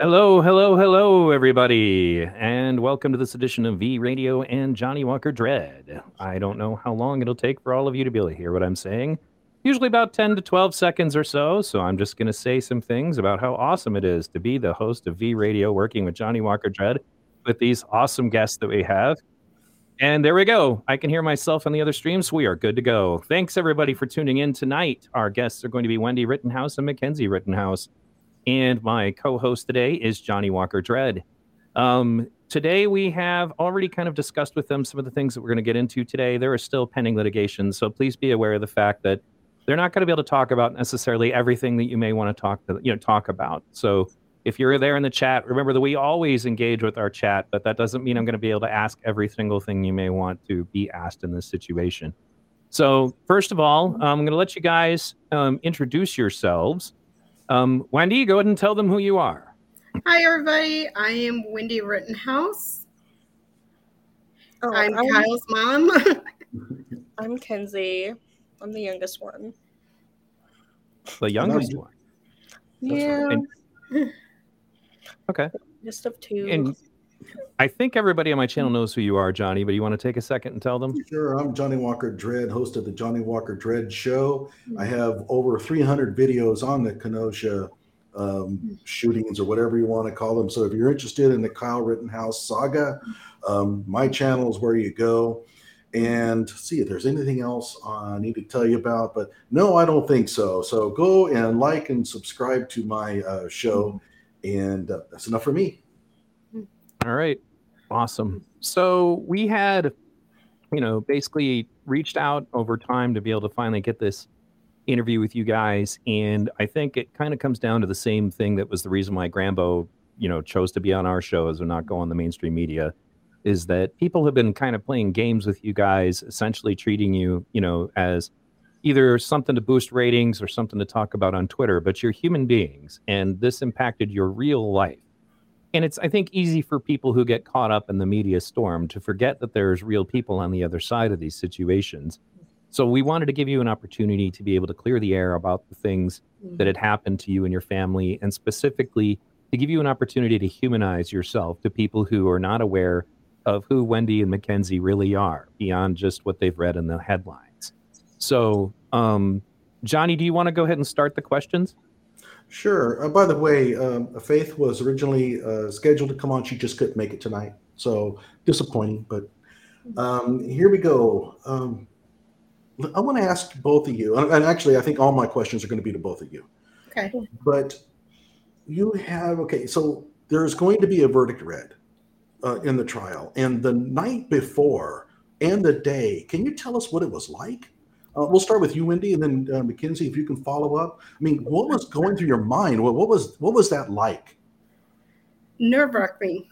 Hello, hello, hello, everybody, and welcome to this edition of V Radio and Johnnie Walker Dread. I don't know how long it'll take for all of you to be able to hear what I'm saying. Usually about 10 to 12 seconds or so, so I'm just going to say some things about how awesome it is to be the host of V Radio working with Johnnie Walker Dread with these awesome guests that we have. And there we go. I can hear myself on the other streams. We are good to go. Thanks, everybody, for tuning in tonight. Our guests are going to be Wendy Rittenhouse and McKenzie Rittenhouse. And my co host today is Johnnie Walker Dread. Um, today, we have already kind of discussed with them some of the things that we're going to get into today. There are still pending litigation. So please be aware of the fact that they're not going to be able to talk about necessarily everything that you may want to talk to, you know talk about. So if you're there in the chat, remember that we always engage with our chat, but that doesn't mean I'm going to be able to ask every single thing you may want to be asked in this situation. So first of all, I'm going to let you guys um, introduce yourselves. Um, Wendy, go ahead and tell them who you are. Hi, everybody. I am Wendy Rittenhouse. Oh, I'm I'm, Kyle's mom. I'm Kenzie. I'm the youngest one. The youngest one. Yeah, And- Okay. just of two. And I think everybody on my channel knows who you are, Johnnie, but you want to take a second and tell them? Sure, I'm Johnnie Walker Dread, host of the Johnnie Walker Dread Show. I have over 300 videos on the Kenosha um, shootings or whatever you want to call them. So if you're interested in the Kyle Rittenhouse saga, um, my channel is where you go. And see if there's anything else I need to tell you about. But no, I don't think so. So go and like and subscribe to my uh, show. And uh, that's enough for me. All right. Awesome. So we had, you know, basically reached out over time to be able to finally get this interview with you guys. And I think it kind of comes down to the same thing that was the reason why Grambo, you know, chose to be on our show as we're not go on the mainstream media, is that people have been kind of playing games with you guys, essentially treating you, you know, as either something to boost ratings or something to talk about on Twitter, but you're human beings and this impacted your real life. And it's, I think, easy for people who get caught up in the media storm to forget that there's real people on the other side of these situations. So we wanted to give you an opportunity to be able to clear the air about the things that had happened to you and your family, and specifically to give you an opportunity to humanize yourself to people who are not aware of who Wendy and McKenzie really are beyond just what they've read in the headlines. So, um, Johnnie, do you want to go ahead and start the questions? Sure. Uh, by the way, um, Faith was originally uh, scheduled to come on. She just couldn't make it tonight. So disappointing, but um, here we go. Um, I want to ask both of you, and actually, I think all my questions are going to be to both of you. okay. But you have, okay, so there's going to be a verdict read uh, in the trial. And the night before and the day, can you tell us what it was like? Uh, we'll start with you, Wendy, and then uh, McKenzie, if you can follow up. I mean, what was going through your mind? What, what was what was that like? Nerve wracking.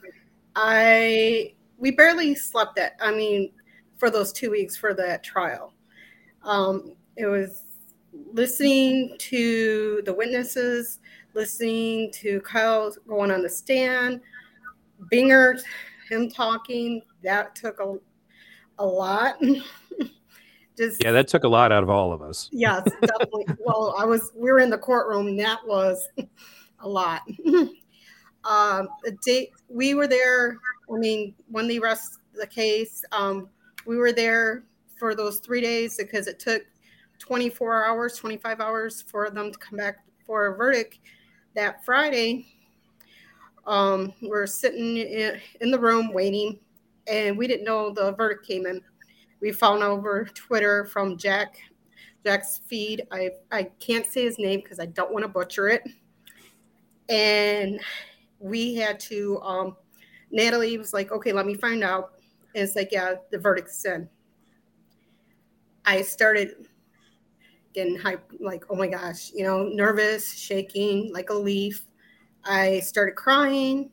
I we barely slept that. I mean, for those two weeks for that trial, um, it was listening to the witnesses, listening to Kyle going on the stand, Binger, him talking. That took a a lot. Just Yeah, that took a lot out of all of us. Yes, definitely. well, I was we were in the courtroom and that was a lot. um we were there, I mean, when they rest the case, um, we were there for those three days because it took 24 hours, 25 hours for them to come back for a verdict that Friday. Um, we're sitting in, in the room waiting, and we didn't know the verdict came in we found over Twitter from Jack Jack's feed. I I can't say his name because I don't want to butcher it. And we had to um Natalie was like, okay, let me find out. And it's like, yeah, the verdict's in. I started getting hype, like, oh my gosh, you know, nervous, shaking like a leaf. I started crying.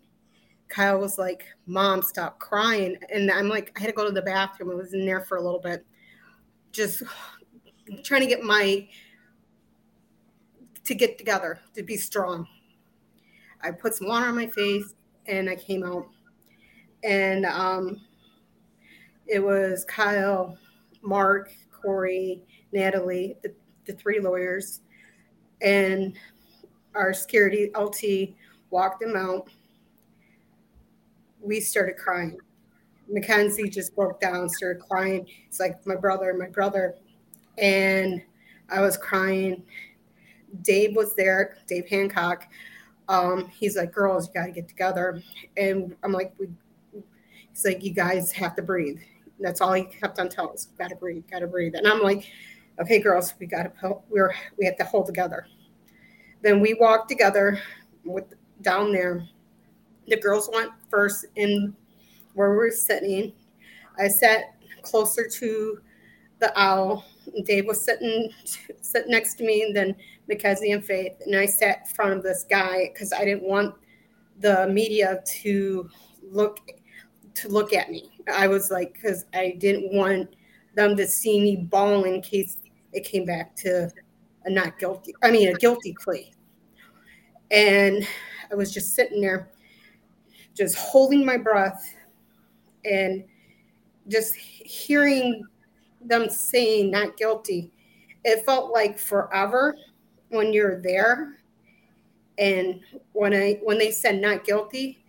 Kyle was like, Mom, stop crying. And I'm like, I had to go to the bathroom. I was in there for a little bit, just trying to get my, to get together, to be strong. I put some water on my face and I came out. And um, it was Kyle, Mark, Corey, Natalie, the, the three lawyers, and our security LT walked them out. We started crying. McKenzie just broke down, started crying. It's like my brother, my brother. And I was crying. Dave was there, Dave Hancock. Um, he's like, girls, you got to get together. And I'm like, we, he's like, you guys have to breathe. That's all he kept on telling us. Got to breathe, got to breathe. And I'm like, okay, girls, we got to, we're, we have to hold together. Then we walked together with down there. The girls went first in where we were sitting. I sat closer to the owl. Dave was sitting sitting next to me, and then McKenzie and Faith, and I sat in front of this guy because I didn't want the media to look to look at me. I was like, because I didn't want them to see me bawl in case it came back to a not guilty. I mean, a guilty plea. And I was just sitting there, just holding my breath, and just hearing them saying not guilty. It felt like forever when you're there and when i when they said not guilty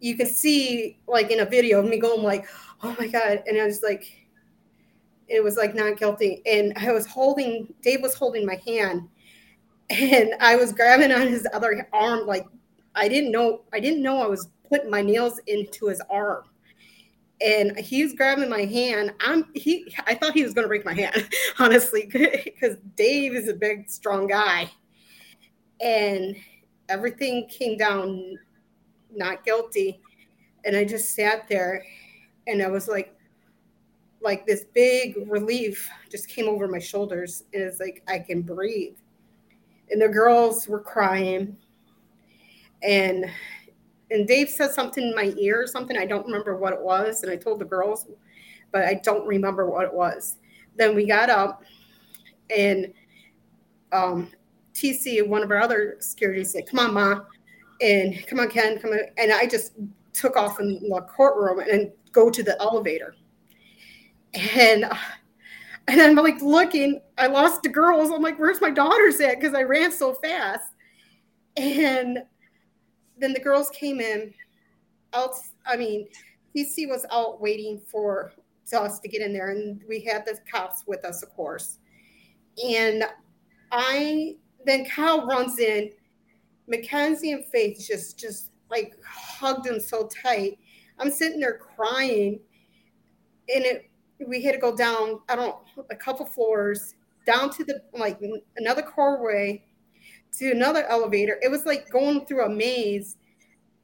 you can see like in a video of me going like oh my god and i was like it was like not guilty and i was holding dave was holding my hand and i was grabbing on his other arm like i didn't know i didn't know i was putting my nails into his arm. And he's grabbing my hand. I'm he. I thought he was going to break my hand, honestly, because Dave is a big, strong guy, and everything came down not guilty, and I just sat there, and I was like, like this big relief just came over my shoulders, and it's like I can breathe, and the girls were crying, and and Dave said something in my ear or something. I don't remember what it was. And I told the girls, but I don't remember what it was. Then we got up and um, TC, one of our other security, said, Come on, Ma. And come on, Ken, come on. And I just took off in the courtroom and go to the elevator. And and I'm like looking, I lost the girls. I'm like, where's my daughters at? Because I ran so fast. And then the girls came in. Out, I mean, TC was out waiting for us to get in there, and we had the cops with us, of course. And I then Kyle runs in. McKenzie and Faith just just like hugged him so tight. I'm sitting there crying, and it we had to go down. I don't a couple floors down to the like another corridor to another elevator. It was like going through a maze.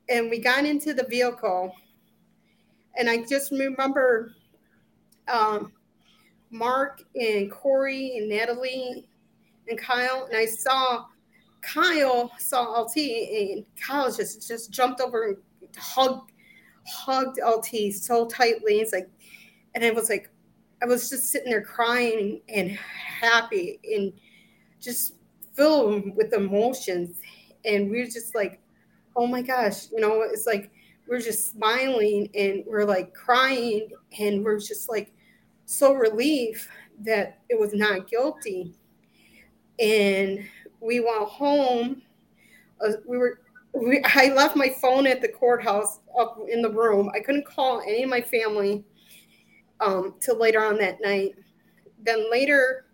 And we got into the vehicle. And I just remember um, Mark and Corey and Natalie and Kyle. And I saw Kyle saw LT and Kyle just just jumped over and hugged hugged LT so tightly. It's like and I was like I was just sitting there crying and happy and just filled with emotions. And we are just like, oh my gosh, you know, it's like we're just smiling and we're like crying and we're just like so relieved that it was not guilty. And we went home. Uh, we were we, I left my phone at the courthouse up in the room. I couldn't call any of my family um, till later on that night. Then later,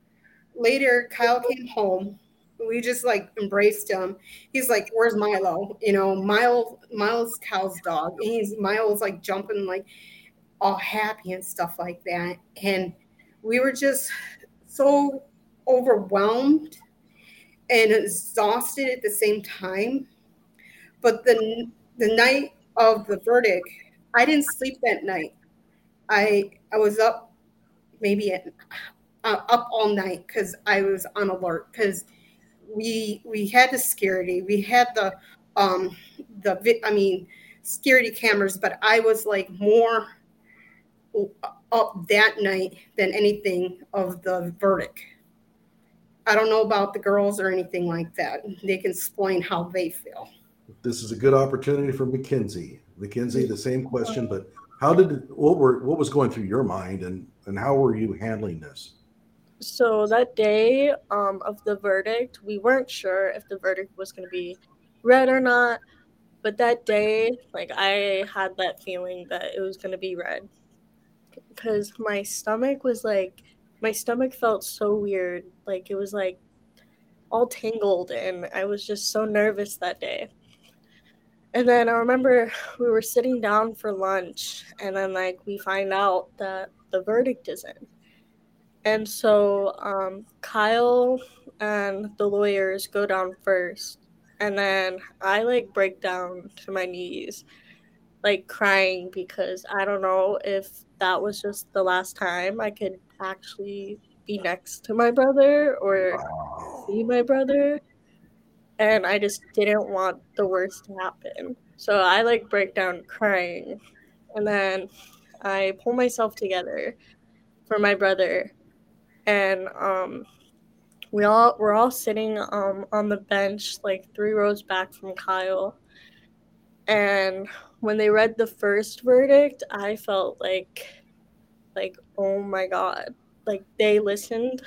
later Kyle came home we just like embraced him. He's like, "Where's Milo?" You know, Miles Milo's Cal's dog, and he's Miles like jumping, like all happy and stuff like that. And we were just so overwhelmed and exhausted at the same time. But the the night of the verdict, I didn't sleep that night. I I was up maybe at, uh, up all night because I was on alert because we we had the security, we had the um the I mean security cameras, but I was like more up that night than anything of the verdict. I don't know about the girls or anything like that. They can explain how they feel. This is a good opportunity for McKenzie. McKenzie, the same question, but how did what were what was going through your mind and and how were you handling this? So that day um, of the verdict, we weren't sure if the verdict was going to be read or not. but that day, like I had that feeling that it was gonna be read, because my stomach was like, my stomach felt so weird, like it was like all tangled, and I was just so nervous that day. And then I remember we were sitting down for lunch, and then like we find out that the verdict is in. And so um, Kyle and the lawyers go down first, and then I like break down to my knees, like crying because I don't know if that was just the last time I could actually be next to my brother or see my brother. And I just didn't want the worst to happen. So I like break down crying, and then I pull myself together for my brother, and um, we all we're all sitting um on the bench like three rows back from Kyle, and when they read the first verdict, I felt like like oh my god, like they listened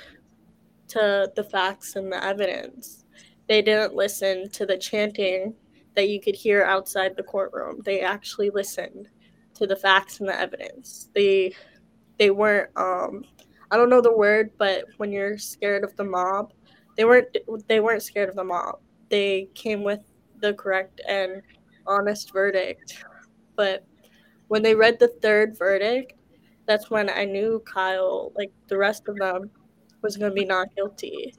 to the facts and the evidence they didn't listen to the chanting that you could hear outside the courtroom. They actually listened to the facts and the evidence. They they weren't um I don't know the word, but when you're scared of the mob, they weren't they weren't scared of the mob. They came with the correct and honest verdict. But when they read the third verdict, that's when I knew Kyle, like the rest of them, was going to be not guilty.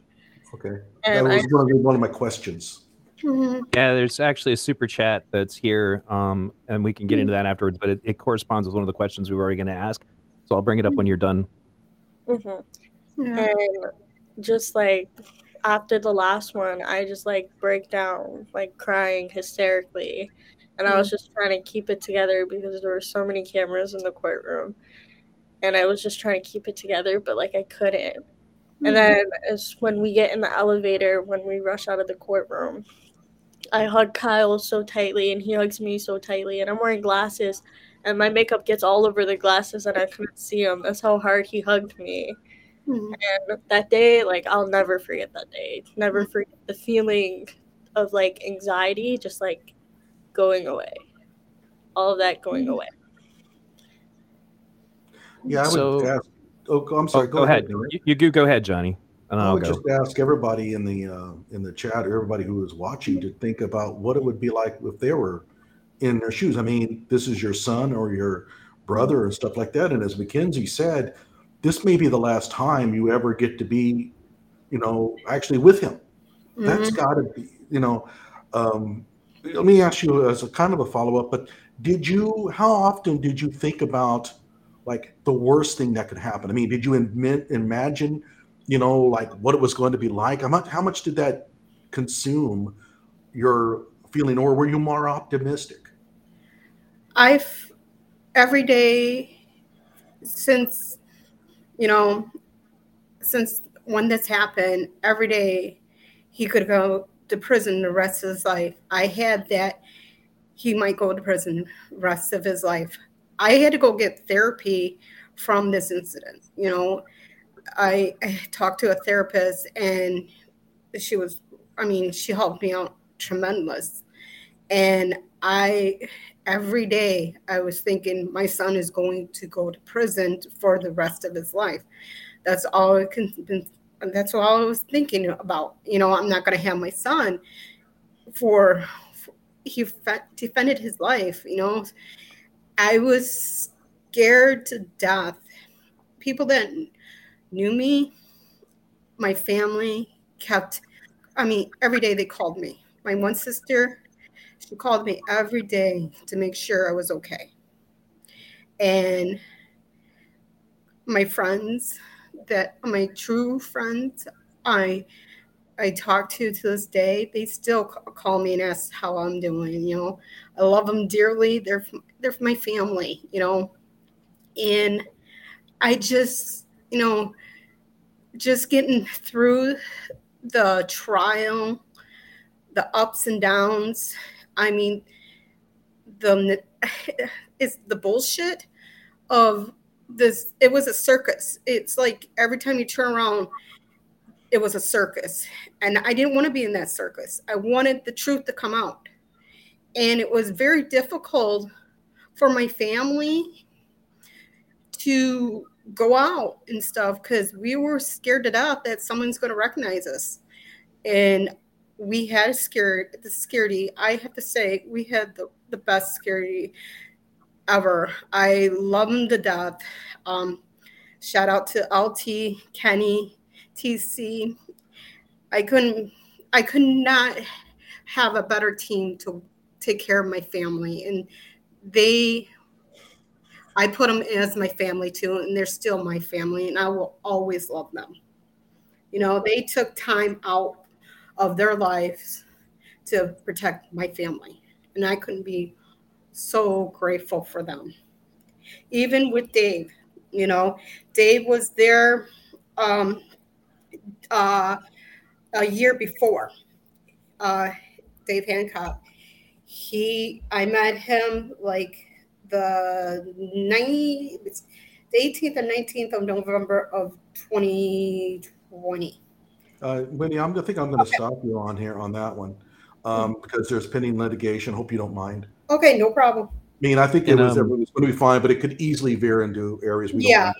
Okay. And that was I- going to be one of my questions. Mhm. Yeah, there's actually a super chat that's here, um, and we can get into that afterwards. But it, it corresponds with one of the questions we were already going to ask, so I'll bring it up when you're done. Mhm. Yeah. And just like after the last one, I just like break down, like crying hysterically. And I was just trying to keep it together because there were so many cameras in the courtroom. And I was just trying to keep it together, but like I couldn't. And then it's when we get in the elevator, when we rush out of the courtroom, I hug Kyle so tightly and he hugs me so tightly. And I'm wearing glasses and my makeup gets all over the glasses and I couldn't see him. That's how hard he hugged me. Mhm. And that day, like, I'll never forget that day. Never forget the feeling of like anxiety just like going away. All of that going away. Yeah, I would ask. Oh, I'm Oh, sorry. go, ahead. Darren. You, you go, go ahead, Johnnie, and then I I'll would go. just ask everybody in the uh, in the chat, or everybody who is watching, to think about what it would be like if they were in their shoes. I mean, this is your son or your brother and stuff like that. And as McKenzie said, this may be the last time you ever get to be, you know, actually with him. That's Mhm. got to be, you know. Um, let me ask you as a kind of a follow up. But did you? How often did you think about like the worst thing that could happen? I mean, did you im- imagine, you know, like what it was going to be like? How much? How much did that consume your feeling, or were you more optimistic? I've every day since you know since when this happened, every day he could go to prison the rest of his life. I had that he might go to prison rest of his life. I had to go get therapy from this incident. You know, I, I talked to a therapist and she was, I mean, she helped me out tremendous. And I every day I was thinking my son is going to go to prison for the rest of his life. That's all I can that's all I was thinking about. You know, I'm not going to have my son for, for he fe- defended his life, you know. I was scared to death. People that knew me, my family kept I mean, every day they called me. My one sister, she called me every day to make sure I was okay. And my friends that my true friends I I talk to to this day, they still call me and ask how I'm doing, you know. I love them dearly. They're they're my family, you know. And I just, you know, just getting through the trial, the ups and downs. I mean, the it's the bullshit of this. It was a circus. It's like every time you turn around, it was a circus, and I didn't want to be in that circus. I wanted the truth to come out, and it was very difficult for my family to go out and stuff because we were scared to death that someone's going to recognize us and we had scared the security i have to say we had the, the best security ever. I love them to death. Um, shout out to lt kenny tc i couldn't i could not have a better team to take care of my family and they I put them as my family too, and they're still my family, and I will always love them. You know, they took time out of their lives to protect my family, and I couldn't be so grateful for them. Even with Dave, you know, Dave was there um, uh, a year before. Uh, Dave Hancock. He, I met him like the 90, the 18th and 19th of November of 2020. Uh, Wendy, I'm, I think I'm going to okay. stop you on here on that one um, mm-hmm. because there's pending litigation. Hope you don't mind. Okay, no problem. I mean, I think it was, um, it was going to be fine, but it could easily veer into areas we yeah.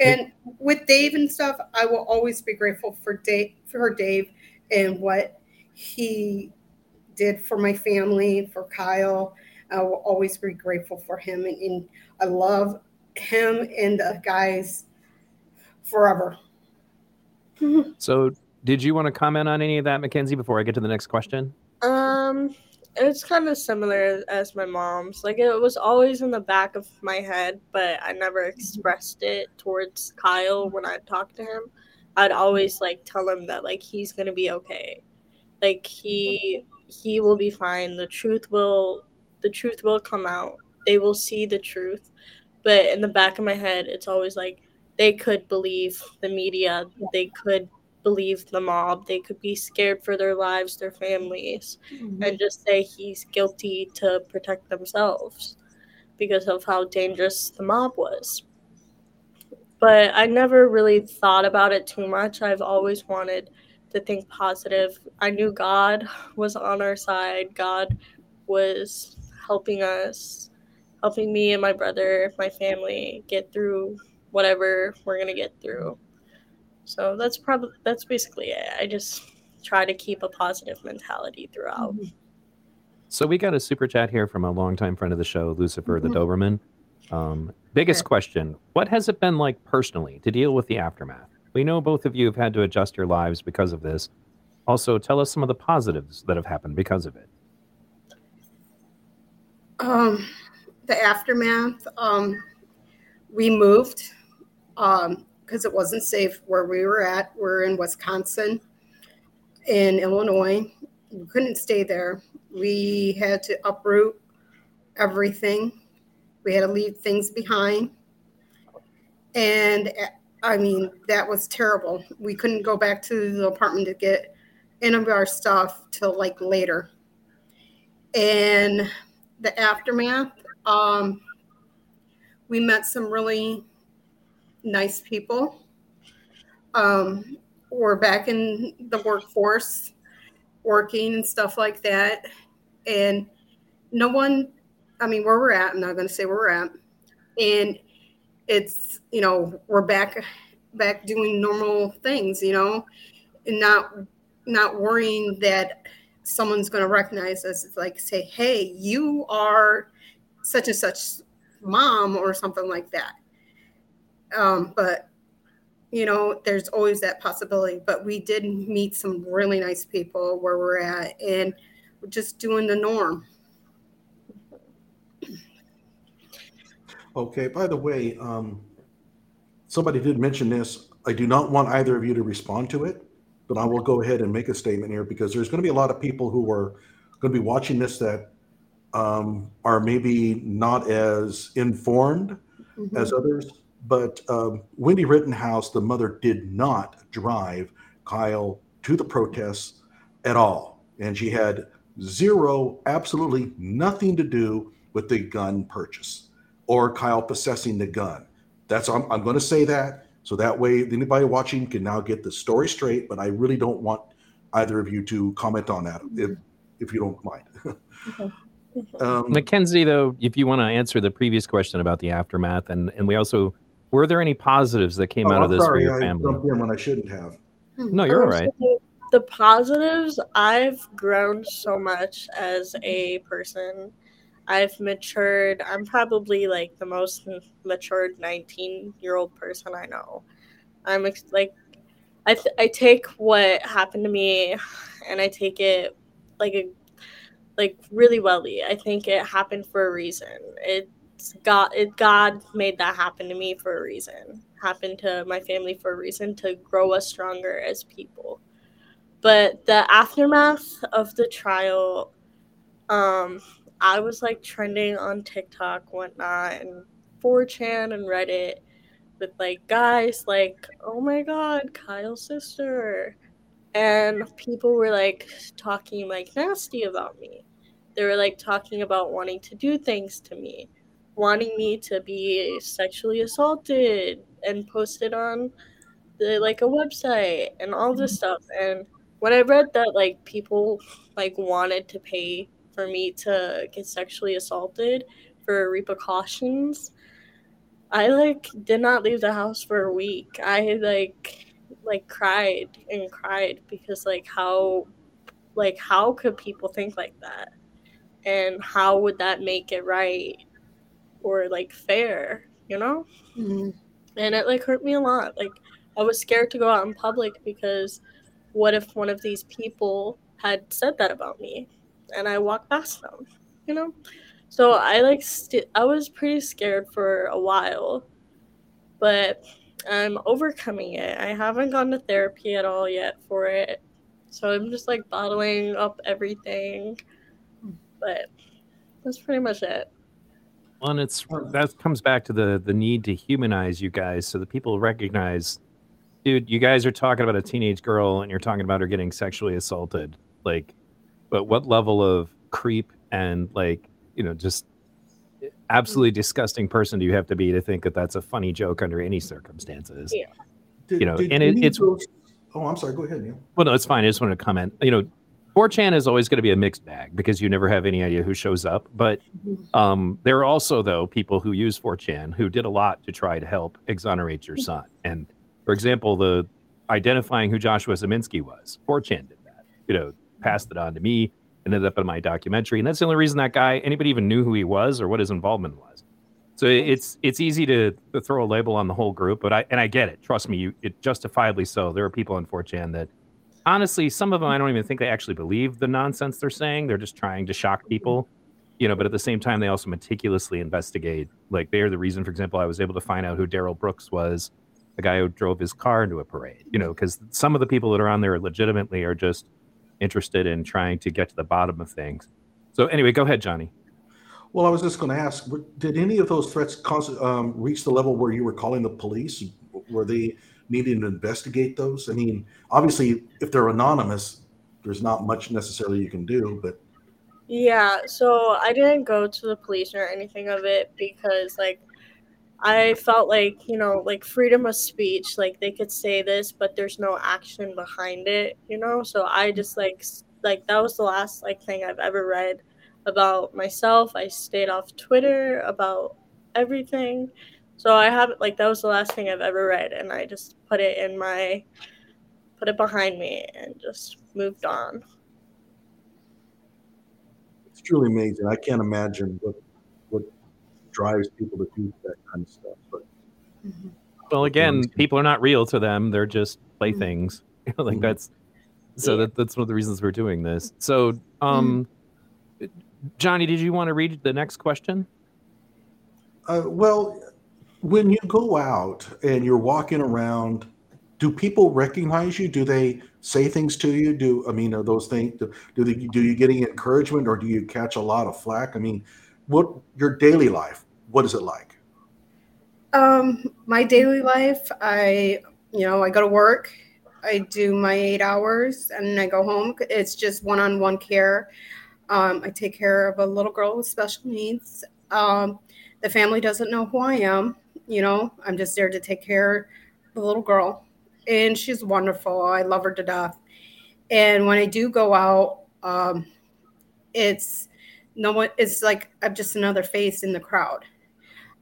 And with Dave and stuff, I will always be grateful for Dave for Dave and what he did for my family, for Kyle, I will always be grateful for him. And, and I love him and the guys forever. so, did you want to comment on any of that, McKenzie, before I get to the next question? Um, it's kind of similar as my mom's. Like it was always in the back of my head, but I never expressed it towards Kyle when I talked to him. I'd always like tell him that like he's gonna be okay. Like he he will be fine. The truth will the truth will come out. They will see the truth. But in the back of my head, it's always like they could believe the media, they could believe the mob, they could be scared for their lives, their families, mm-hmm. and just say he's guilty to protect themselves because of how dangerous the mob was. But I never really thought about it too much. I've always wanted to think positive. I knew God was on our side. God was helping us, helping me and my brother, my family get through whatever we're gonna get through. So that's probably that's basically it. I just try to keep a positive mentality throughout. Mm-hmm. So we got a super chat here from a longtime friend of the show, Lucifer mm-hmm. the Doberman. Um, biggest question: What has it been like personally to deal with the aftermath? We know both of you have had to adjust your lives because of this. Also, tell us some of the positives that have happened because of it um, the aftermath, um, we moved because um, it wasn't safe where we were at. We're in Wisconsin, in Illinois. We couldn't stay there. We had to uproot everything. We had to leave things behind. And I mean, that was terrible. We couldn't go back to the apartment to get any of our stuff till like later. And the aftermath, um, we met some really nice people. Um, we're back in the workforce, working and stuff like that. And no one, I mean, where we're at, I'm not going to say where we're at. And it's, you know, we're back, back doing normal things, you know, and not, not worrying that someone's going to recognize us. It's like say, "Hey, you are such and such mom" or something like that. Um, but you know, there's always that possibility. But we did meet some really nice people where we're at, and we're just doing the norm. Okay. By the way, um, somebody did mention this. I do not want either of you to respond to it but I will go ahead and make a statement here because there's going to be a lot of people who are going to be watching this that um, are maybe not as informed mm-hmm. as others. But um, Wendy Rittenhouse, the mother, did not drive Kyle to the protests at all. And she had zero, absolutely nothing to do with the gun purchase or Kyle possessing the gun. That's I'm, I'm going to say that so that way, anybody watching can now get the story straight. But I really don't want either of you to comment on that, if if you don't mind. okay. Um, McKenzie, though, if you want to answer the previous question about the aftermath, and and we also were there any positives that came oh, out of I'm this sorry, for your I family? jumped in when I shouldn't have. No, you're all Um, right. so The positives, I've grown so much as a person. I've matured. I'm probably like the most matured 19 year old person I know. I'm ex- like, I, th- I take what happened to me and I take it like a like really welly. I think it happened for a reason. It's God it God made that happen to me for a reason. Happened to my family for a reason to grow us stronger as people. But the aftermath of the trial, um, I was like trending on TikTok, whatnot, and 4chan and Reddit with like guys like, oh my god, Kyle's sister. And people were like talking like nasty about me. They were like talking about wanting to do things to me, wanting me to be sexually assaulted and posted on the like a website and all this mm-hmm. stuff. And when I read that like people like wanted to pay for me to get sexually assaulted for repercussions, I like did not leave the house for a week. I like like cried and cried because like how like how could people think like that? And how would that make it right or like fair, you know? Mhm. and it like hurt me a lot. Like i was scared to go out in public because what if one of these people had said that about me and i walked past them you know? So i like st- i was pretty scared for a while but i'm overcoming it. I haven't gone to therapy at all yet for it. So i'm just like bottling up everything. But that's pretty much it Well, and it's that comes back to the the need to humanize you guys so that people recognize, dude, you guys are talking about a teenage girl and you're talking about her getting sexually assaulted. Like, but what level of creep and like, you know, just absolutely mm. disgusting person do you have to be to think that that's a funny joke under any circumstances? Yeah. Did, You know, did and it- it's- those- oh, I'm sorry. Go ahead, Neil. Well, no, it's fine. I just wanted to comment. You know, 4chan is always going to be a mixed bag because you never have any idea who shows up. But um, there are also, though, people who use 4chan who did a lot to try to help exonerate your son. And for example, the identifying who Joshua Ziminski was, 4chan did that. You know, passed it on to me, ended up in my documentary, and that's the only reason that guy anybody even knew who he was or what his involvement was. So it's it's easy to, to throw a label on the whole group, but I and I get it. Trust me, you it justifiably so. There are people on 4chan that honestly, some of them I don't even think they actually believe the nonsense they're saying. They're just trying to shock people, you know. But at the same time, they also meticulously investigate. Like they are the reason, for example, I was able to find out who Darrell Brooks was, the guy who drove his car into a parade. You know, because some of the people that are on there legitimately are just interested in trying to get to the bottom of things. So anyway, go ahead, Johnnie. Well, I was just going to ask, did any of those threats cause, um, reach the level where you were calling the police? Were they needing to investigate those? I mean, obviously, if they're anonymous, there's not much necessarily you can do. But Yeah, so I didn't go to the police or anything of it because like I felt like, you know, like freedom of speech, like they could say this but there's no action behind it, you know? So I just like like that was the last like thing I've ever read about myself. I stayed off Twitter about everything. So I haven't like that was the last thing I've ever read and I just put it in my put it behind me and just moved on. it's truly amazing. I can't imagine what what drives people to do that kind of stuff. But Mhm. Well, again, people are not real to them; they're just playthings. like Mhm. that's so Yeah. that, that's one of the reasons we're doing this. So, um, Johnnie, did you want to read the next question? Uh, well, when you go out and you're walking around, do people recognize you? Do they say things to you? Do I mean are those things? Do, do they do you getting encouragement or do you catch a lot of flack? I mean, what your daily life? What is it like? Um, my daily life, I, you know, I go to work, I do my eight hours, and I go home. It's just one-on-one care. Um, I take care of a little girl with special needs. Um, the family doesn't know who I am. You know, I'm just there to take care of the little girl, and she's wonderful. I love her to death. And when I do go out, um, it's no one. It's like I'm just another face in the crowd.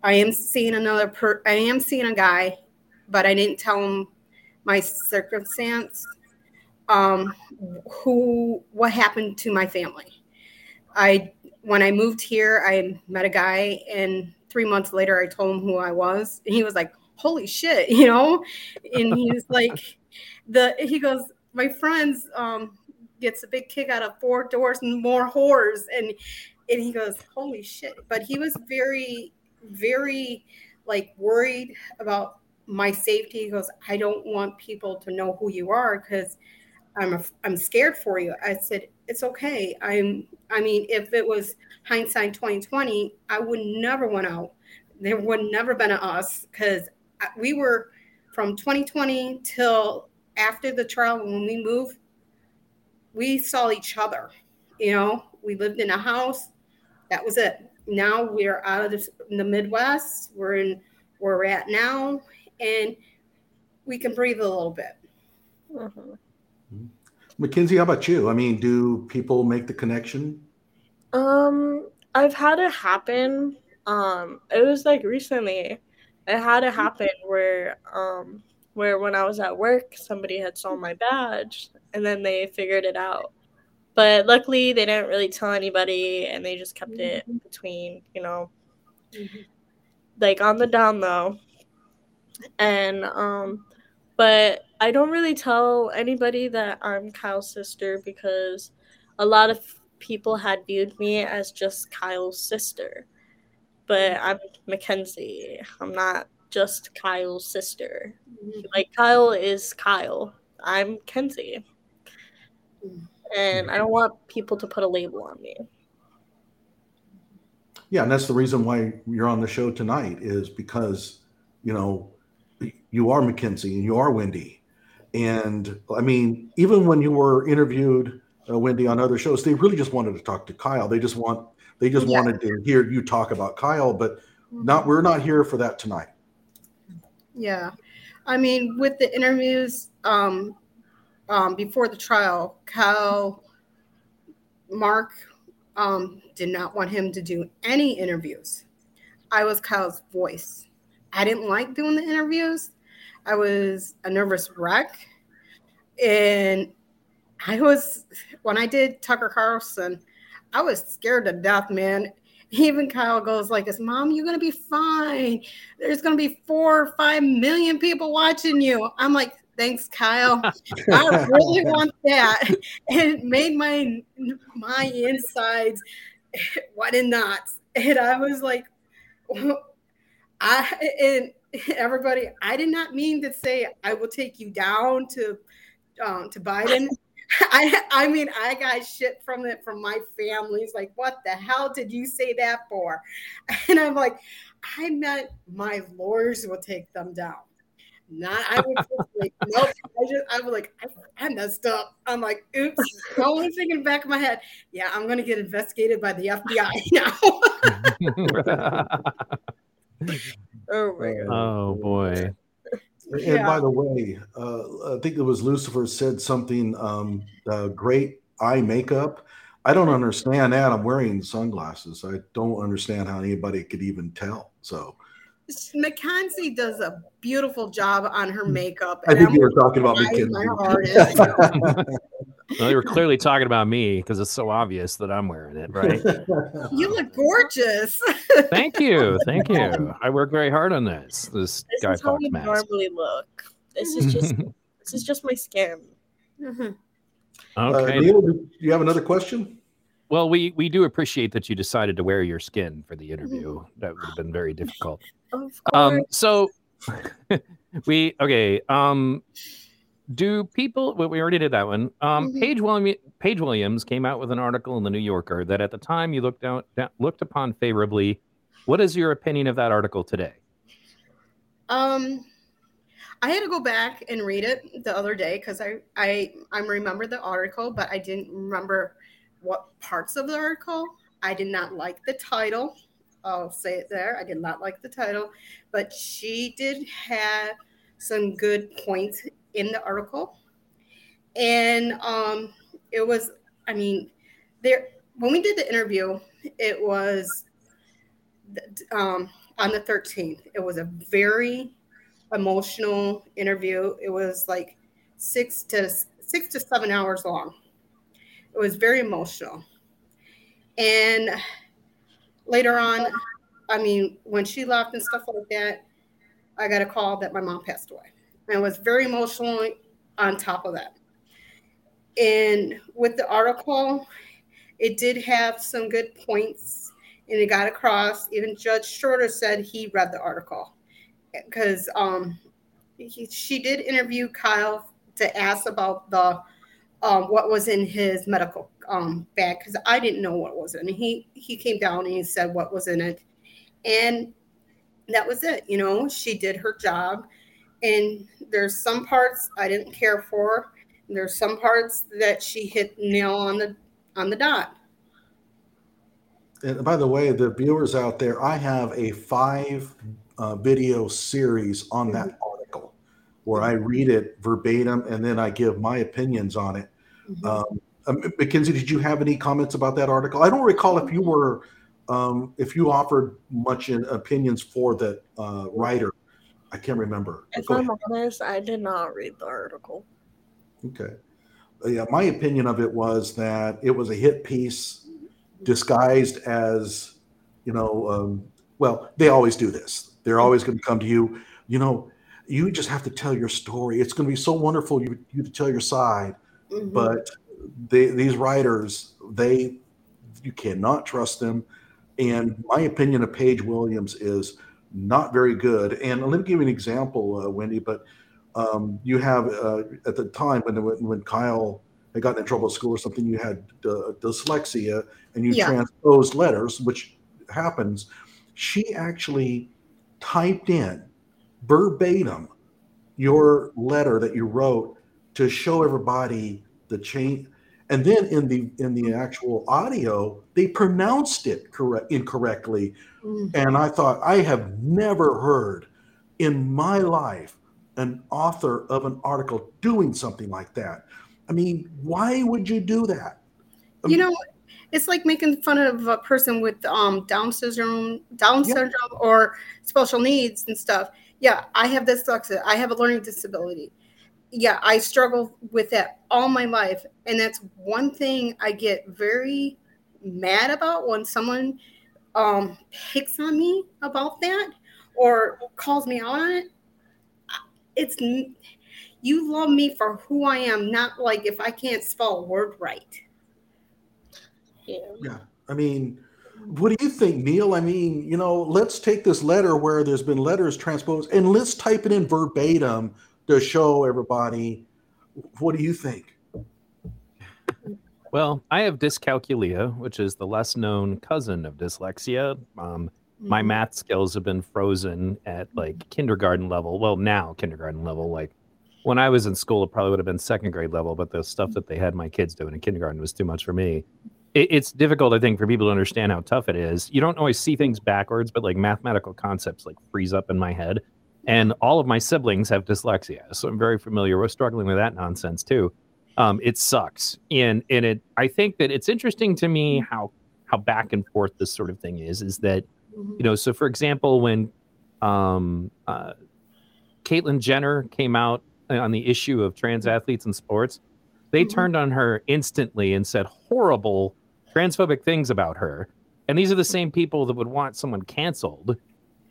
I am seeing another per. I am seeing a guy, but I didn't tell him my circumstance. Um, who what happened to my family? I when I moved here, I met a guy, and three months later, I told him who I was, and he was like, "Holy shit," you know, and he's like, "the," he goes, "My friends um, gets a big kick out of four doors and more whores," and and he goes, "Holy shit!" But he was very, very like worried about my safety. He goes, "I don't want people to know who you are because." I'm a, I'm scared for you. I said, it's okay. I'm I mean, if it was hindsight 2020, I would never went out. There would never been a us because we were from 2020 till after the trial when we moved, we saw each other. You know, we lived in a house. That was it. Now we're out of the Midwest. We're in where we're at now, and we can breathe a little bit. Mm-hmm. McKenzie, how about you? I mean, do people make the connection? Um, I've had it happen. Um, it was like recently. It had it happen where um where when I was at work, somebody had saw my badge and then they figured it out. But luckily, they didn't really tell anybody, and they just kept it mm-hmm. between, you know, mm-hmm. like on the down low. And um, but I don't really tell anybody that I'm Kyle's sister because a lot of people had viewed me as just Kyle's sister. But I'm McKenzie. I'm not just Kyle's sister. Mm-hmm. Like Kyle is Kyle. I'm Kenzie. And I don't want people to put a label on me. Yeah, and that's the reason why you're on the show tonight is because, you know, you are McKenzie and you are Wendy. And I mean, even when you were interviewed, uh, Wendy, on other shows, they really just wanted to talk to Kyle. They just want, they just yeah. wanted to hear you talk about Kyle, but not, we're not here for that tonight. Yeah. I mean, with the interviews um, um, before the trial, Kyle, Mark um, did not want him to do any interviews. I was Kyle's voice. I didn't like doing the interviews. I was a nervous wreck. And I was, when I did Tucker Carlson, I was scared to death, man. Even Kyle goes like, "Is mom, you're gonna be fine. There's gonna be four or five million people watching you." I'm like, "Thanks, Kyle. I really want that." And it made my my insides what in knots, and I was like, I and everybody, I did not mean to say I will take you down to um, to Biden. I I mean I got shit from it from my family. It's like, what the hell did you say that for? And I'm like, I meant my lawyers will take them down. Not I was like, nope. I just I was like, I, I messed up. I'm like, oops. I was thinking in the back of my head, yeah, I'm gonna get investigated by the FBI now. Oh my god. Oh boy. And yeah. by the way, uh, I think it was Lucifer said something um, uh, great eye makeup. I don't understand that. I'm wearing sunglasses. I don't understand how anybody could even tell. So McKenzie does a beautiful job on her makeup. I think I'm you were talking about McKenzie. well, you were clearly talking about me because it's so obvious that I'm wearing it, right? you look gorgeous. thank you, thank you. I work very hard on this. This, this guy is how we mask. normally look. This is just this is just my skin. Mm-hmm. Okay. Uh, Neil, do you have another question? Well, we we do appreciate that you decided to wear your skin for the interview. That would have been very difficult. Um, so we okay. Um, do people? Well, we already did that one. Um, mm-hmm. Paige Williams, Paige Williams came out with an article in the New Yorker that at the time you looked out looked upon favorably. What is your opinion of that article today? Um, I had to go back and read it the other day because I I I remember the article, but I didn't remember what parts of the article. I did not like the title. I'll say it there. I did not like the title, but she did have some good points in the article. And um, it was, I mean, there when we did the interview, it was um, on the 13th. It was a very emotional interview. It was like six to six to seven hours long. It was very emotional. And later on, I mean, when she left and stuff like that, I got a call that my mom passed away. And was very emotional on top of that. And with the article, it did have some good points and it got across. Even Judge Schroeder said he read the article because um, he, she did interview Kyle to ask about the um, what was in his medical um, bag because I didn't know what was in it. He he came down and he said what was in it, and that was it. You know, she did her job, and there's some parts I didn't care for. There's some parts that she hit nail on the on the dot. And by the way, the viewers out there, I have a five uh, video series on that mm-hmm. article where I read it verbatim and then I give my opinions on it. Mm-hmm. Um, um, McKenzie, did you have any comments about that article? I don't recall if you were, um, if you offered much in opinions for the uh, writer. I can't remember. If Go I'm ahead. honest, I did not read the article. Okay. Yeah, my opinion of it was that it was a hit piece disguised as, you know, um, well, they always do this. They're always going to come to you, you know, you just have to tell your story. It's going to be so wonderful you, you to tell your side. Mm-hmm. But they, these writers, they, you cannot trust them. And my opinion of Paige Williams is not very good. And let me give you an example, uh, Wendy. But um, you have uh, at the time when when Kyle had gotten in trouble at school or something, you had uh, dyslexia and you yeah. transposed letters, which happens. She actually typed in verbatim your letter that you wrote to show everybody the change and then in the in the actual audio they pronounced it correct incorrectly mm-hmm. and i thought i have never heard in my life an author of an article doing something like that i mean why would you do that you know it's like making fun of a person with um, down syndrome down yeah. syndrome or special needs and stuff yeah i have dyslexia i have a learning disability yeah, I struggle with that all my life. And that's one thing I get very mad about when someone um, picks on me about that or calls me out on it. It's you love me for who I am, not like if I can't spell a word right. Yeah. Yeah. I mean, what do you think, Neil? I mean, you know, let's take this letter where there's been letters transposed and let's type it in verbatim to show everybody. What do you think? Well, I have dyscalculia, which is the less known cousin of dyslexia. Um. My math skills have been frozen at like kindergarten level. Well, now kindergarten level. Like when I was in school, it probably would have been second grade level, but the stuff that they had my kids doing in kindergarten was too much for me. It, it's difficult, I think, for people to understand how tough it is. You don't always see things backwards, but like mathematical concepts like freeze up in my head. And all of my siblings have dyslexia, so I'm very familiar with struggling with that nonsense too. Um, it sucks, and and it. I think that it's interesting to me how how back and forth this sort of thing is. Is that mm-hmm. you know? So for example, when um, uh, Caitlyn Jenner came out on the issue of trans athletes in sports, they mm-hmm. turned on her instantly and said horrible transphobic things about her. And these are the same people that would want someone canceled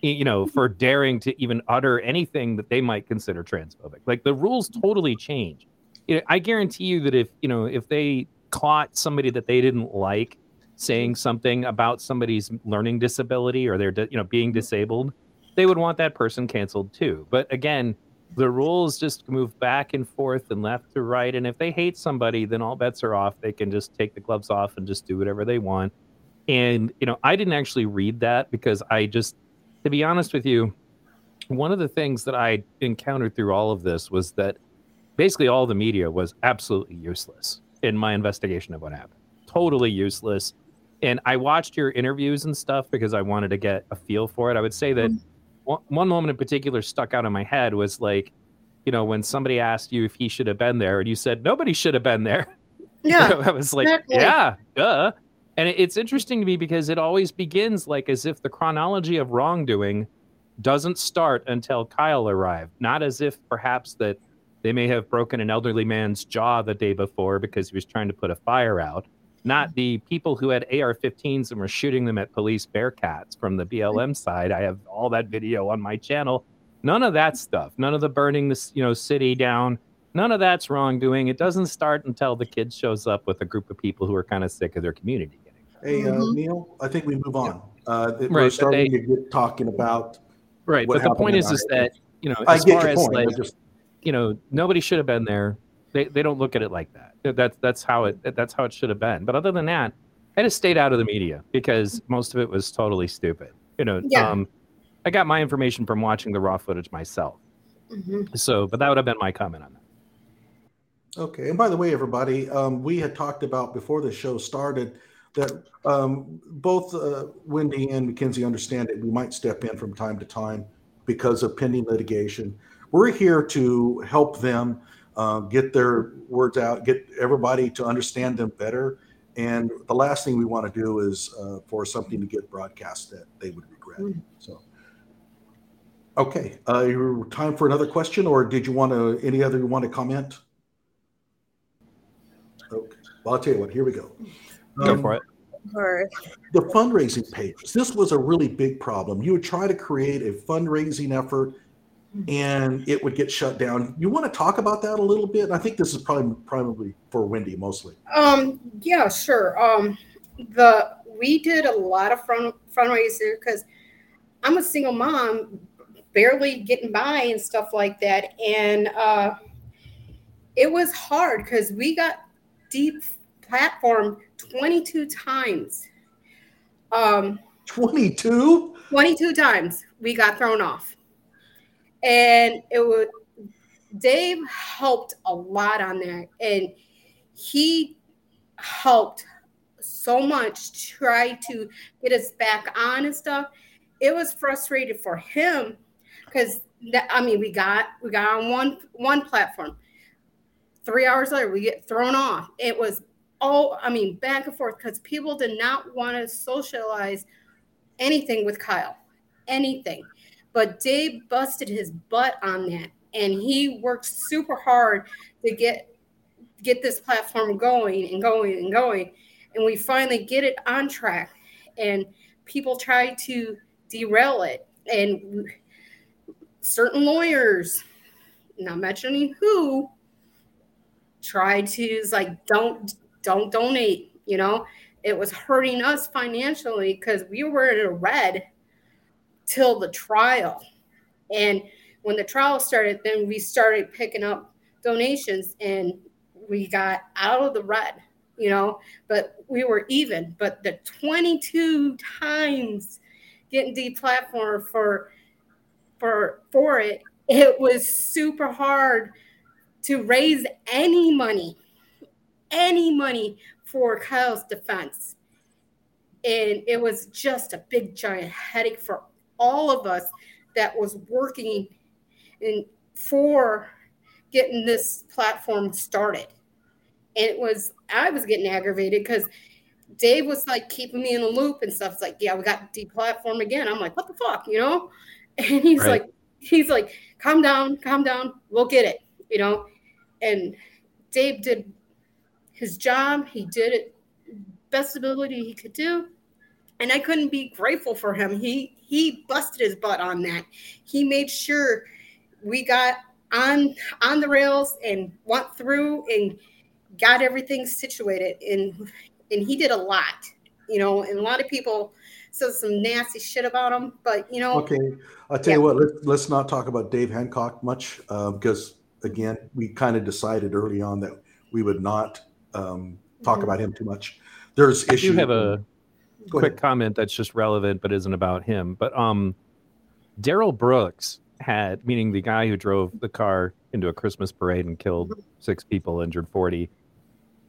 you know, for daring to even utter anything that they might consider transphobic. Like the rules totally change. You know, I guarantee you that if you know if they caught somebody that they didn't like saying something about somebody's learning disability or their you know being disabled, they would want that person canceled too. But again, the rules just move back and forth and left to right. And if they hate somebody, then all bets are off. They can just take the gloves off and just do whatever they want. And you know, I didn't actually read that because I just to be honest with you, one of the things that I encountered through all of this was that basically all the media was absolutely useless in my investigation of what happened. Totally useless. And I watched your interviews and stuff because I wanted to get a feel for it. I would say that mm-hmm. one, moment in particular stuck out in my head was like, you know, when somebody asked you if he should have been there and you said nobody should have been there. Yeah. I was like, exactly. yeah, duh. And it's interesting to me because it always begins like as if the chronology of wrongdoing doesn't start until Kyle arrived, not as if perhaps that they may have broken an elderly man's jaw the day before because he was trying to put a fire out. Not the people who had AR-15s and were shooting them at police bearcats from the BLM side. I have all that video on my channel. None of that stuff. None of the burning this, you know, city down. None of that's wrongdoing. It doesn't start until the kid shows up with a group of people who are kind of sick of their community getting. Hey, uh, Mhm. Neil, I think we move on. Uh, Right, we're but starting they- to get talking about. Right, but the point is, is that you know, I as get far your as point. like I just you know, nobody should have been there. They they don't look at it like that. That's that's how it that's how it should have been. But other than that, I just stayed out of the media because most of it was totally stupid. You know, Yeah. um, I got my information from watching the raw footage myself. Mhm. So, but that would have been my comment on that. Okay, and by the way, everybody, um, we had talked about before the show started that um, both uh, Wendy and McKenzie understand that we might step in from time to time because of pending litigation. We're here to help them uh, get their words out, get everybody to understand them better. And the last thing we want to do is uh, for something to get broadcast that they would regret. Mm. So, okay, uh, you- time for another question, or did you want to any other you want to comment? Okay. Well, I'll tell you what. Here we go. Go Um, for it. Or The fundraising pages. This was a really big problem. You would try to create a fundraising effort, and it would get shut down. You want to talk about that a little bit? I think this is probably probably for Wendy mostly. Um, yeah, sure. Um, the we did a lot of fund fundraiser because I'm a single mom, barely getting by and stuff like that, and uh, it was hard because we got deep platform 22 times. Um, Twenty-two. 22 times we got thrown off. And it was Dave helped a lot on that. And he helped so much try to get us back on and stuff. It was frustrated for him because I mean we got we got on one one platform. Three hours later we get thrown off. It was all I mean back and forth because people did not want to socialize anything with Kyle, anything. But Dave busted his butt on that, and he worked super hard to get get this platform going and going and going. And we finally get it on track, and people try to derail it. And certain lawyers, not mentioning who, tried to like don't don't donate. You know, it was hurting us financially because we were in a red till the trial. And when the trial started, then we started picking up donations and we got out of the red, you know, but we were even. But the 22 times getting deplatformed for for for it, it was super hard to raise any money, any money for Kyle's defense. And it was just a big giant headache for all of us that was working in for getting this platform started. And it was I was getting aggravated because Dave was like keeping me in the loop and stuff. It's like, yeah, we got deplatform again. I'm like, what the fuck, you know? And he's Right. like, he's like, calm down, calm down, we'll get it, you know. And Dave did his job. He did it best ability he could do. And I couldn't be grateful for him. He he busted his butt on that. He made sure we got on on the rails and went through and got everything situated. And and he did a lot, you know. And a lot of people said some nasty shit about him, but you know, Okay, I'll tell you what. Let's let's not talk about Dave Hancock much uh, because again, we kind of decided early on that we would not um, talk Mhm. about him too much. There's I issues. do have a Go quick ahead. comment that's just relevant but isn't about him. But um Darrell Brooks had meaning the guy who drove the car into a Christmas parade and killed six people, injured 40.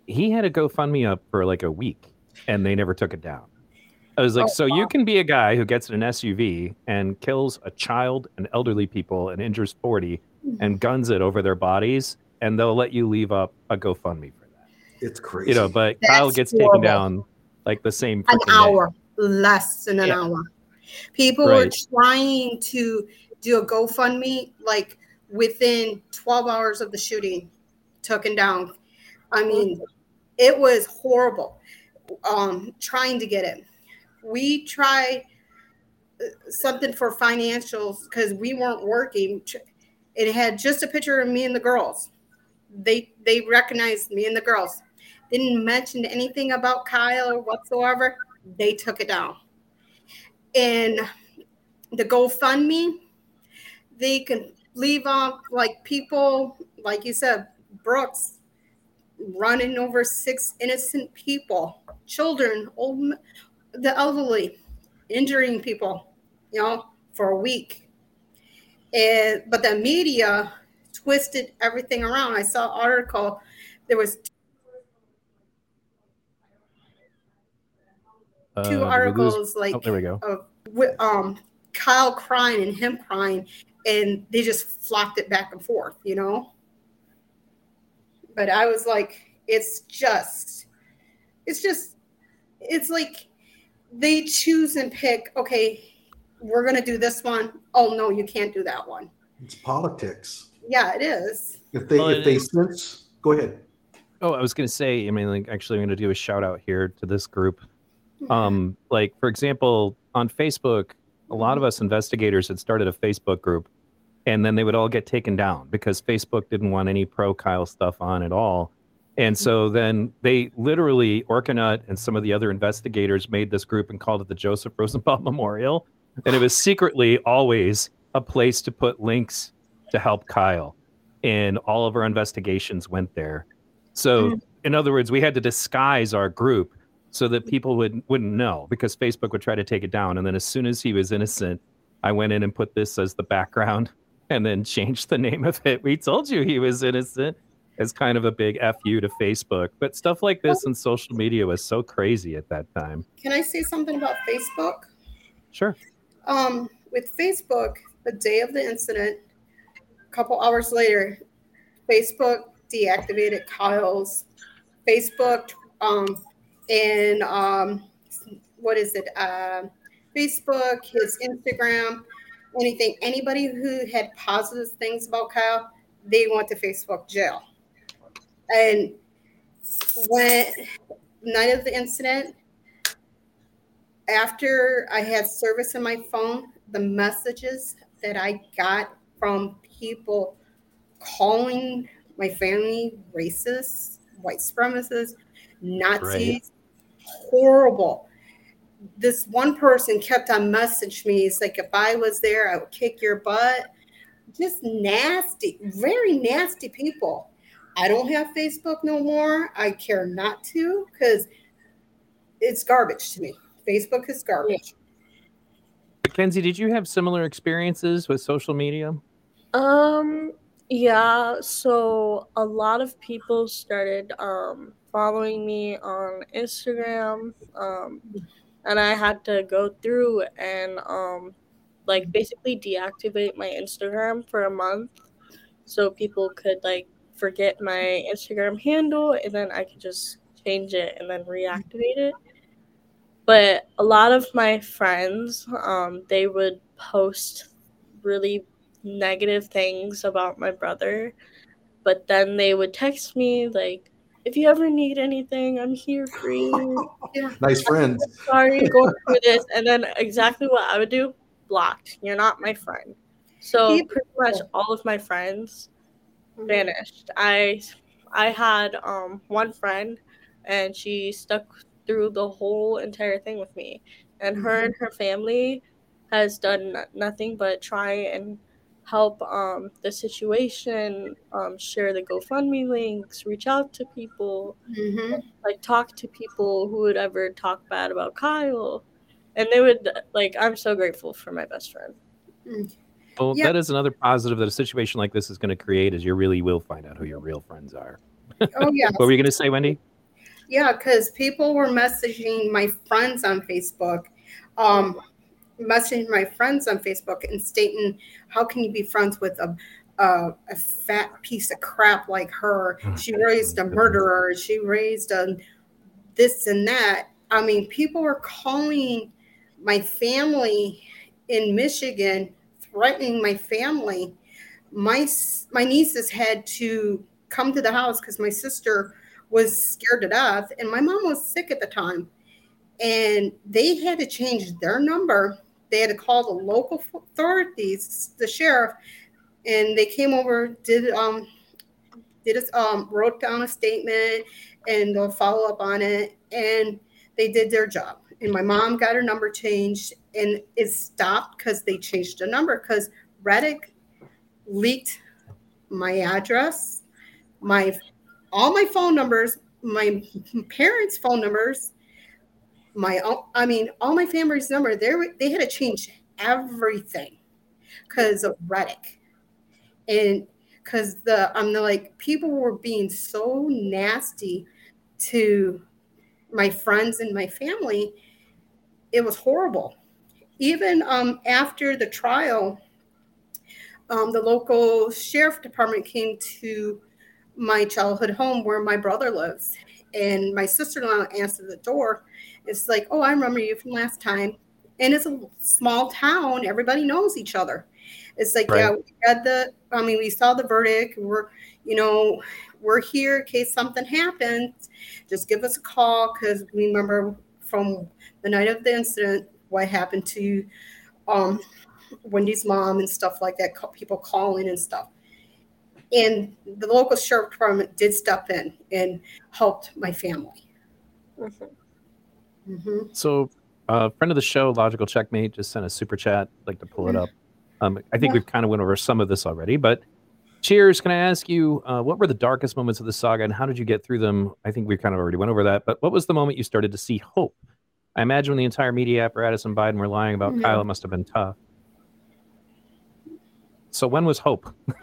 He had a GoFundMe up for like a week and they never took it down. I was like, Oh, so you can be a guy who gets in an SUV and kills a child and elderly people and injures 40 and guns it over their bodies, and they'll let you leave up a GoFundMe for that. It's crazy. You know, but That's Kyle gets taken down like the same an freaking day. hour, less than an Yeah. hour. People were trying to do a GoFundMe like within 12 hours of the shooting, taken down. I mean, it was horrible. Um, trying to get it. We tried uh, something for financials because we weren't working. It had just a picture of me and the girls. They they recognized me and the girls. Didn't mention anything about Kyle or whatsoever. They took it down. And the GoFundMe, they can leave off like people, like you said, Brooks running over six innocent people, children, old, the elderly, injuring people, you know, for a week. And but the media twisted everything around. I saw an article. There was two did we lose- articles like Oh, there we go. of wi- um Kyle crying and him crying, and they just flopped it back and forth, you know. But I was like, it's just, it's just, it's like they choose and pick. Okay, we're gonna do this one. Oh no, you can't do that one. It's politics. Yeah, it is. If they Well, if they is- sense, go ahead. Oh, I was going to say, I mean, like, actually, I'm going to do a shout out here to this group. Um, like, for example, on Facebook, a lot of us investigators had started a Facebook group, and then they would all get taken down because Facebook didn't want any pro Kyle stuff on at all. And so then they literally, Orkanut and some of the other investigators made this group and called it the Joseph Rosenbaum Memorial. And it was secretly always a place to put links to help Kyle. And all of our investigations went there. So, in other words, we had to disguise our group so that people would wouldn't know because Facebook would try to take it down. And then as soon as he was innocent, I went in and put this as the background and then changed the name of it. We told you he was innocent as kind of a big fu to Facebook. But stuff like this in social media was so crazy at that time. Can I say something about Facebook? Sure. Um, with Facebook, the day of the incident, a couple hours later, Facebook deactivated Kyle's Facebook um, and um, what is it? Uh, Facebook, his Instagram, anything. Anybody who had positive things about Kyle, they went to Facebook jail. And when night of the incident, after I had service in my phone, the messages that I got from people calling my family racist, white supremacists, Nazis, horrible. This one person kept on messaging me. It's like if I was there, I would kick your butt. Just nasty, very nasty people. I don't have Facebook no more. I care not to because it's garbage to me. Facebook is garbage. McKenzie, did you have similar experiences with social media? Um, yeah, so a lot of people started um following me on Instagram. Um and I had to go through and um like basically deactivate my Instagram for a month so people could like forget my Instagram handle and then I could just change it and then reactivate it. But a lot of my friends, um, they would post really negative things about my brother, but then they would text me like, "If you ever need anything, I'm here for you." Nice friends. Sorry, going through this, and then exactly what I would do: blocked. You're not my friend. So People- pretty much all of my friends vanished. I I had um one friend and she stuck through the whole entire thing with me. And her and her family has done nothing but try and help um the situation, um share the GoFundMe links, reach out to people, Mhm. like talk to people who would ever talk bad about Kyle. And they would like I'm so grateful for my best friend. Well, Yeah. that is another positive that a situation like this is going to create is you really will find out who your real friends are. Oh yeah, What were you going to say, Wendy? yeah, because people were messaging my friends on Facebook, um, messaging my friends on Facebook and stating, "How can you be friends with a a, a fat piece of crap like her? She raised a murderer. She raised a this and that." I mean, people were calling my family in Michigan, threatening my family. My my nieces had to come to the house because my sister was scared to death, and my mom was sick at the time, and they had to change their number. They had to call the local authorities, the sheriff, and they came over, did um, did a, um, wrote down a statement, and they'll follow up on it, and they did their job. And my mom got her number changed, and it stopped because they changed the number because Reddit leaked my address, my all my phone numbers, my parents' phone numbers, my I mean all my family's number. They they had to change everything because of Reddit, and because the I'm like people were being so nasty to my friends and my family. It was horrible. Even um, after the trial, um, the local sheriff department came to my childhood home where my brother lives. And my sister in law answered the door. It's like, oh, I remember you from last time. And it's a small town, everybody knows each other. It's like, right. yeah, we had the, I mean, we saw the verdict. We're, you know, we're here in case something happens. Just give us a call because we remember from the night of the incident what happened to um, Wendy's mom and stuff like that, people calling and stuff. And the local sheriff department did step in and helped my family. Mm-hmm. Mm-hmm. So, a uh, friend of the show, Logical Checkmate, just sent a super chat. I'd like to pull it mm-hmm. up. Um, I think yeah. we've kind of went over some of this already, but cheers. Can I ask you uh, what were the darkest moments of the saga, and how did you get through them? I think we kind of already went over that, but what was the moment you started to see hope? I imagine when the entire media apparatus and Biden were lying about mm-hmm. Kyle, it must have been tough. So when was hope?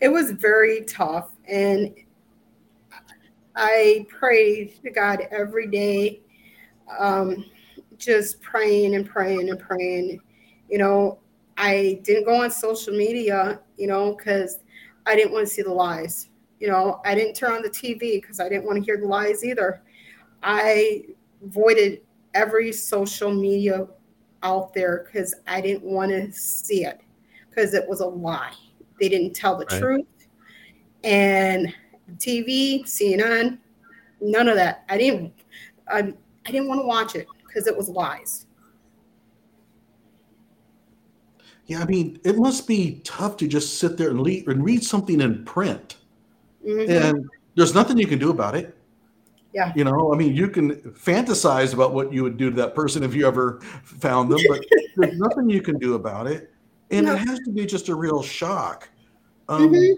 it was very tough, and I pray to God every day, um, just praying and praying and praying. You know, I didn't go on social media, you know, because I didn't want to see the lies. You know, I didn't turn on the TV because I didn't want to hear the lies either. I avoided every social media out there because I didn't want to see it because it was a lie. They didn't tell the right. truth. And TV, CNN, none of that. I didn't. I, I didn't want to watch it because it was lies. Yeah, I mean, it must be tough to just sit there and, read, and read something in print, mm-hmm. and there's nothing you can do about it. Yeah. You know, I mean, you can fantasize about what you would do to that person if you ever found them, but there's nothing you can do about it. And no. it has to be just a real shock. Um, mm-hmm.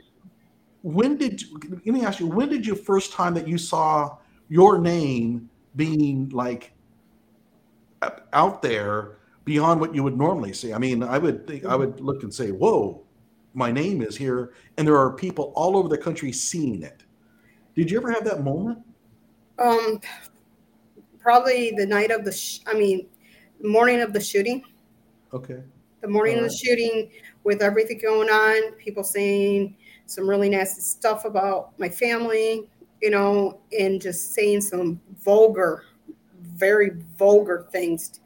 When did, let me ask you, when did your first time that you saw your name being like out there beyond what you would normally see? I mean, I would think, I would look and say, whoa, my name is here. And there are people all over the country seeing it. Did you ever have that moment? Um, probably the night of the, sh- I mean, morning of the shooting. Okay. The morning of the shooting, with everything going on, people saying some really nasty stuff about my family, you know, and just saying some vulgar, very vulgar things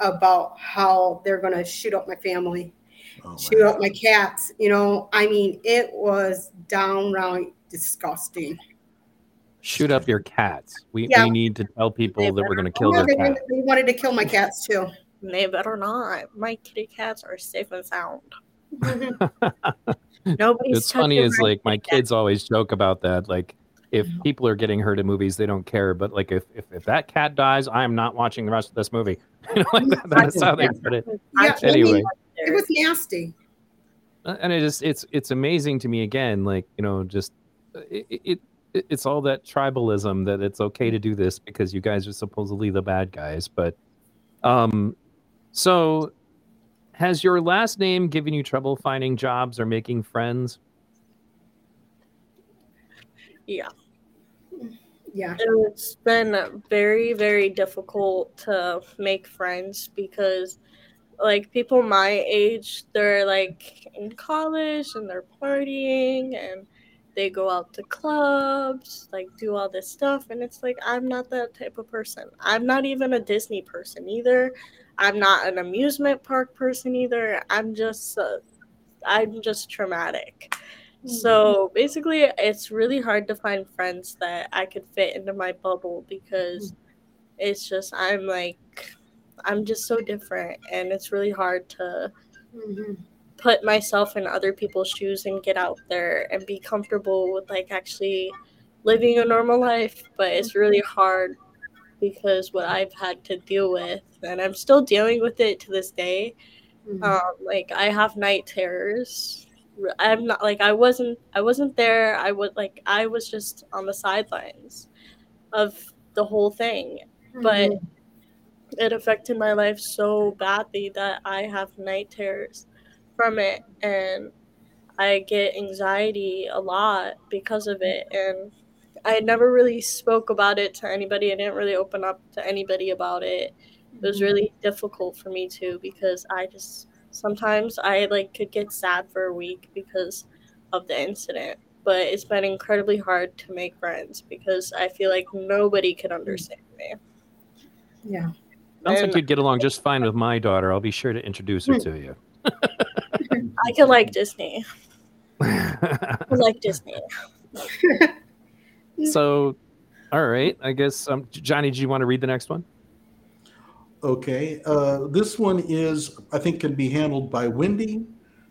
about how they're going to shoot up my family, oh, shoot up my cats. You know, I mean, it was downright disgusting shoot up your cats. We, yeah. we need to tell people that we're going to kill their cats. They wanted to kill my cats too. They better not. My kitty cats are safe and sound. Nobody's it's funny is like my kids always joke about that. Like if mm-hmm. people are getting hurt in movies, they don't care. But like if, if, if that cat dies, I am not watching the rest of this movie. like that, that's how they put it. Yeah, anyway, it was nasty. And it is it's it's amazing to me again. Like you know, just it, it it's all that tribalism that it's okay to do this because you guys are supposedly the bad guys. But um, so has your last name given you trouble finding jobs or making friends? Yeah. Yeah. It's been very, very difficult to make friends because like people my age, they're like in college and they're partying and they go out to clubs, like do all this stuff. And it's like, I'm not that type of person. I'm not even a Disney person either. I'm not an amusement park person either. I'm just, uh, I'm just traumatic. So basically, it's really hard to find friends that I could fit into my bubble because it's just, I'm like, I'm just so different. And it's really hard to Mhm. Put myself in other people's shoes and get out there and be comfortable with like actually living a normal life but it's really hard because what i've had to deal with and i'm still dealing with it to this day Mhm. um like i have night terrors i'm not like i wasn't i wasn't there i would like i was just on the sidelines of the whole thing but Mhm. it affected my life so badly that I have night terrors from it and I get anxiety a lot because of it and I never really spoke about it to anybody. I didn't really open up to anybody about it. It was mm-hmm. really difficult for me too because I just sometimes I like could get sad for a week because of the incident. But it's been incredibly hard to make friends because I feel like nobody could understand me. yeah. Sounds like you'd get along just fine with my daughter. I'll be sure to introduce her hmm. to you. I can like Disney. I like Disney. so, all right. I guess, um, Johnnie, do you want to read the next one? Okay, uh, this one is, I think, can be handled by Wendy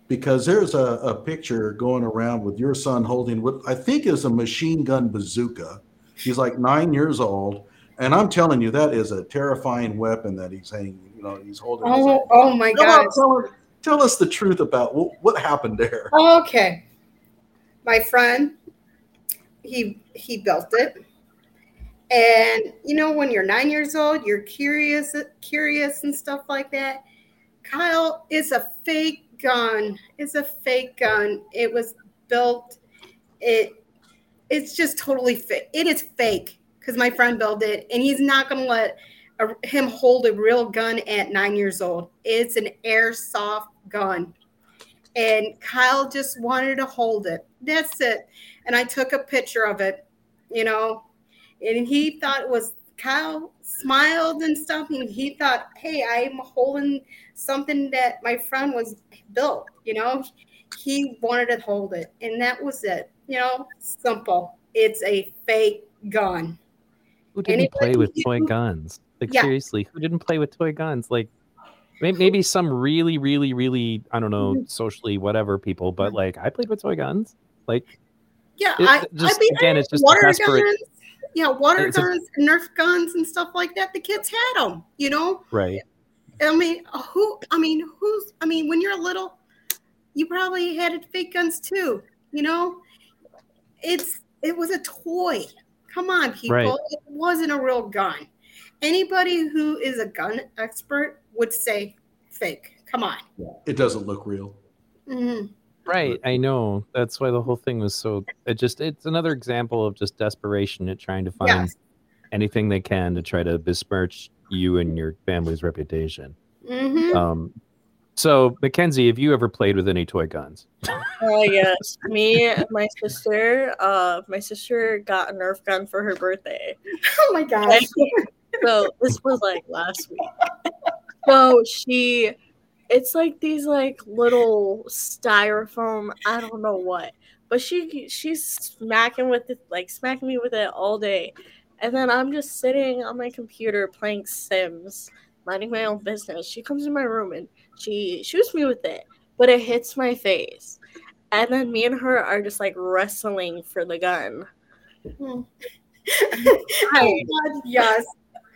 because there's a, a picture going around with your son holding what I think is a machine gun bazooka. He's like nine years old, and I'm telling you, that is a terrifying weapon that he's hanging. You know, he's holding. Oh, oh my God. tell, tell us the truth about what, what happened there. Okay. My friend, he he built it. And you know, when you're nine years old, you're curious, curious and stuff like that. Kyle is a fake gun. It's a fake gun. It was built. It it's just totally fake. It is fake because my friend built it, and he's not gonna let a, him hold a real gun at nine years old. It's an airsoft gun and Kyle just wanted to hold it. That's it. And I took a picture of it, you know, and he thought it was Kyle smiled and stuff, and he thought, hey, I'm holding something that my friend was built, you know. He wanted to hold it, and that was it. You know, simple. It's a fake gun. Who didn't Anybody play with toy guns? Like, Yeah. seriously, who didn't play with toy guns? Like, maybe some really, really, really, I don't know, Mm-hmm. socially, whatever people, but like, I played with toy guns. Like, Yeah, It- I, just- I mean, again, it's just water desperate- guns. Yeah, water It's a- guns, Nerf guns, and stuff like that. The kids had them, you know. right. I mean, who? I mean, who's? I mean, when you're little, you probably had fake guns too. You know, it's it was a toy. Come on, people. Right. It wasn't a real gun. Anybody who is a gun expert would say fake. Come on. It doesn't look real. Mhm. Right, I know. That's why the whole thing was so. It just it's another example of just desperation at trying to find Yes. anything they can to try to besmirch you and your family's reputation. Mhm. Um, so McKenzie, have you ever played with any toy guns? Oh yes, me and my sister. Uh, my sister got a Nerf gun for her birthday. Oh my gosh. so this was like last week. So she, it's like these like little styrofoam. I don't know what, but she she's smacking with it, like smacking me with it all day, and then I'm just sitting on my computer playing Sims, minding my own business. She comes in my room and she shoots me with it, but it hits my face, and then me and her are just like wrestling for the gun. Hmm. oh God, yes.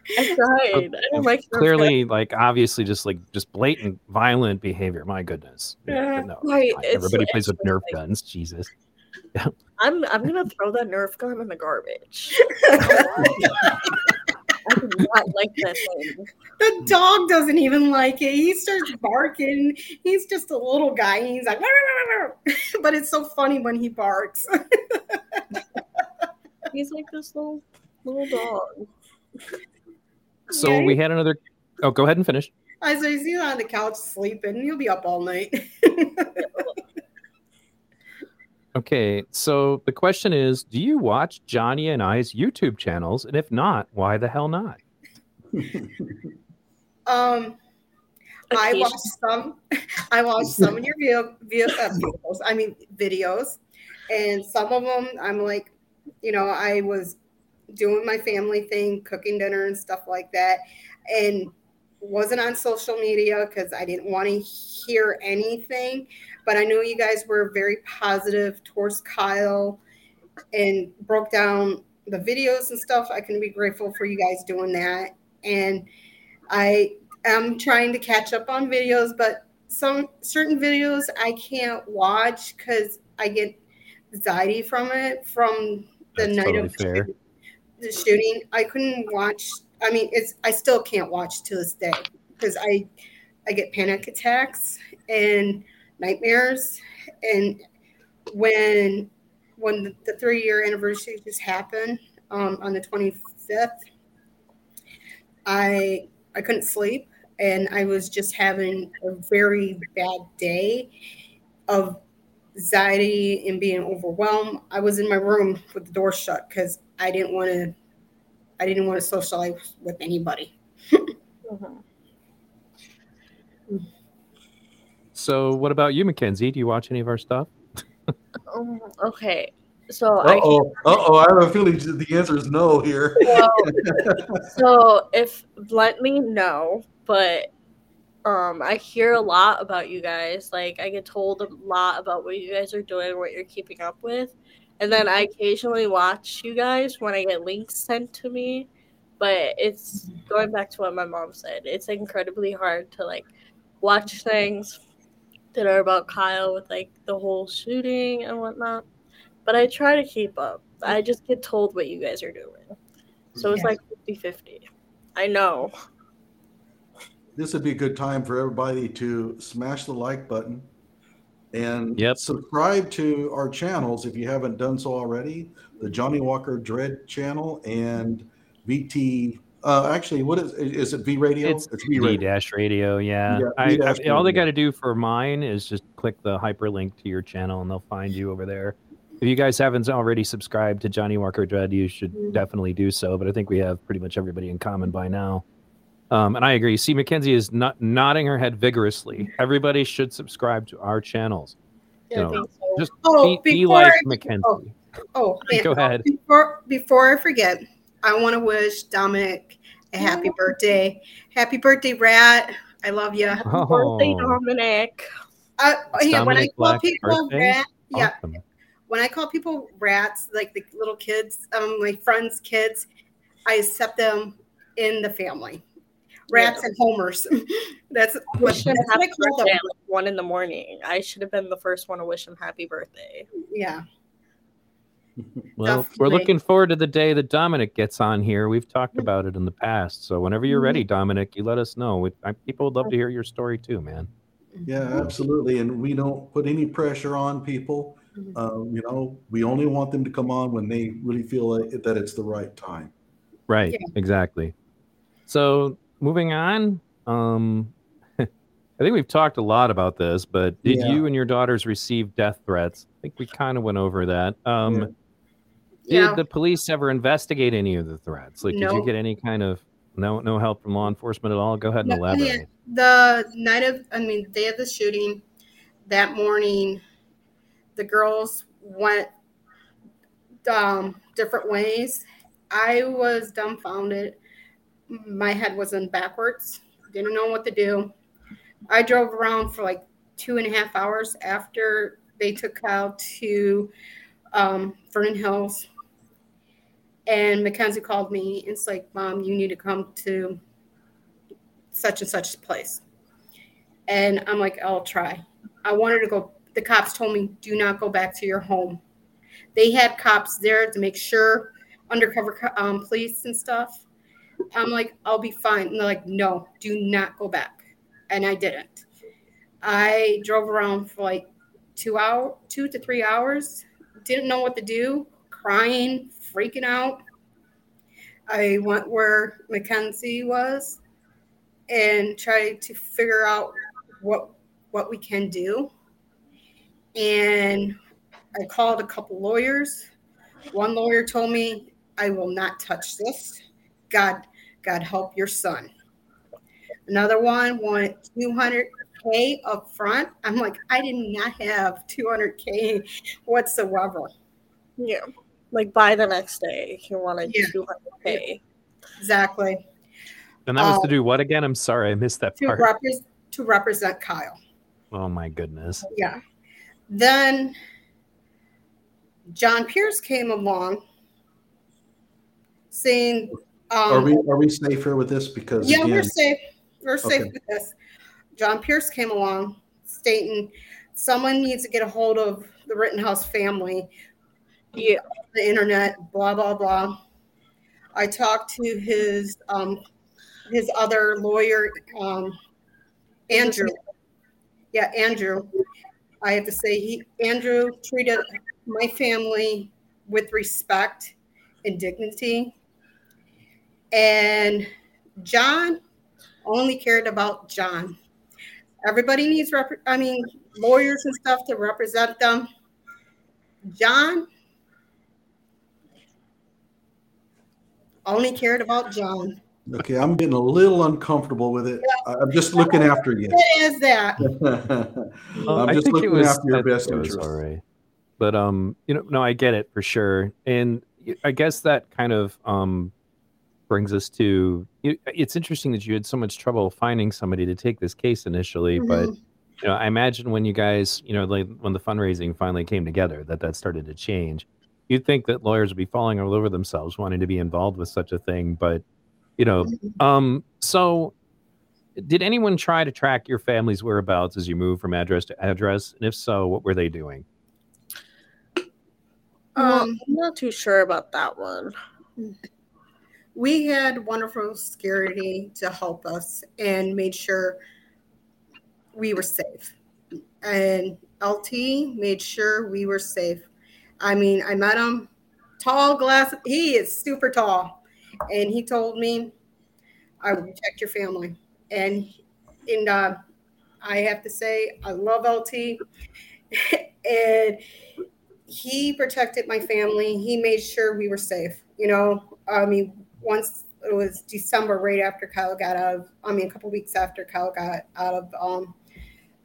I tried. I don't like Nerf guns. Clearly, like obviously, just like just blatant violent behavior. My goodness. Uh, yeah, Yeah, no, right, God, it's- everybody plays it's with Nerf like- guns. Jesus. I'm I'm gonna throw that Nerf gun in the garbage. I do not like that thing. The dog doesn't even like it. He starts barking. He's just a little guy. He's like, but it's so funny when he barks. He's like this little little dog. So Yeah. we had another. Oh, go ahead and finish. I so he's on the couch sleeping. He'll be up all night. Okay, so the question is Do you watch Johnnie and I's YouTube channels? And if not, why the hell not? Um, I Occasion- watched some. I watched some of your view, view, uh, videos. I mean videos, and some of them I'm like, you know, I was doing my family thing, cooking dinner and stuff like that, and wasn't on social media because I didn't want to hear anything. But I know you guys were very positive towards Kyle and broke down the videos and stuff. I can be grateful for you guys doing that. And I am trying to catch up on videos, but some certain videos I can't watch because I get anxiety from it from the That's night totally of fair. The shooting. I couldn't watch. I mean, it's I still can't watch to this day because I I get panic attacks and nightmares. And when when the, three year anniversary just happened um, on the twenty fifth, I I couldn't sleep and I was just having a very bad day of anxiety and being overwhelmed. I was in my room with the door shut because I didn't want to. I didn't want to socialize with anybody. Mhm. So, what about you, McKenzie? Do you watch any of our stuff? Um, okay, so Uh I oh. Uh oh. I have a feeling the answer is no here. so, so if bluntly no, but um I hear a lot about you guys. Like I get told a lot about what you guys are doing, what you're keeping up with. And then I occasionally watch you guys when I get links sent to me. But it's going back to what my mom said. It's incredibly hard to like watch things that are about Kyle with like the whole shooting and whatnot. But I try to keep up. I just get told what you guys are doing. So it's Yeah. like 50 50. I know. this would be a good time for everybody to smash the like button and Yep. subscribe to our channels if you haven't done so already the Johnnie Walker Dread channel and vt uh actually what is is it v radio It's v V Dash Radio, yeah. Yeah, I, I, all they got to do for mine is just click the hyperlink to your channel, and they'll find you over there. If you guys haven't already subscribed to Johnnie Walker Dread, you should Mhm. definitely do so. But I think we have pretty much everybody in common by now. Um, and I agree. See, McKenzie is not nodding her head vigorously. Everybody should subscribe to our channels. Yeah, I No. so. Just Oh, be, be before like I- McKenzie. oh. Oh, man. Go ahead. Before before I forget, I want to wish Dominic a happy birthday. Happy birthday, Rat. I love you. Happy birthday, Oh. Dominic. Uh, It's yeah, when I call Black's people birthday? rat, yeah, Awesome. when I call people rats, like the little kids, um, my friends' kids, I accept them in the family. Rats and homers. that's what, Wish him that's what I happy call them. like one in the morning. I should have been the first one to wish him happy birthday. Yeah. Well, we're looking forward to the day that Dominic gets on here. We've talked mm-hmm. about it in the past. So whenever you're ready, mm-hmm. Dominic, you let us know. We, I, people would love to hear your story too, man. yeah mm-hmm. absolutely and we don't put any pressure on people um, you know we only want them to come on when they really feel like, that it's the right time Right. Yeah. Exactly. So moving on, um, I think we've talked a lot about this, but did Yeah. you and your daughters receive death threats? I think we kind of went over that. Um, Yeah. Did Yeah. the police ever investigate any of the threats? Like, did you get any kind of no no help from law enforcement at all? Go ahead and No, elaborate. The night of, I mean, day of the shooting, that morning, the girls went um, different ways. I was dumbfounded. My head was in backwards. Didn't know what to do. I drove around for like two and a half hours after they took Kyle to um, Vernon Hills. And McKenzie called me. and It's like, Mom, you need to come to such and such place. And I'm like, I'll try. I wanted to go. The cops told me, do not go back to your home. They had cops there to make sure, undercover um, police and stuff. I'm like, I'll be fine. And they're like, no, do not go back. And I didn't. I drove around for like two hour, two to three hours. Didn't know what to do, crying, freaking out. I went where Mackenzie was and tried to figure out what what we can do. And I called a couple lawyers. One lawyer told me, I will not touch this. God, God help your son. Another one wanted 200K up front. I'm like, I did not have 200K whatsoever. Yeah. Like by the next day, he wanted Yeah. 200K. Exactly. And that was to Um, do what again? I'm sorry, I missed that To, part. repres to represent Kyle. Oh my goodness. Yeah. Then John Pierce came along saying, um, Are we are we safe here with this? Because Yeah, we're safe. We're safe Okay. with this. John Pierce came along stating someone needs to get a hold of the Rittenhouse family, Yeah. the internet, blah blah blah. I talked to his um his other lawyer, um Andrew. Yeah, Andrew. I have to say he Andrew treated my family with respect and dignity. And John only cared about John. Everybody needs, rep- I mean, lawyers and stuff to represent them. John only cared about John. okay, I'm getting a little uncomfortable with it. I- I'm just looking after you. What is that. Well, I'm I just think it looking was, after your I best it was interest. all right. But um, you know, no, I get it for sure, and I guess that kind of um brings us to. it- It's interesting that you had so much trouble finding somebody to take this case initially, but Mhm. you know, I imagine when you guys, you know, like when the fundraising finally came together, that that started to change. You'd think that lawyers would be falling all over themselves wanting to be involved with such a thing, but you know, um, so did anyone try to track your family's whereabouts as you moved from address to address? And if so, what were they doing? Well, Um, I'm not too sure about that one. We had wonderful security to help us and made sure we were safe. And LT made sure we were safe. I mean, I met him, tall glass. He is super tall, and he told me, "I will protect your family." And and uh, I have to say, I love LT, and he protected my family. He made sure we were safe. You know, I mean, once it was December, right after Kyle got out of, I mean, a couple weeks after Kyle got out of um,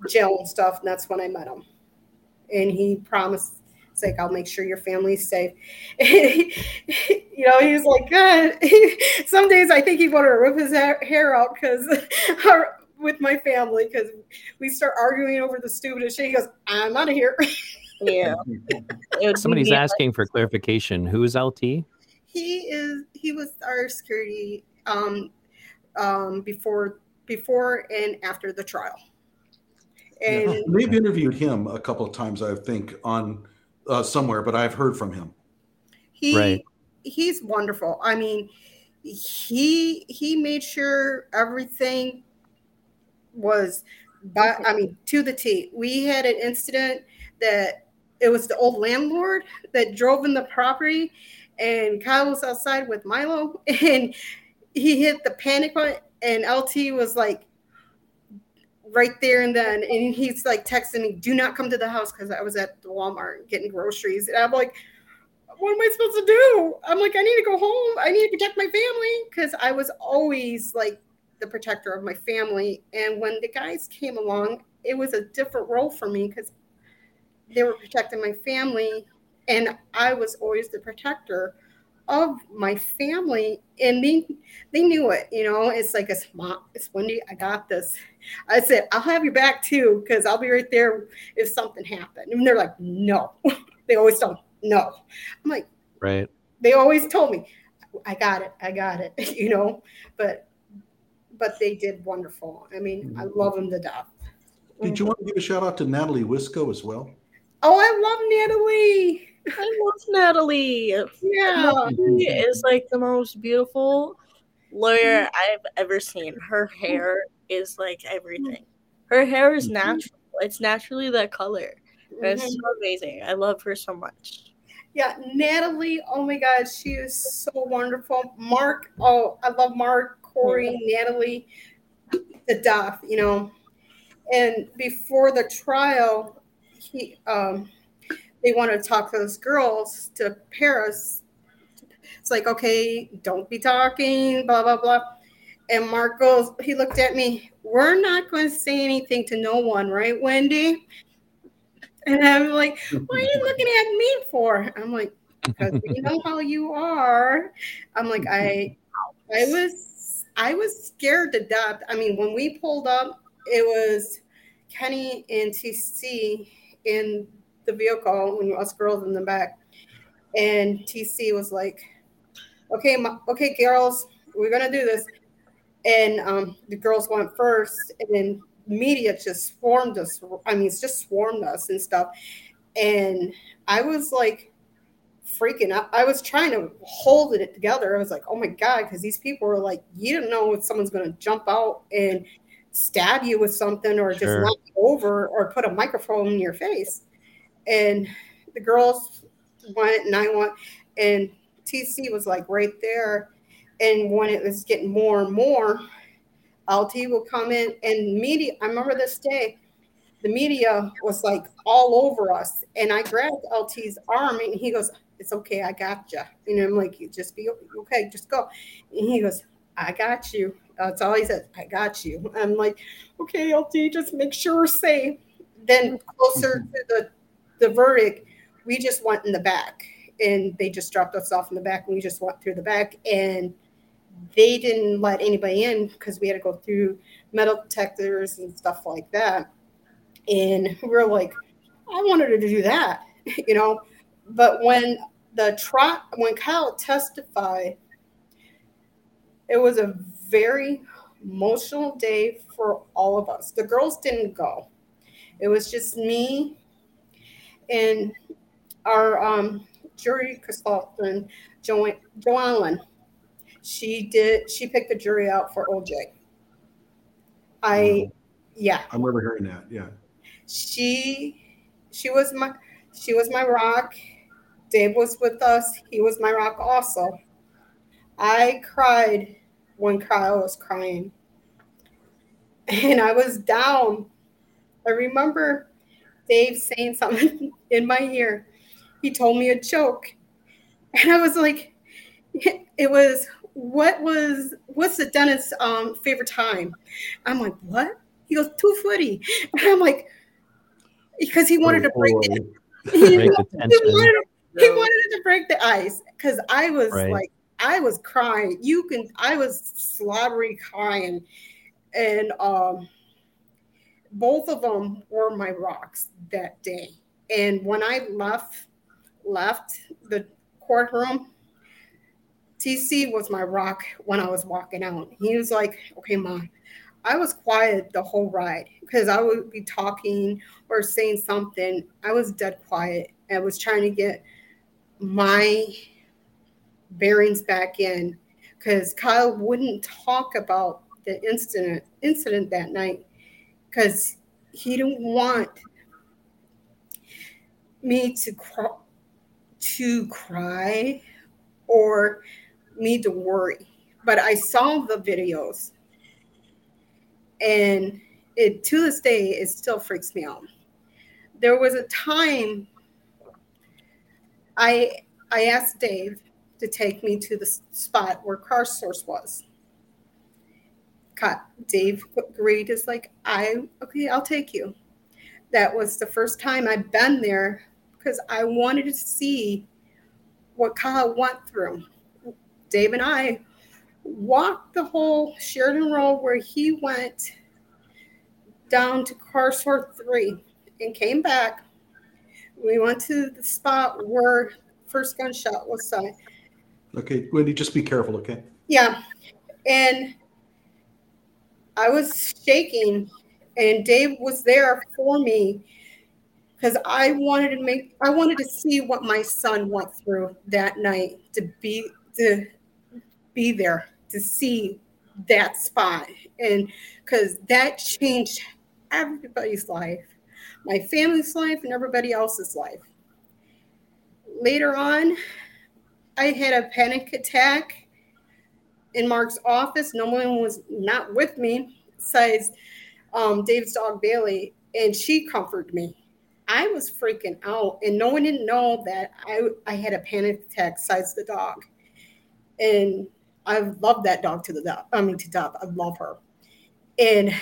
jail and stuff, and that's when I met him. And he promised, it's like, I'll make sure your family's safe. you know, he was like, good. Some days I think he wanted to rip his hair, hair out because with my family, because we start arguing over the stupidest shit. He goes, I'm out of here. Yeah. Somebody's be- asking for clarification. Who is LT? He is he was our security um um before before and after the trial and They've interviewed him a couple of times, I think, on uh, somewhere, but I've heard from him. he Right. he's wonderful i mean he he made sure everything was but i mean to the t we had an incident that it was the old landlord that drove in the property and kyle was outside with milo and he hit the panic button and lt was like right there and then and he's like texting me do not come to the house because i was at the walmart getting groceries and i'm like what am I supposed to do? I'm like, I need to go home. I need to protect my family because I was always like the protector of my family. And when the guys came along, it was a different role for me because they were protecting my family, and I was always the protector of my family. And they they knew it. You know, it's like it's mom, it's Wendy. I got this. I said, I'll have your back too because I'll be right there if something happened. And they're like, no. they always don't. No. I'm like Right. they always told me i got it i got it you know but but they did wonderful i mean i mm-hmm. love them to death Did you want to give a shout out to Natalie Wisco as well? oh i love natalie I love Natalie. yeah Natalie is like the most beautiful lawyer I've ever seen. Her hair is like everything. Her hair is natural. It's naturally that color. And It's so amazing. I love her so much. yeah natalie oh my god she is so wonderful mark oh i love mark corey natalie the death you know and before the trial he um they want to talk to those girls to Paris. It's like, okay, don't be talking, blah, blah, blah. And Mark goes, he looked at me, we're not going to say anything to no one, right, Wendy? And I'm like, what are you looking at me for? I'm like, because we know how you are. I'm like, I I was I was scared to death. I mean, when we pulled up, it was Kenny and TC in the vehicle when us girls in the back. And TC was like, okay, okay, girls, we're gonna do this. And um, the girls went first, and then media just swarmed us. I mean, it's just swarmed us and stuff. And I was like freaking out. I was trying to hold it together. I was like, oh my God, because these people were like, you don't know if someone's going to jump out and stab you with something or just knock you over or put a microphone in your face. And the girls went and I went, and TC was like right there. And when it was getting more and more, LT will come in and media. I remember this day, the media was like all over us. And I grabbed LT's arm and he goes, It's okay, I got you. And I'm like, Just be okay, just go. And he goes, I got you. That's all he said. I got you. I'm like, okay, LT, just make sure we're safe. Then closer to the the verdict, we just went in the back and they just dropped us off in the back and we just went through the back and they didn't let anybody in because we had to go through metal detectors and stuff like that. And we were like, I wanted to do that, you know. But when the trial, when Kyle testified, it was a very emotional day for all of us. The girls didn't go. It was just me and our um, jury consultant, jo- Joanne she did she picked the jury out for OJ. I yeah. I remember hearing that. Yeah. She she was my she was my rock. Dave was with us. He was my rock also. I cried when Kyle was crying. And I was down. I remember Dave saying something in my ear. He told me a joke. And I was like, it was what was what's the dentist's um, favorite time? I'm like, what? He goes, two footy. And I'm like, because he wanted to break it. He, he, wanted he wanted to break the ice because I was right. like, I was crying. You can, I was slobbery crying. And um, both of them were my rocks that day. And when I left, left the courtroom, TC was my rock when I was walking out. He was like, okay, mom. I was quiet the whole ride because I would be talking or saying something. I was dead quiet. I was trying to get my bearings back in because Kyle wouldn't talk about the incident incident that night because he didn't want me to cry, to cry or me to worry. But I saw the videos, and it to this day it still freaks me out. There was a time I I asked Dave to take me to the spot where Car Source was. Dave agreed. Is like I okay, I'll take you. That was the first time I'd been there because I wanted to see what Kyle went through. Dave and I walked the whole Sheridan Road where he went down to Car Source 3 and came back. We went to the spot where first gunshot was signed. Okay, Wendy, just be careful, okay? Yeah. And I was shaking, and Dave was there for me because I wanted to make I wanted to see what my son went through that night to be to be there to see that spot. And because that changed everybody's life my family's life and everybody else's life. Later on i had a panic attack in mark's office no one was not with me besides um, dave's dog bailey and she comforted me I was freaking out, and no one didn't know that I I had a panic attack besides the dog, and I love that dog to the dog. I mean to death. I love her, and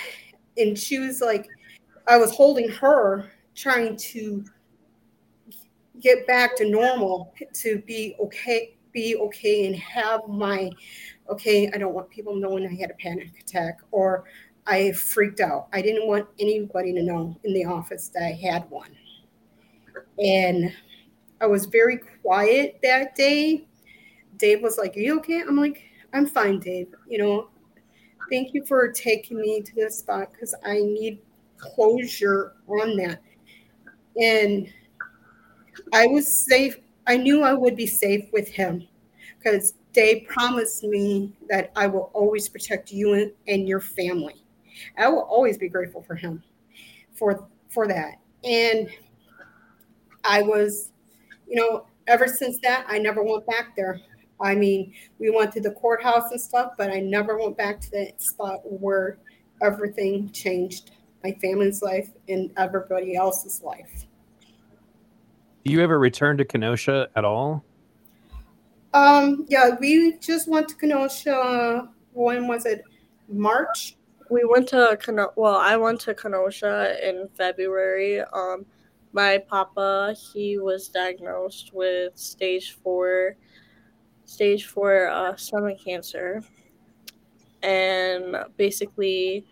and she was like, I was holding her, trying to get back to normal, to be okay, be okay, and have my okay. I don't want people knowing I had a panic attack or I freaked out. I didn't want anybody to know in the office that I had one. And I was very quiet that day. Dave was like, Are you okay? I'm like, I'm fine, Dave. You know, thank you for taking me to this spot because I need closure on that. And I was safe. I knew I would be safe with him because Dave promised me that I will always protect you and, and your family. I will always be grateful for him for for that. And I was, you know, ever since that, I never went back there. I mean, we went to the courthouse and stuff, but I never went back to that spot where everything changed my family's life and everybody else's life. Do you ever return to Kenosha at all? Um, yeah, we just went to Kenosha. When was it? March we went to Keno- well, I went to Kenosha in February. Um, my papa he was diagnosed with stage four, stage four uh, stomach cancer, and basically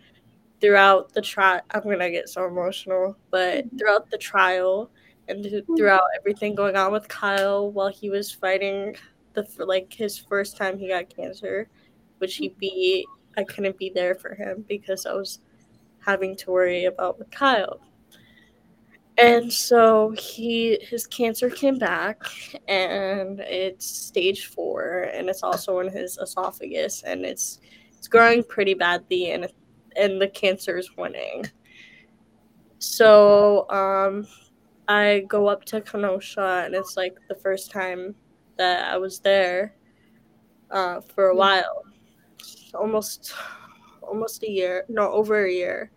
throughout the trial, I'm gonna get so emotional, but throughout the trial and throughout everything going on with Kyle while he was fighting the like his first time he got cancer, which he beat I couldn't be there for him because I was having to worry about Kyle. And so he his cancer came back and it's stage 4 and it's also in his esophagus and it's it's growing pretty badly and and the cancer is winning. So um I go up to Kenosha and it's like the first time that I was there uh, for a hmm. while. Almost almost a year no over a year.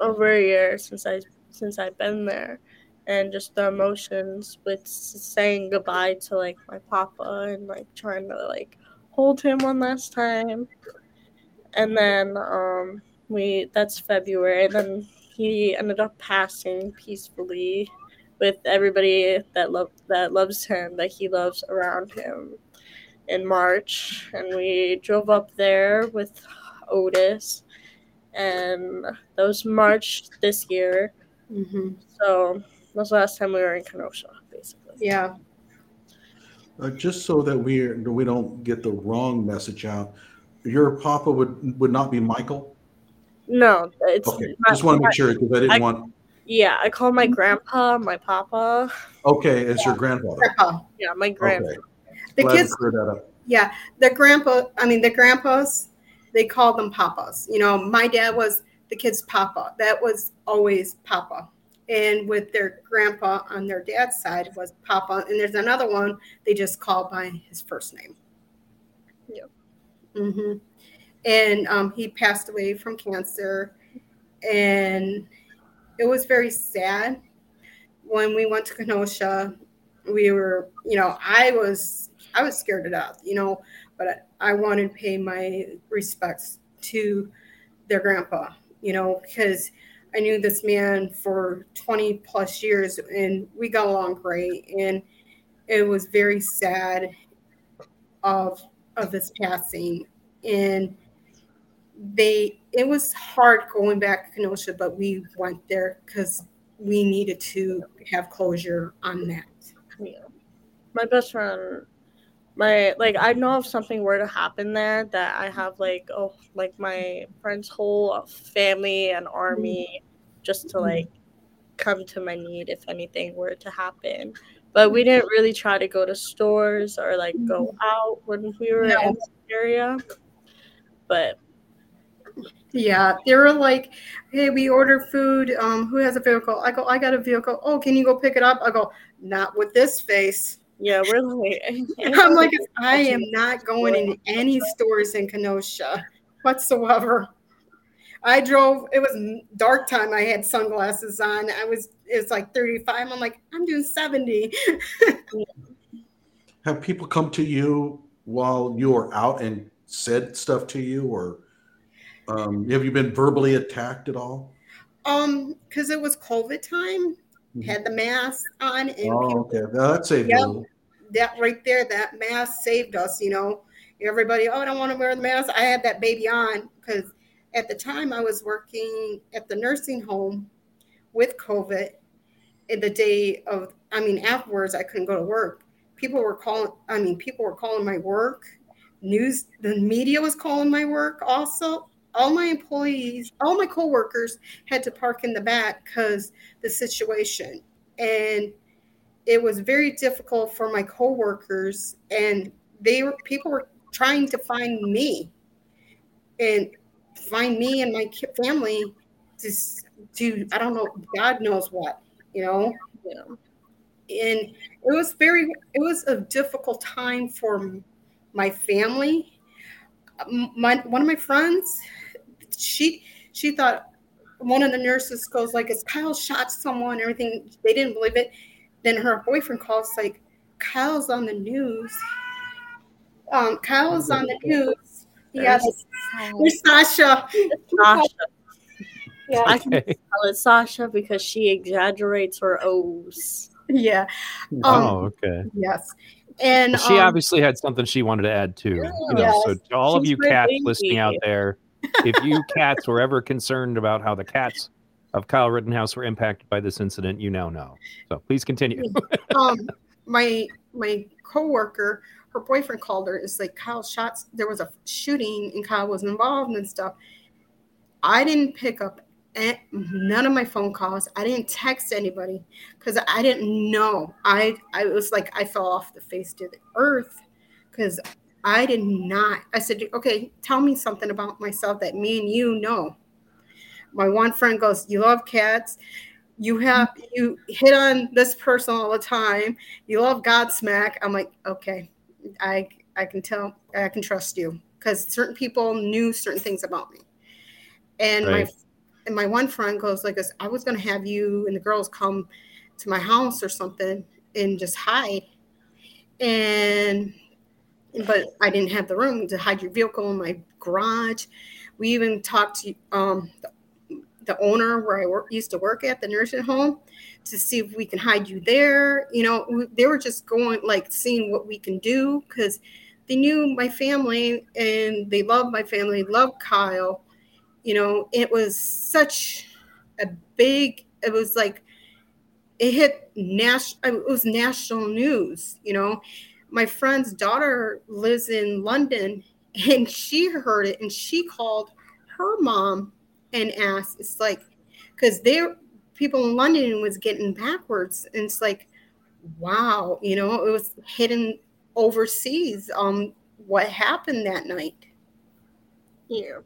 Over a year since i since i've been there. And just the emotions with saying goodbye to like my papa and like trying to like hold him one last time. And then um we that's february. And then he ended up passing peacefully with everybody that love that loves him that he loves around him in March, and we drove up there with Otis, and that was March this year. Mm-hmm. So that was the last time we were in Kenosha, basically. Yeah. Uh, just so that we we don't get the wrong message out, your papa would would not be Michael. No, it's okay. Not, just want to make sure because I didn't I, want. Yeah, I call my grandpa my papa. Okay, it's yeah. your grandfather. Grandpa. Yeah, my grandpa. Okay the Glad kids yeah the grandpa i mean the grandpas they call them papas you know my dad was the kid's papa that was always papa and with their grandpa on their dad's side was papa and there's another one they just call by his first name yeah mm-hmm. and um, he passed away from cancer and it was very sad when we went to kenosha we were you know i was I was scared to death, you know, but I, wanted to pay my respects to their grandpa, you know, because I knew this man for 20 plus years and we got along great. And it was very sad of of this passing. And they it was hard going back to Kenosha, but we went there because we needed to have closure on that. Yeah. My best friend my like I know if something were to happen there that I have like oh like my friend's whole family and army just to like come to my need if anything were to happen. But we didn't really try to go to stores or like go mm-hmm. out when we were no. in the area. But yeah, they were like, "Hey, we order food. Um, who has a vehicle?" I go, "I got a vehicle." Oh, can you go pick it up? I go, "Not with this face." Yeah, we're like, I'm like, I am not going in any stores in Kenosha whatsoever. I drove. It was dark time. I had sunglasses on. I was. It's like 35. I'm like, I'm doing 70. Have people come to you while you are out and said stuff to you, or um, have you been verbally attacked at all? Um, because it was COVID time. Mhm. Had the mask on, and Oh, people, okay. That saved Yep. that right there, that mask saved us. You know, everybody. Oh, I don't want to wear the mask. I had that baby on because at the time I was working at the nursing home with COVID. In the day of, I mean, afterwards, I couldn't go to work. People were calling. I mean, people were calling my work. News, the media was calling my work. Also, all my employees, all my coworkers had to park in the back because the situation, and it was very difficult for my coworkers. And they were people were trying to find me, and find me and my family to do I don't know God knows what you know Yeah. and it was very it was a difficult time for my family my one of my friends she she thought one of the nurses goes like is kyle shot someone and everything they didn't believe it then her boyfriend calls like kyle's on the news um kyle's on the news yes there's sasha Sasha. yeah I can Okay. call it Sasha because she exaggerates her O's. yeah Um, oh, okay. yes and Well, she um, obviously had something she wanted to add too. You know, Yes. so to all of you cats listening out there, if you cats were ever concerned about how the cats of Kyle Rittenhouse were impacted by this incident, you now know. So please continue. um my my coworker her boyfriend called her it's like kyle shots there was a shooting and kyle was involved and stuff i didn't pick up none of my phone calls i didn't text anybody because i didn't know i i was like i fell off the face to the earth because i did not i said okay tell me something about myself that me and you know. My one friend goes you love cats. You have you hit on this person all the time. You love godsmack. I'm like okay i i can tell i can trust you. Because certain people knew certain things about me. And my and my one friend goes like this i was going to have you and the girls come to my house or something and just hide. And but i didn't have the room to hide your vehicle in my garage we even talked to um the, the owner where i work, used to work at the nursing home to see if we can hide you there. You know, they were just going like seeing what we can do because they knew my family and they love my family, love Kyle. You know, it was such a big. It was like it hit national. It was national news. You know, my friend's daughter lives in London and she heard it and she called her mom and asked. It's like because they're people in London was getting backwards. And it's like, wow, you know, it was hidden overseas. Um, what happened that night? Yeah.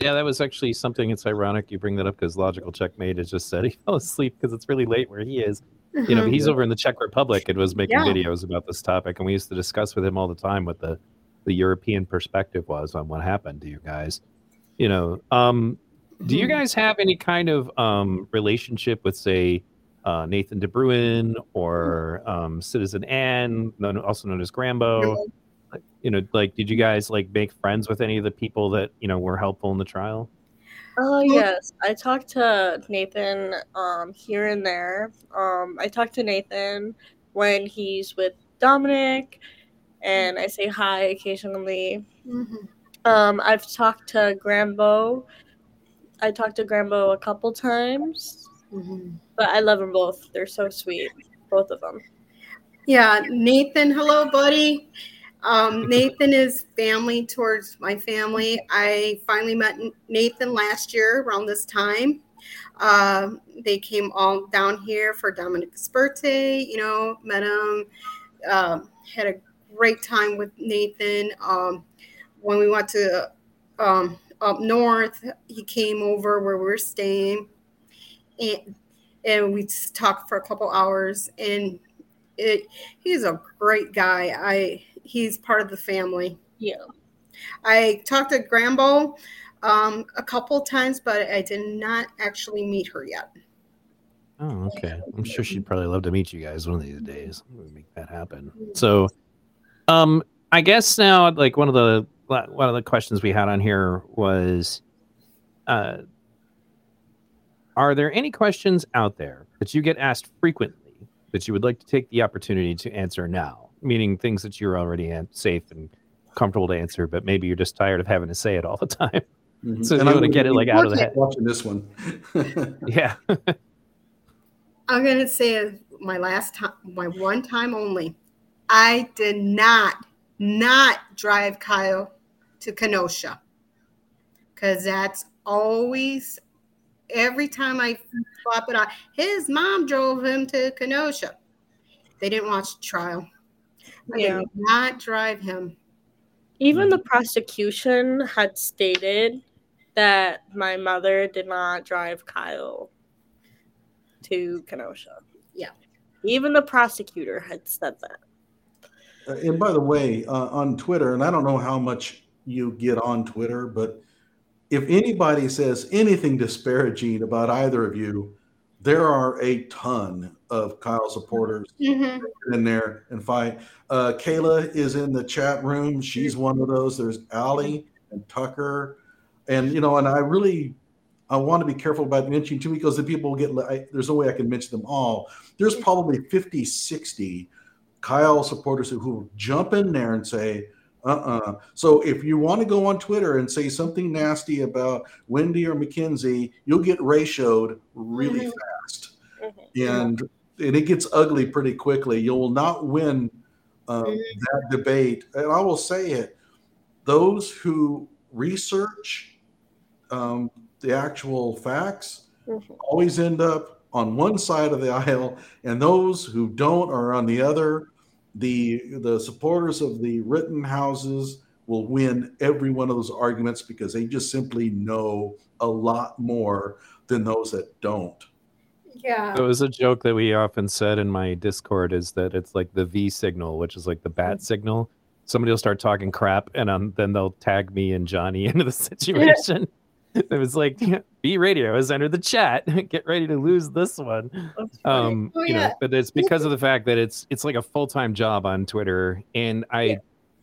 Yeah, that was actually something. It's ironic you bring that up because Logical Checkmate has just said he fell asleep because it's really late where he is. You know, Mhm. he's over in the Czech Republic and was making Yeah. videos about this topic, and we used to discuss with him all the time what the the European perspective was on what happened to you guys. You know, um, do you Mhm. guys have any kind of um, relationship with, say, uh, Nathan De Bruin or um, Citizen Anne, known, also known as Grambo? You know, like, did you guys like make friends with any of the people that you know were helpful in the trial? Oh yes, I talked to Nathan um here and there. Um I talked to Nathan when he's with Dominic and I say hi occasionally. Mhm. Um I've talked to Grambo. I talked to Grambo a couple times, Mhm. but I love them both. They're so sweet, both of them. Yeah, Nathan, hello, buddy. Um, Nathan is family towards my family. I finally met Nathan last year around this time. Um, they came all down here for Dominic's birthday, you know, met him, um, had a great time with Nathan. Um, when we went to um, up north, he came over where we were staying and, and we talked for a couple hours and it he's a great guy. I he's part of the family. Yeah. I talked to Grambo. Um, a couple times, but I did not actually meet her yet. Oh, okay. I'm sure she'd probably love to meet you guys one of these days. We'll make that happen. So, um, I guess now, like one of the one of the questions we had on here was, uh, are there any questions out there that you get asked frequently that you would like to take the opportunity to answer now? Meaning things that you're already safe and comfortable to answer, but maybe you're just tired of having to say it all the time. Mm-hmm. So and you want to get it like out of the head. Watching this one, yeah. I'm gonna say my last time, my one time only. I did not not drive Kyle to Kenosha because that's always every time I flop it out. His mom drove him to Kenosha. They didn't watch the trial. I yeah. did not drive him. Even the prosecution had stated that my mother did not drive Kyle to Kenosha. Yeah. Even the prosecutor had said that. Uh, and by the way, uh, on Twitter, and I don't know how much you get on Twitter, but if anybody says anything disparaging about either of you, there are a ton of Kyle supporters mm-hmm. in there and fight. Uh, Kayla is in the chat room. She's one of those. There's Allie and Tucker. And, you know, and I really I want to be careful about mentioning too because the people get. I, there's no way I can mention them all. There's probably 50, 60 Kyle supporters who, who jump in there and say, uh-uh. So if you want to go on Twitter and say something nasty about Wendy or McKenzie, you'll get ratioed really mm-hmm. fast, mm-hmm. and and it gets ugly pretty quickly. You will not win um, mm-hmm. that debate. And I will say it: those who research um, the actual facts mm-hmm. always end up on one side of the aisle, and those who don't are on the other. The the supporters of the Rittenhouses will win every one of those arguments because they just simply know a lot more than those that don't. Yeah. It was a joke that we often said in my Discord is that it's like the V signal, which is like the bat mm-hmm. signal. Somebody will start talking crap, and um, then they'll tag me and Johnnie into the situation it was like V radio has entered the chat. Get ready to lose this one. Um, oh, yeah. you know, but it's because of the fact that it's it's like a full time job on Twitter. And I, yeah.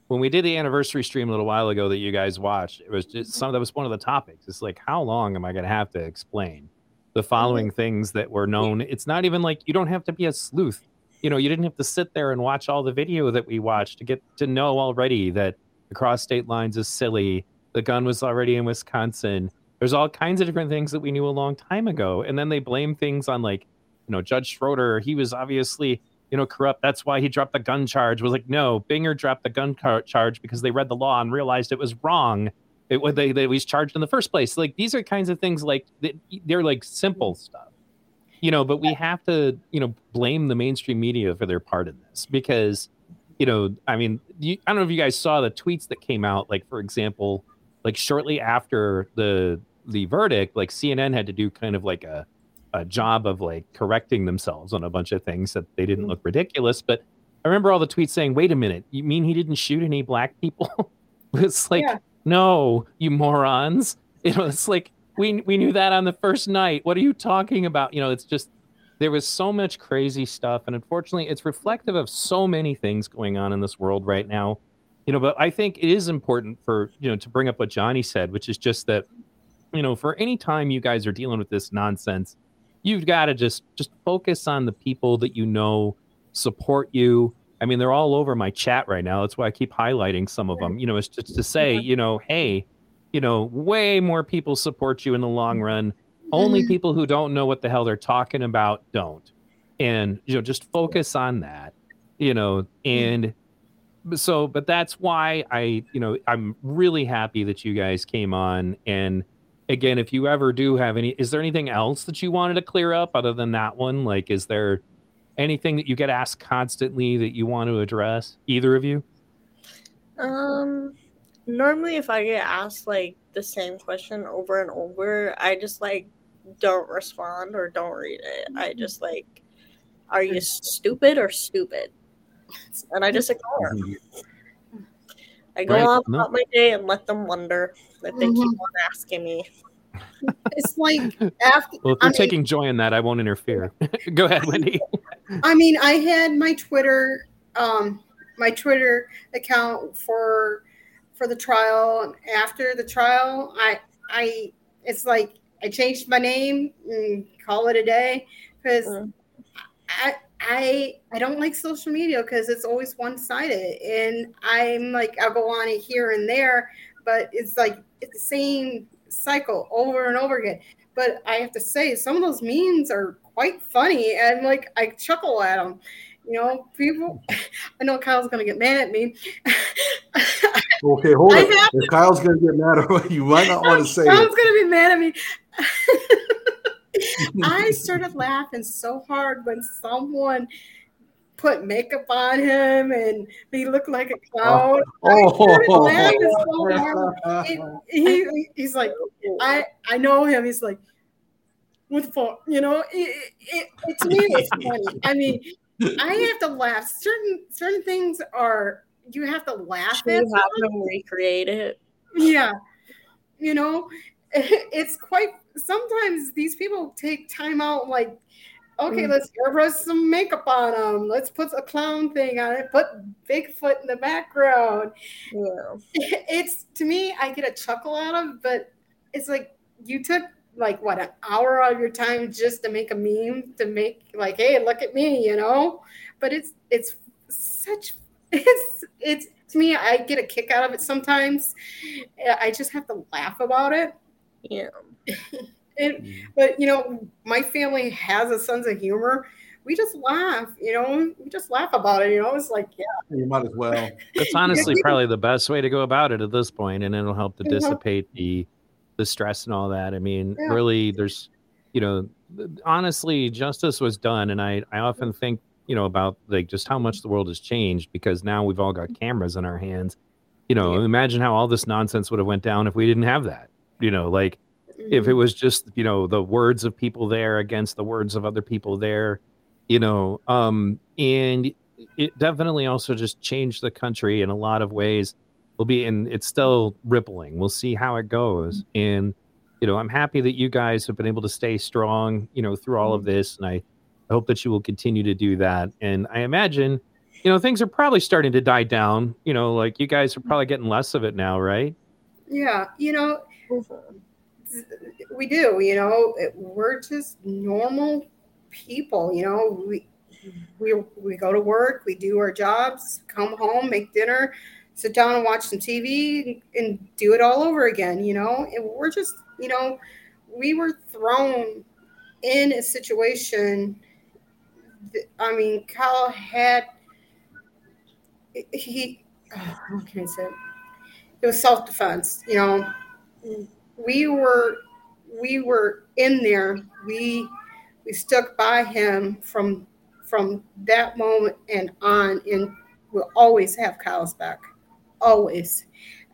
when we did the anniversary stream a little while ago that you guys watched, it was just some that was one of the topics. It's like, how long am I going to have to explain the following mm-hmm. things that were known? It's not even like you don't have to be a sleuth. You know, you didn't have to sit there and watch all the video that we watched to get to know already that across state lines is silly. The gun was already in Wisconsin there's all kinds of different things that we knew a long time ago. And then they blame things on like, you know, Judge Schroeder, he was obviously, you know, corrupt. That's why he dropped the gun charge. Was like, no, Binger dropped the gun car- charge because they read the law and realized it was wrong. It was they, they was charged in the first place. Like these are kinds of things like they're like simple stuff, you know. But we have to, you know, blame the mainstream media for their part in this because, you know, I mean, you, I don't know if you guys saw the tweets that came out. Like for example, like shortly after the the verdict, like CNN had to do kind of like a a job of like correcting themselves on a bunch of things that they didn't mm-hmm. look ridiculous. But I remember all the tweets saying, "Wait a minute, you mean he didn't shoot any black people?" it's like, yeah. no, you morons. You know, it's like we we knew that on the first night. What are you talking about? You know, it's just there was so much crazy stuff, and unfortunately, it's reflective of so many things going on in this world right now. You know, but I think it is important for you know to bring up what Johnnie said, which is just that you know, for any time you guys are dealing with this nonsense, you've got to just just focus on the people that you know support you. I mean, they're all over my chat right now. That's why I keep highlighting some of them. You know, it's just to say, you know, hey, you know, way more people support you in the long run. Only mm-hmm. people who don't know what the hell they're talking about don't. And you know, just focus on that. You know, and so but that's why I, you know, I'm really happy that you guys came on and again, if you ever do have any, is there anything else that you wanted to clear up other than that one? Like, is there anything that you get asked constantly that you want to address? Either of you? Um, normally, if I get asked like the same question over and over, I just like don't respond or don't read it. I mm-hmm. just like, are you stupid or stupid? And I just ignore. I go Right, on no. about my day and let them wonder if they keep Mhm. on asking me. It's like after. Well, if you're mean- taking joy in that, I won't interfere. Go ahead, Wendy. I mean, I had my Twitter, um, my Twitter account for for the trial. And after the trial, I I it's like I changed my name and call it a day because Mm. I I I don't like social media because it's always one sided, and I'm like I'll go on it here and there, but it's like it's the same cycle over and over again. But I have to say, some of those memes are quite funny, and like I chuckle at them. You know, people. I know Kyle's gonna get mad at me. Okay, hold I it. If Kyle's to get mad at you, you might not want to say Kyle's it. gonna be mad at me. I started laughing so hard when someone put makeup on him and he looked like a clown. Oh. I started laughing so hard. He, he's like, I I know him. He's like, what the fuck? You know, it, it, it, to me it's funny. I mean, I have to laugh. Certain certain things are you have to laugh Should at. we have them recreate it? Yeah, you know, it's quite. Sometimes these people take time out, like, okay, Mm. let's airbrush some makeup on them. Let's put a clown thing on it. Put Bigfoot in the background. Yeah. It's to me, I get a chuckle out of, but it's like you took like what an hour of your time just to make a meme to make like, hey, look at me, you know. But it's it's such it's it's to me, I get a kick out of it sometimes. I just have to laugh about it. Yeah. It, mm. but you know, my family has a sense of humor. We just laugh, you know. We just laugh about it, you know. It's like, yeah, You might as well. That's honestly probably the best way to go about it at this point, and it'll help to dissipate the the stress and all that. I mean, Yeah. really, there's, you know, honestly, justice was done, and I I often think, you know, about like just how much the world has changed because now we've all got cameras in our hands. You know, Yeah. imagine how all this nonsense would have went down if we didn't have that. You know, like if it mm-hmm. was just you know the words of people there against the words of other people there you know um and it definitely also just changed the country in a lot of ways. Will be and it's still rippling. We'll see how it goes. Mm-hmm. And you know i'm happy that you guys have been able to stay strong you know through all of mm-hmm. this and i hope that you will continue to do that. And i imagine you know things are probably starting to die down. You know like you guys are probably getting less of it now right? Yeah, you know. We do you know we're just normal people you know we we we go to work we do our jobs come home make dinner sit down and watch some tv and do it all over again you know and we're just you know we were thrown in a situation that, i mean kyle had he how can i say it? was self-defense you know we were we were in there. We we stuck by him from from that moment and on and we'll always have kyle's back. Always.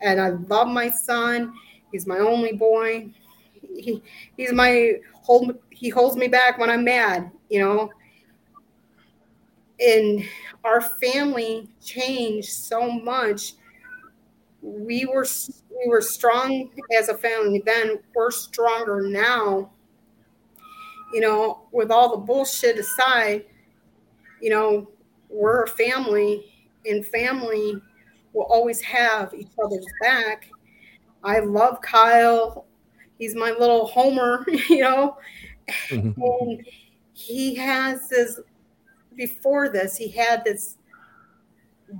And i love my son. He's my only boy. He, he's my hold he holds me back when i'm mad you know? And our family changed so much. We were we were strong as a family then we're stronger now. You know with all the bullshit aside you know we're a family and family will always have each other's back. I love kyle. He's my little homer you know? Mm-hmm. And he has this before this he had this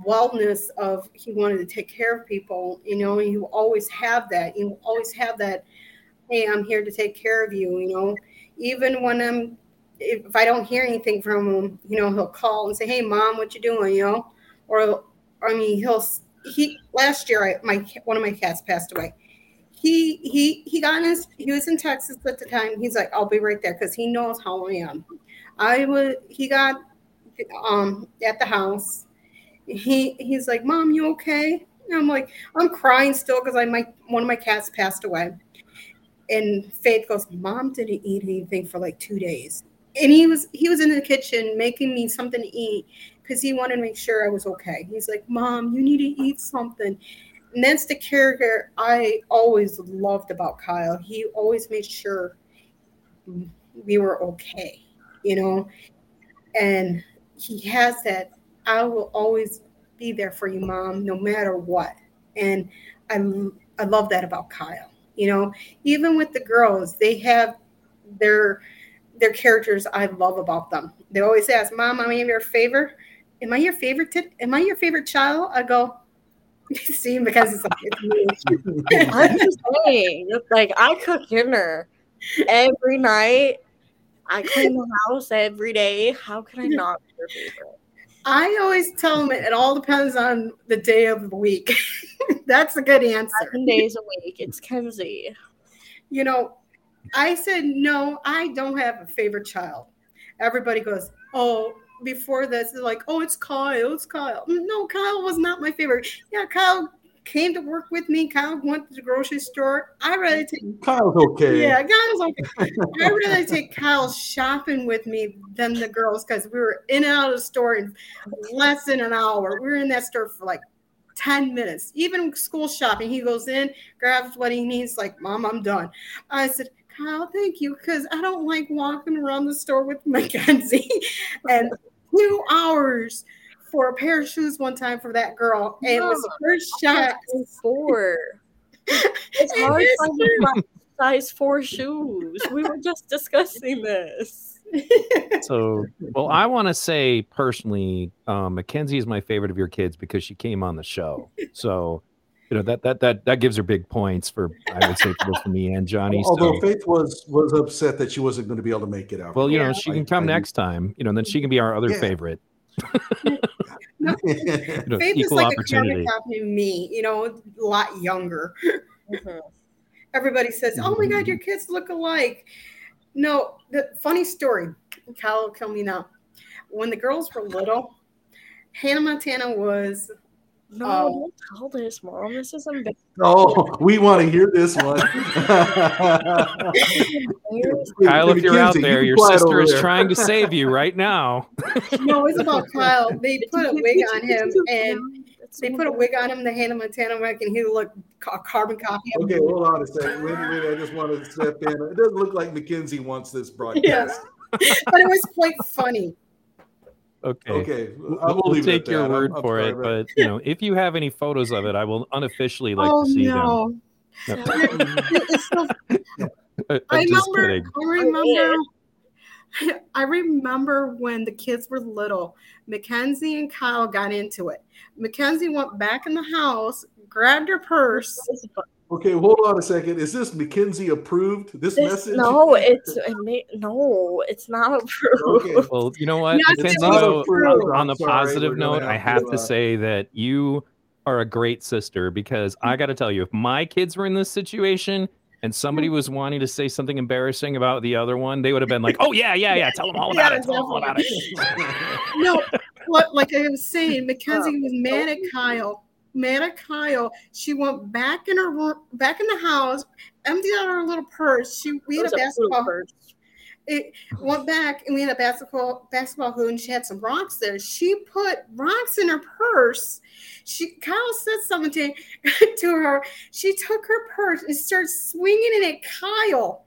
wellness of he wanted to take care of people you know you always have that you always have that hey i'm here to take care of you you know? Even when i'm if i don't hear anything from him you know he'll call and say hey mom what you doing? you know? Or i mean he'll he last year I, my one of my cats passed away. He he he got in his he was in texas at the time. He's like i'll be right there because he knows how i am. I would he got um at the house he he's like, "Mom, you okay?" And I'm like, "I'm crying still because I my one of my cats passed away." And Faith goes, "Mom didn't eat anything for like two days." And he was he was in the kitchen making me something to eat because he wanted to make sure I was okay. He's like, "Mom, you need to eat something." And that's the character I always loved about Kyle. He always made sure we were okay, you know. And he has that I will always be there for you, mom, no matter what. And I I love that about Kyle. You know, even with the girls, they have their their characters I love about them. They always ask, "Mom, am I your favorite? Am I your favorite? T- am I your favorite child?" I go, "See, because it's like it's me." I'm just saying, like I cook dinner every night. I clean the house every day. How can I not be your favorite? I always tell them it all depends on the day of the week. That's a good answer. Seven days a week. It's Kenzie. You know, I said, no, I don't have a favorite child. Everybody goes, oh, before this, they're like, oh, it's Kyle, it's Kyle. Mm, no, Kyle was not my favorite. Yeah, Kyle came to work with me. Kyle went to the grocery store. I rather take Kyle's okay. Yeah, Kyle's okay. I rather take Kyle shopping with me than the girls because we were in and out of the store in less than an hour. We were in that store for like 10 minutes. Even school shopping, he goes in, grabs what he needs, like, Mom, I'm done. I said, Kyle, thank you, because I don't like walking around the store with McKenzie. and two hours for a pair of shoes one time for that girl. And no, it was the first shot. Four. It's hard to find size four shoes. We were just discussing this. so, well, I want to say personally, um, McKenzie is my favorite of your kids because she came on the show. So, you know that that that that gives her big points for I would say for both me and Johnnie. Although so. Faith was was upset that she wasn't going to be able to make it out. Well, you yeah. know she can come I, next time. You know, and then she can be our other yeah. favorite. No, you know, Faith is like a carbon copy of me. You know, a lot younger. Mm-hmm. Everybody says, "Oh my God, your kids look alike." No, the funny story. Kyle will kill me now. When the girls were little, Hannah Montana was no, um, don't tell this, mom. This is embarrassing. Oh, we want to hear this one. Kyle, if you're out there, you your sister is trying to save you right now. no, it's about Kyle. They put a wig on him and they put a wig on him, the Hannah Montana wig, and he looked a carbon copy. Okay, hold on a second. Wait, wait, I just want to step in. It doesn't look like McKenzie wants this broadcast. Yeah. but it was quite funny. Okay. Okay. We'll, we'll take your word I'm, for I'm it, but you know, if you have any photos of it, I will unofficially like oh, to see no. them. No. Uh, I remember. I remember. I remember when the kids were little. McKenzie and Kyle got into it. McKenzie went back in the house, grabbed her purse, Okay, hold on a second. Is this McKenzie approved? This, this message? No, it's no, it's not approved. Okay. Well, you know what, yes, McKenzie, though, on the positive note, I have to, to say that you are a great sister because I got to tell you, if my kids were in this situation and somebody mm-hmm. was wanting to say something embarrassing about the other one, they would have been like, "Oh yeah, yeah, yeah, tell them all about yeah, it. Tell them all about it." no, what like I was saying, uh, McKenzie was mad at Kyle Meta Kyle. She went back in her room back in the house, emptied out her little purse. She we had a basketball. Purse. It went back and we had a basketball basketball hoop and she had some rocks there. She put rocks in her purse. She Kyle said something to, to her. She took her purse and started swinging it at Kyle.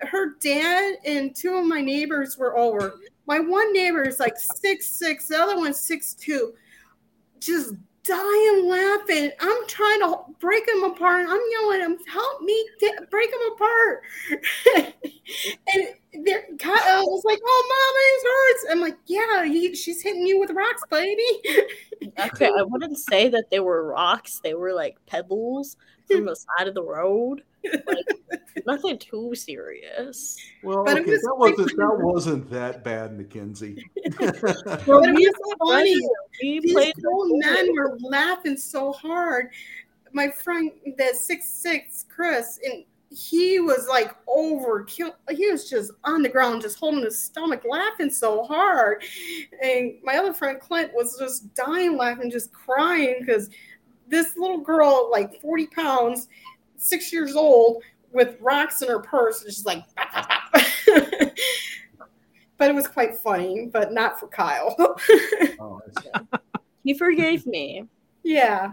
Her dad and two of my neighbors were over. My one neighbor is like six six, the other one's six two. Just dying laughing. I'm trying to break him apart. I'm yelling him, help me break him apart. and there, Kyle was like, oh, mama, it hurts. I'm like, yeah, he, she's hitting you with rocks, baby. okay, I wouldn't say that they were rocks. They were like pebbles from the side of the road. Like, nothing too serious. Well, but okay, was that wasn't that wasn't that bad, McKenzie. well, it was funny. These old men were laughing so hard. My friend, the six six Chris, and he was like overkill. He was just on the ground, just holding his stomach, laughing so hard. And my other friend Clint was just dying laughing, just crying because this little girl, like 40 pounds, six years old, with rocks in her purse, and she's like, but it was quite funny, but not for Kyle. oh, he forgave me. Yeah.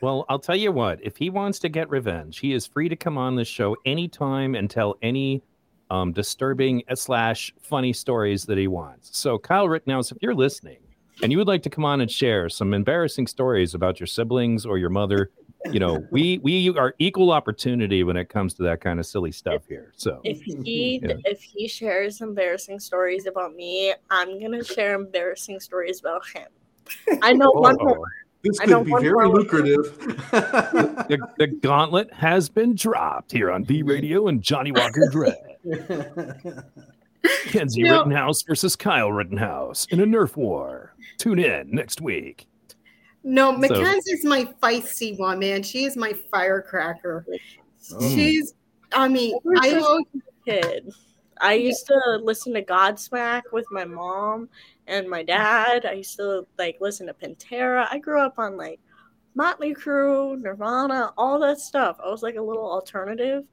Well, I'll tell you what. If he wants to get revenge, he is free to come on this show anytime and tell any um, disturbing slash funny stories that he wants. So, Kyle Rittenhouse, if you're listening and you would like to come on and share some embarrassing stories about your siblings or your mother, you know, we we are equal opportunity when it comes to that kind of silly stuff here. So, If he Yeah. if he shares embarrassing stories about me, I'm gonna share embarrassing stories about him. I know one Oh, more. This I know could be very lucrative. the, the gauntlet has been dropped here on V Radio and Johnnie Walker Dread. Kenzie You know- Rittenhouse versus Kyle Rittenhouse in a Nerf war. Tune in next week. No, So- McKenzie's my feisty one, man. She is my firecracker. Oh. She's, I mean, I just- always, kid. I used to listen to Godsmack with my mom and my dad. I used to like listen to Pantera. I grew up on like Motley Crue, Nirvana, all that stuff. I was like a little alternative,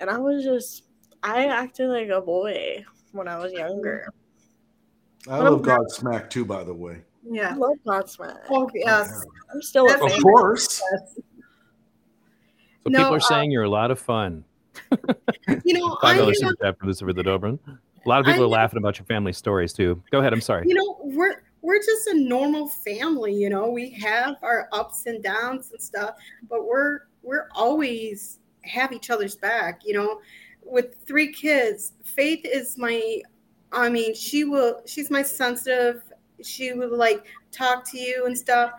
and I was just I acted like a boy when I was younger. I love Godsmack too, by the way. I yeah. love Godsmack. Oh, yes. I'm still a That's- Of fan. course. So No, people are uh, saying you're a lot of fun. You know, Five I, dollars you know, super chat for Lucifer the Dobrin. A lot of people I are laughing about your family stories too. Go ahead. I'm sorry. you know, we're we're just a normal family, you know. We have our ups and downs and stuff, but we're we're always have each other's back, you know. With three kids, Faith is my I mean, she will she's my sensitive. She would like talk to you and stuff.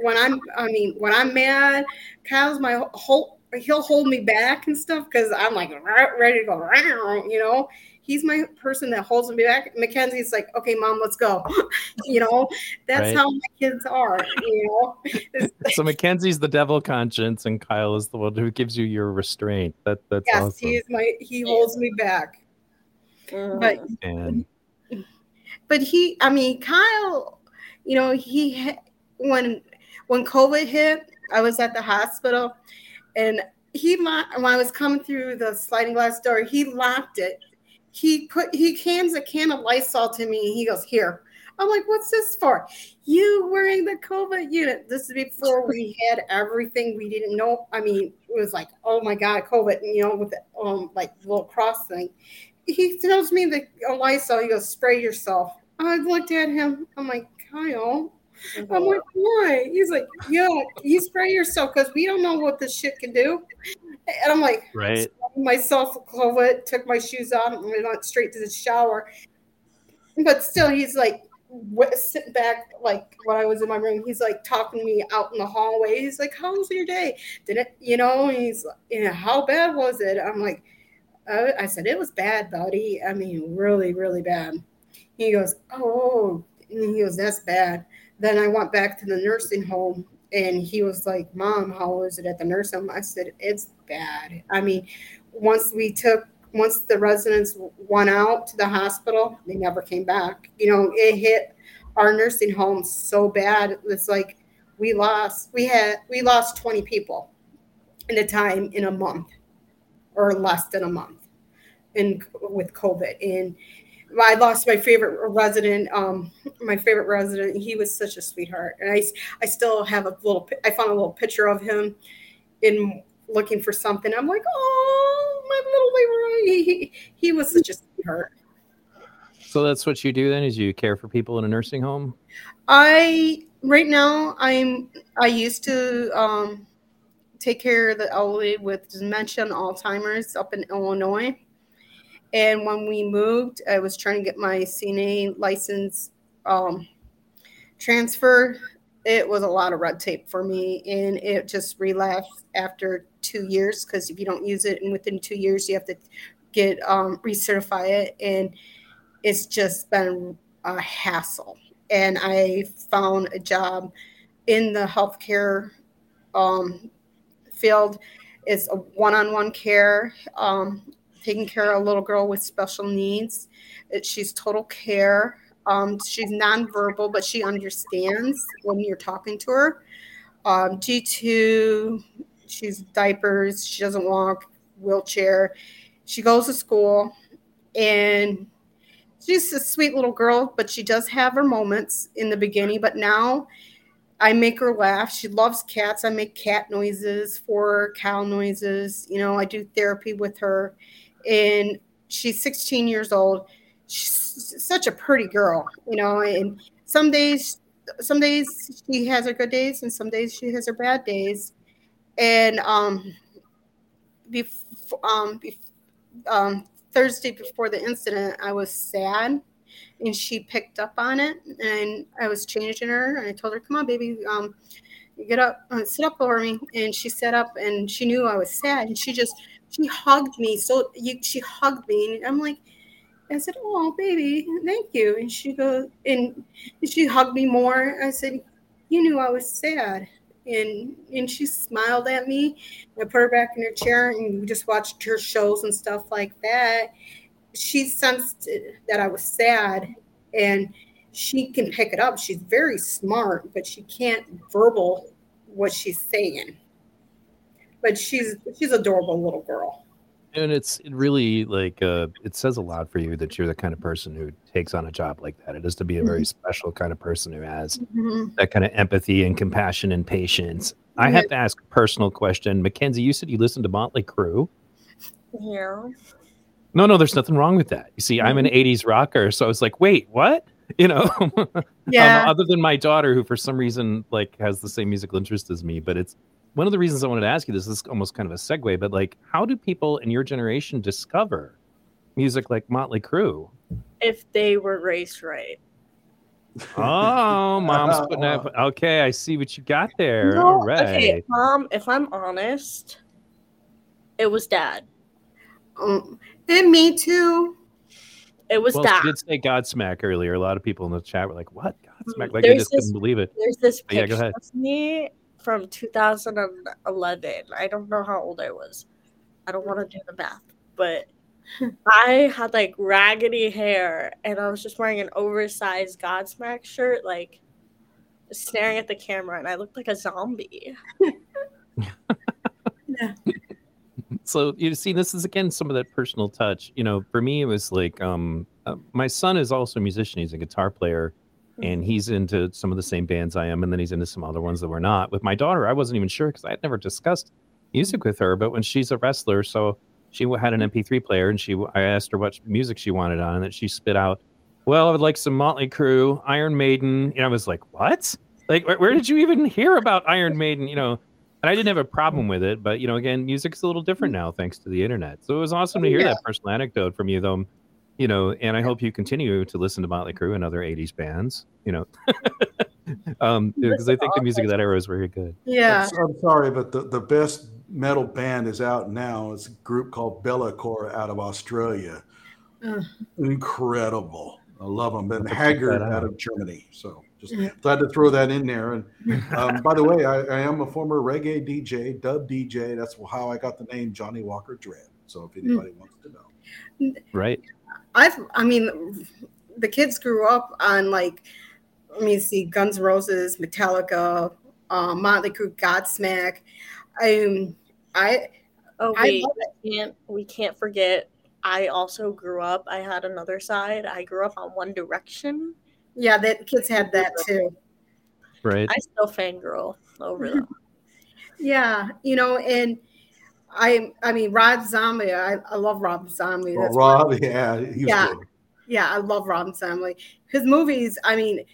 When I'm I mean, when I'm mad, Kyle's my whole he'll hold me back and stuff because I'm like ready to go, you know he's my person that holds me back. McKenzie's like, okay, mom, let's go. you know, that's Right. how my kids are. You know, So McKenzie's the devil conscience, and Kyle is the one who gives you your restraint. That that's yes, awesome. he's my he holds me back. Mhm. But And but he, I mean, Kyle, you know, he when when COVID hit, I was at the hospital, and he when I was coming through the sliding glass door, he locked it. He put he cans a can of Lysol to me, and he goes, "Here." I'm like, "What's this for?" You wearing the COVID unit? This is before we had everything. We didn't know. I mean, it was like, "Oh my God, COVID!" You know, with the um like the little cross thing. He tells me the uh, Lysol. He goes, "Spray yourself." I looked at him. I'm like, Kyle. I'm like, why? He's like, yeah, you spray yourself because we don't know what this shit can do. And I'm like, right. myself with COVID, took my shoes off, and went straight to the shower. But still, he's like sitting back, like when I was in my room, he's like talking to me out in the hallway. He's like, "How was your day? Did it, you know?" And he's, you know, how bad was it? I'm like, uh, I said it was bad, buddy. I mean, really, really bad. He goes, "Oh," and he goes, "That's bad." Then I went back to the nursing home and he was like, Mom, how is it at the nursing home? I said, It's bad. I mean, once we took, once the residents went out to the hospital, they never came back. You know, it hit our nursing home so bad. It's like we lost, we had, we lost 20 people in a time in a month or less than a month in with COVID. And I lost my favorite resident, um, my favorite resident. He was such a sweetheart, and I, I still have a little. I found a little picture of him in looking for something. I'm like, oh, my little Leroy. He, he was such a sweetheart. So that's what you do then? Is you care for people in a nursing home? I right now I'm I used to um, take care of the elderly with dementia and Alzheimer's up in Illinois. And when we moved, I was trying to get my CNA license um, transferred. It was a lot of red tape for me, and it just relapsed after two years because if you don't use it, and within two years you have to get um, recertify it, and it's just been a hassle. And I found a job in the healthcare um, field. It's a one-on-one care. Um, taking care of a little girl with special needs. It, she's total care. Um, she's nonverbal, but she understands when you're talking to her. Um, G2, she's diapers. She doesn't walk, wheelchair. She goes to school, and she's a sweet little girl, but she does have her moments in the beginning. But now I make her laugh. She loves cats. I make cat noises for her, cow noises. You know, I do therapy with her. And she's 16 years old. She's such a pretty girl, you know, and some days some days she has her good days and some days she has her bad days. And um before um, bef- um Thursday before the incident, I was sad and she picked up on it and I was changing her and I told her, come on, baby, um, get up, uh, sit up over me. And she sat up and she knew I was sad and she just, she hugged me. So you, she hugged me and I'm like, I said, oh, baby, thank you. And she goes, and she hugged me more. I said, you knew I was sad. And, and she smiled at me. I put her back in her chair and we just watched her shows and stuff like that she sensed that I was sad and she can pick it up. She's very smart, but she can't verbal what she's saying. But she's she's adorable little girl. And it's really like uh, it says a lot for you that you're the kind of person who takes on a job like that. It is to be a very mm-hmm. special kind of person who has mm-hmm. that kind of empathy and compassion and patience. I have to ask a personal question. McKenzie, you said you listened to Motley Crue. Yeah. No, no, there's nothing wrong with that. You see, I'm an 80s mm-hmm. rocker, so I was like, wait, what? You know, um, yeah. um, other than my daughter, who for some reason like has the same musical interest as me, but it's one of the reasons I wanted to ask you this. This is almost kind of a segue, but like, how do people in your generation discover music like Motley Crue? If they were raised right. Oh, mom's putting up. Okay, I see what you got there. No, All right, okay, mom. If I'm honest, it was dad. Um, and me too. It was well, that. Did say Godsmack earlier. A lot of people in the chat were like, "What Godsmack?" Mm-hmm. Like there's they just this, couldn't believe it. There's this picture yeah, go ahead. of me from 2011. I don't know how old I was. I don't want to do the math, but I had like raggedy hair and I was just wearing an oversized Godsmack shirt, like staring at the camera, and I looked like a zombie. yeah so you see this is again some of that personal touch. You know for me it was like um uh, my son is also a musician. He's a guitar player and mm-hmm. he's into some of the same bands i am and then he's into some other ones that we're not. With my daughter i wasn't even sure because i had never discussed music with her but when she's a wrestler so she had an mp3 player and she i asked her what music she wanted on and that she spit out well i would like some motley crue iron maiden. And i was like what? Like where, where did you even hear about iron maiden? You know and I didn't have a problem with it, but you know, again, music's a little different now thanks to the internet. So it was awesome to hear yeah. that personal anecdote from you, though. Um, you know, and I hope you continue to listen to Motley Crue and other '80s bands. You know, um, because I think the music of that era is very good. Yeah, I'm sorry, but the the best metal band is out now. It's a group called Be'lakor out of Australia. Incredible. I love them. And Haggard out. out of Germany. So just glad to throw that in there. And um, by the way, I, I, am a former reggae DJ, dub DJ. That's how I got the name Johnnie Walker Dread. So if anybody mm. wants to know, right? I've, I mean, the kids grew up on like, let me see, Guns N' Roses, Metallica, um, Motley Crue, Godsmack. I, I, oh wait, I can't, we can't forget. I also grew up. I had another side. I grew up on One Direction. Yeah, that kids had that too. Right. I still fangirl over them. yeah, you know, and I I mean Rob Zombie, I, I love Rob Zombie. That's Rob, yeah, yeah, good. yeah, I love Rob Zombie. His movies, I mean,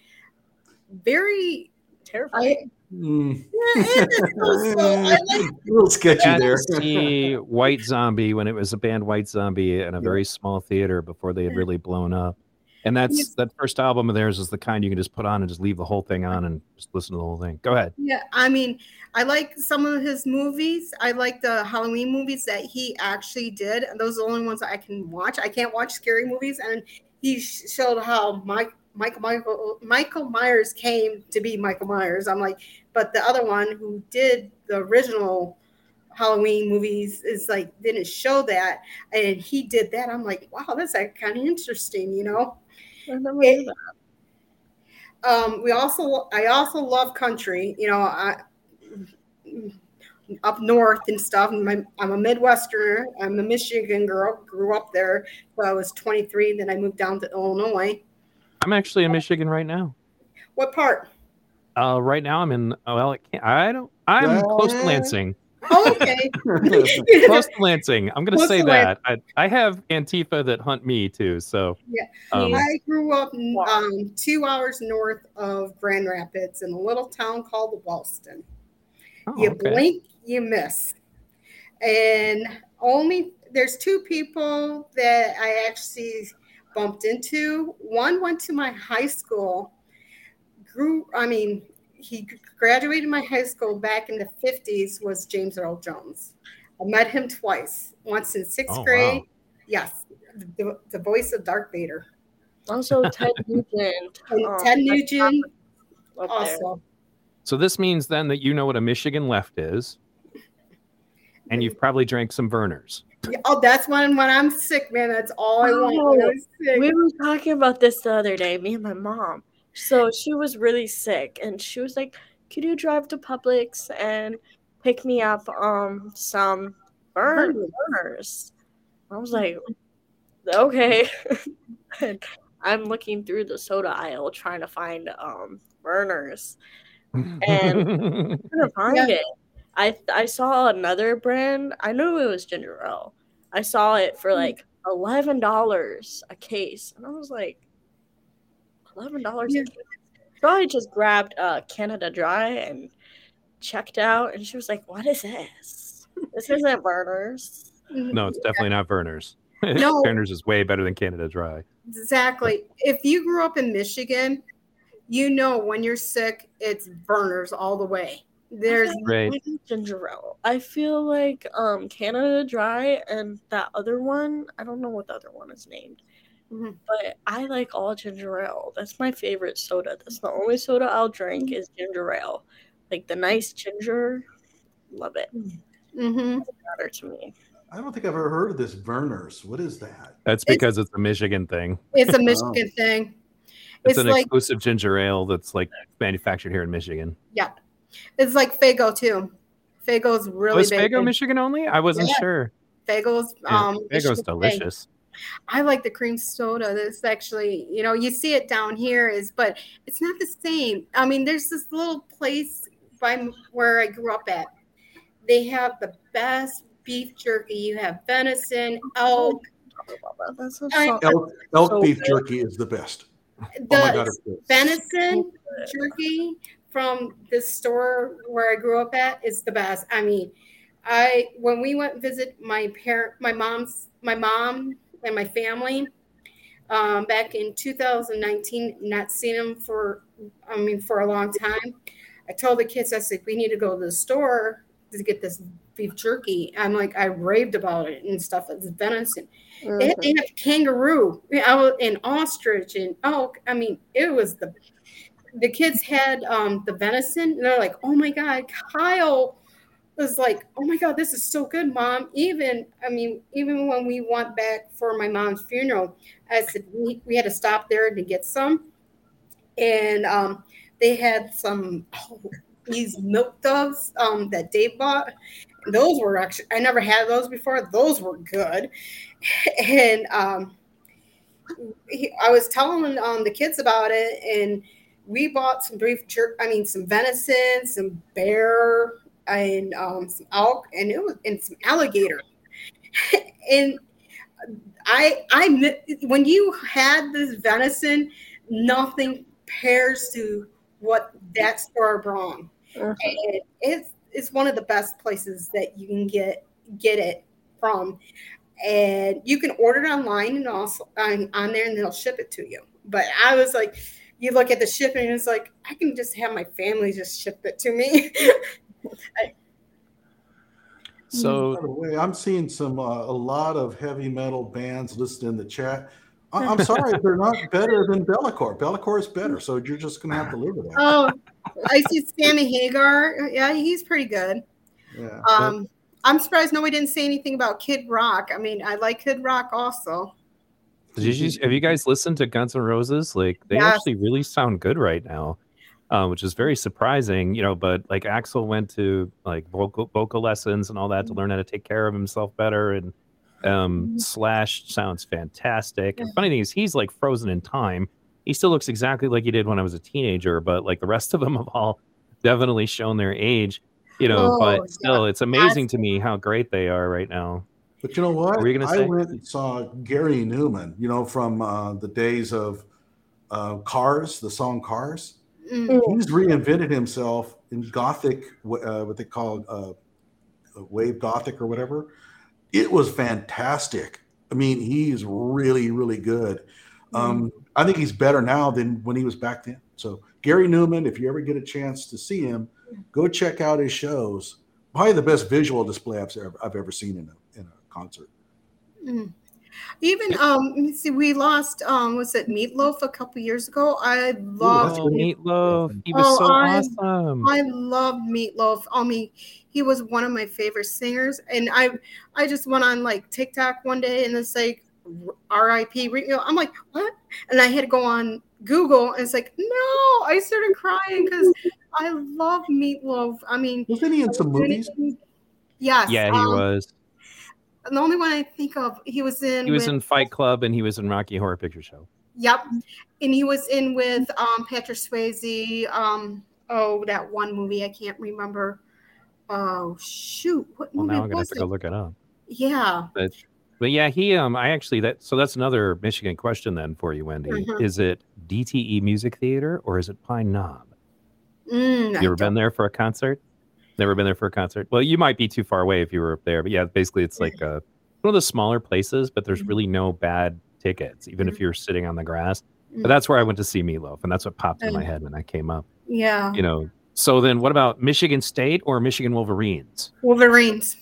very terrifying. Mm. Yeah, so, so, like, a little sketchy there. see White Zombie when it was a band White Zombie in a very small theater before they had really blown up. And that's yes. that first album of theirs is the kind you can just put on and just leave the whole thing on and just listen to the whole thing. Go ahead. Yeah, I mean, I like some of his movies. I like the Halloween movies that he actually did. And those are the only ones I can watch. I can't watch scary movies. And he showed how Mike, Michael Michael Michael Myers came to be Michael Myers. I'm like, but the other one who did the original Halloween movies is like didn't show that, and he did that. I'm like, wow, that's like kind of interesting, you know. Um, we also, I also love country. You know, I up north and stuff. I'm a Midwesterner. I'm a Michigan girl. Grew up there when I was 23. Then I moved down to Illinois. I'm actually in Michigan right now. What part? Uh, right now I'm in. oh, Well, I, can't, I don't. I'm close to Lansing. Oh, okay. Close to Lansing. I'm gonna say that. I, I have Antifa that hunt me too. So Yeah. um, I grew up um, two hours north of Grand Rapids in a little town called Wellston. oh, you okay. blink, you miss. And only there's two people that I actually bumped into. One went to my high school, grew, I mean, he graduated my high school back in the 50s, was James Earl Jones. I met him twice, once in sixth Oh, grade. wow. Yes, the, the voice of Darth Vader. Also, Ted Nugent. And um, Ted Nugent up also. So this means then that you know what a Michigan left is, and you've probably drank some Vernors. Oh, that's when when I'm sick, man. That's all I want. when We were talking about this the other day, me and my mom. So she was really sick, and she was like, "Could you drive to Publix and pick me up um some burn Burners. burners?" I was like, "Okay." I'm looking through the soda aisle trying to find um burners. And- couldn't find Yeah. it. I I saw another brand. I knew it was ginger ale. I saw it for Hmm. like eleven dollars a case, and I was like, eleven dollars Yeah. a case. So I just grabbed uh, Canada Dry and checked out, and she was like, "What is this? This isn't burners." no, it's definitely not Vernors. No. Vernors is way better than Canada Dry. Exactly. If you grew up in Michigan, you know when you're sick, it's burners all the way. There's Right. Ginger ale. I feel like um Canada Dry and that other one. I don't know what the other one is named. Mhm. But I like all ginger ale. That's my favorite soda. That's the only soda I'll drink is ginger ale. Like the nice ginger, love it. Mm-hmm. Matter to me. I don't think I've ever heard of this Vernors. What is that? That's because it's a Michigan thing. it's a Michigan thing. It's, It's an like exclusive ginger ale that's like manufactured here in Michigan. yeah, it's like Faygo too. Faygo's really Was big. Faygo in- Michigan only? I wasn't Yeah. sure. Faygo's Yeah, um Faygo's Michigan thing. Delicious. I like the cream soda. That's actually, you know, you see it down here is, but it's not the same. I mean, there's this little place by where I grew up at. They have the best beef jerky. You have venison, oh, elk. Talk about that. That sounds I- Elk, elk So beef good. jerky is the best. The oh god, it's good. venison jerky from the store where I grew up at is the best. I mean, I when we went visit my parent, my mom's, my mom and my family um, back in 2019, not seen them for, I mean, for a long time. I told the kids, I said, we need to go to the store to get this beef jerky. I'm like, I raved about it and stuff. It's venison. They had, they had kangaroo I was, and ostrich and elk. I mean, it was the the kids had um, the venison. And they're like, oh my god, Kyle was like, oh my god, this is so good, mom. Even I mean, even when we went back for my mom's funeral, I said we, we had to stop there to get some, and um, they had some oh, these milk doves um, that Dave bought. Those were actually I never had those before. Those were good, and um, he, I was telling um, the kids about it, and we bought some beef jerk. I mean, some venison, some bear, and um, some elk, and it was and some alligator. and I, I when you had this venison, nothing pairs to what that store brought. Mhm. And it's it's one of the best places that you can get get it from and you can order it online and also on, on there and they'll ship it to you but i was like you look at the shipping and it's like i can just have my family just ship it to me So By the way, I'm seeing some uh, a lot of heavy metal bands listed in the chat. I- I'm sorry they're not better than Be'lakor. Be'lakor is better, so you're just gonna have to live with that. oh i see sammy hagar yeah he's pretty good Yeah. um i'm surprised nobody didn't say anything about kid rock i mean i like kid rock also Did you, have you guys listened to Guns N' Roses? Like they Yes. actually really sound good right now, uh, which is very surprising. You know, but like Axl went to like vocal vocal lessons and all that to learn how to take care of himself better. And um, Mhm. Slash sounds fantastic. And funny thing is, he's like frozen in time he still looks exactly like he did when I was a teenager, but like the rest of them have all definitely shown their age, you know. Oh, but yeah. still, it's amazing to me how great they are right now. But you know what? What were you gonna I say? went and saw Gary Numan, you know, from uh, the days of uh, Cars, the song Cars. Mm. He's reinvented himself in Gothic, uh, what they call uh, wave Gothic or whatever. It was fantastic. I mean, he's really, really good. Um, I think he's better now than when he was back then. So, Gary Numan, if you ever get a chance to see him, go check out his shows. Probably the best visual display I've ever, I've ever seen in a, in a concert. Mm. Even um, let me see, we lost um, was it Meatloaf a couple years ago? I loved. Oh, Meatloaf, he was Oh, so I- awesome. I loved Meatloaf. I mean, he was one of my favorite singers, and I I just went on like TikTok one day and it's like R.I.P. Re- you know, I'm like what? And I had to go on Google and it's like no, I started crying because I love Meatloaf. I mean, Wasn't he in some movies? Yes. yeah, he um, was. The only one I think of, he was in. He was with- in Fight Club and he was in Rocky Horror Picture Show. Yep, and he was in with um, Patrick Swayze. Um, oh, that one movie I can't remember. Oh shoot, what Well, movie now I'm gonna have to it? go look it up. Yeah. But but yeah, he um I actually that so that's another Michigan question then for you, Wendy. Mhm. Is it DTE Music Theater or is it Pine Knob? Mm, You ever been there for a concert? Never been there for a concert. Well, you might be too far away if you were up there, but yeah, basically it's like uh one of the smaller places, but there's really no bad tickets, even if Mhm. you're sitting on the grass. Mm. But that's where I went to see Meatloaf, and that's what popped in my Mm. head when I came up. Yeah. You know. So then, what about Michigan State or Michigan Wolverines? Wolverines.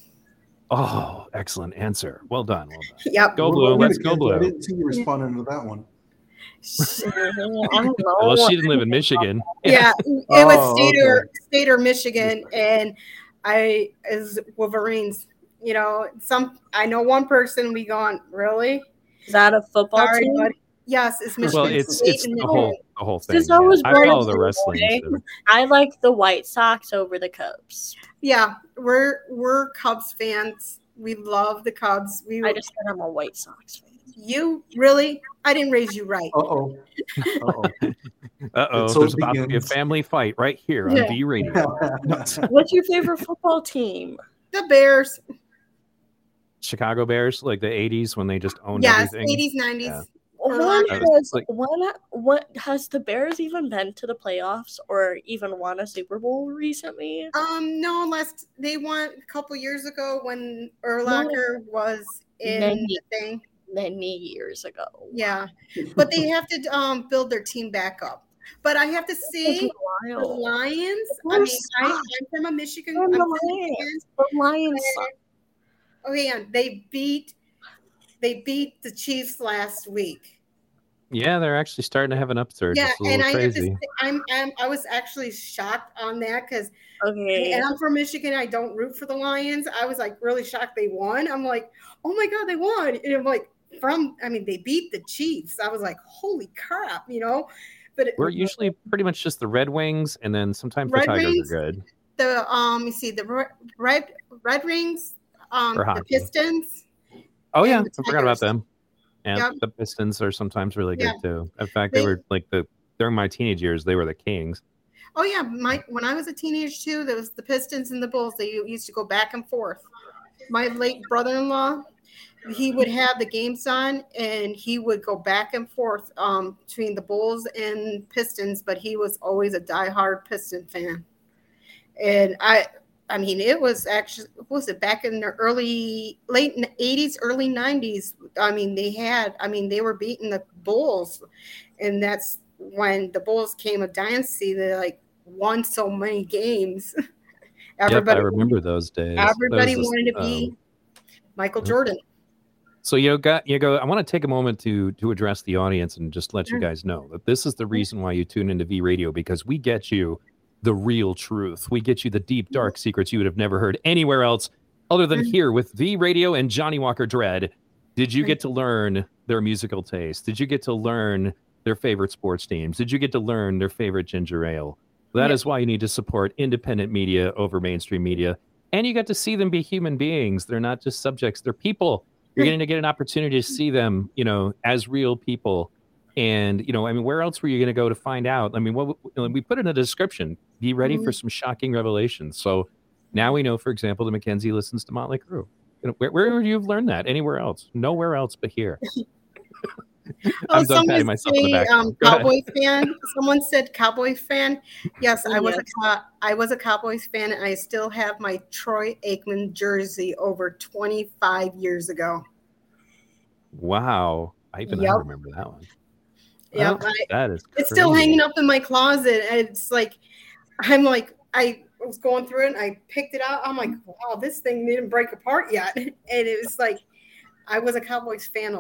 Oh, excellent answer. Well done. Well done. Yep. Go blue. Let's go blue. I didn't see you responding to that one. I don't know. Well, she didn't live in Michigan. Yeah, it Oh, was Stater, Stater, Michigan, and I is Wolverines. You know, some I know one person. We gone really. Is that a football Sorry, team? but yes, it's Michigan. Well, it's State it's and the whole the whole thing. Since I was I born follow the wrestling. Illinois. I like the White Sox over the Cubs. Yeah, we're we're Cubs fans. We love the Cubs. We I just said I'm a White Sox fan. You really? I didn't raise you right. Uh oh. Uh oh. Uh oh, So there's it about to be a family fight right here on Yeah. V Radio. What's your favorite football team? The Bears. Chicago Bears, like the '80s when they just owned Yes, everything. eighties, nineties. Yeah. When like- I was has like- when what has the Bears even been to the playoffs or even won a Super Bowl recently? Um, no, last they won a couple years ago when Urlacher was in Many. the thing. Many years ago. Yeah, but they have to um build their team back up. But I have to say, the Lions. I mean, I, I'm from a Michigan. I'm the Lions. The Lions suck. Oh yeah, they beat they beat the Chiefs last week. Yeah, they're actually starting to have an upsurge. yeah, it's a and little I have to say, I'm, I'm I was actually shocked on that because Okay. and I'm from Michigan. I don't root for the Lions. I was like really shocked they won. I'm like, oh my god, they won! And I'm like, from I mean, they beat the Chiefs. I was like, holy crap, you know. But We're usually pretty much just the Red Wings, and then sometimes Red the Tigers Wings? are good. the um, you see the red Red Rings, um, the. Pistons. Oh yeah, I forgot about them. And Yep. the Pistons are sometimes really good Yeah. too. In fact, they They- were like the during my teenage years, they were the Kings. Oh yeah, my when I was a teenager too, there was the Pistons and the Bulls. They used to go back and forth. My late brother-in-law, he would have the games on, and he would go back and forth um, between the Bulls and Pistons. But he was always a diehard Piston fan, and I, I mean, it was actually what was it back in the early late '80s, early '90s. I mean, they had, I mean, they were beating the Bulls, and that's when the Bulls came a dynasty. They like won so many games. Yep, everybody, I remember those days. everybody There was this, wanted to be um, Michael. Jordan. So you got you go. I want to take a moment to to address the audience and just let you guys know that this is the reason why you tune into V Radio because we get you the real truth. We get you the deep dark secrets you would have never heard anywhere else other than Mm. here with V Radio and Johnnie Walker Dread. Did you get to learn their musical taste? Did you get to learn their favorite sports teams? Did you get to learn their favorite ginger ale? That is Yeah. why you need to support independent media over mainstream media. And you get to see them be human beings. They're not just subjects, they're people. You're getting to get an opportunity to see them, you know, as real people And you know, I mean, where else were you going to go to find out? I mean, what we put in a description: be ready mm-hmm. for some shocking revelations. So now we know, for example, that McKenzie listens to Motley Crue. You know, where, where would you have learned that? Anywhere else? Nowhere else but here. I'm oh, done patting myself say, back. Um, Cowboy fan. Someone said Cowboy fan. Yes, I was a I was a Cowboys fan, and I still have my Troy Aikman jersey over 25 years ago. Wow, I even yep. remember that one. Yeah, that is. Crazy. It's still hanging up in my closet. It's like I'm like I was going through it and I picked it out. I'm like, wow, this thing didn't break apart yet. And it was like I was a Cowboys fan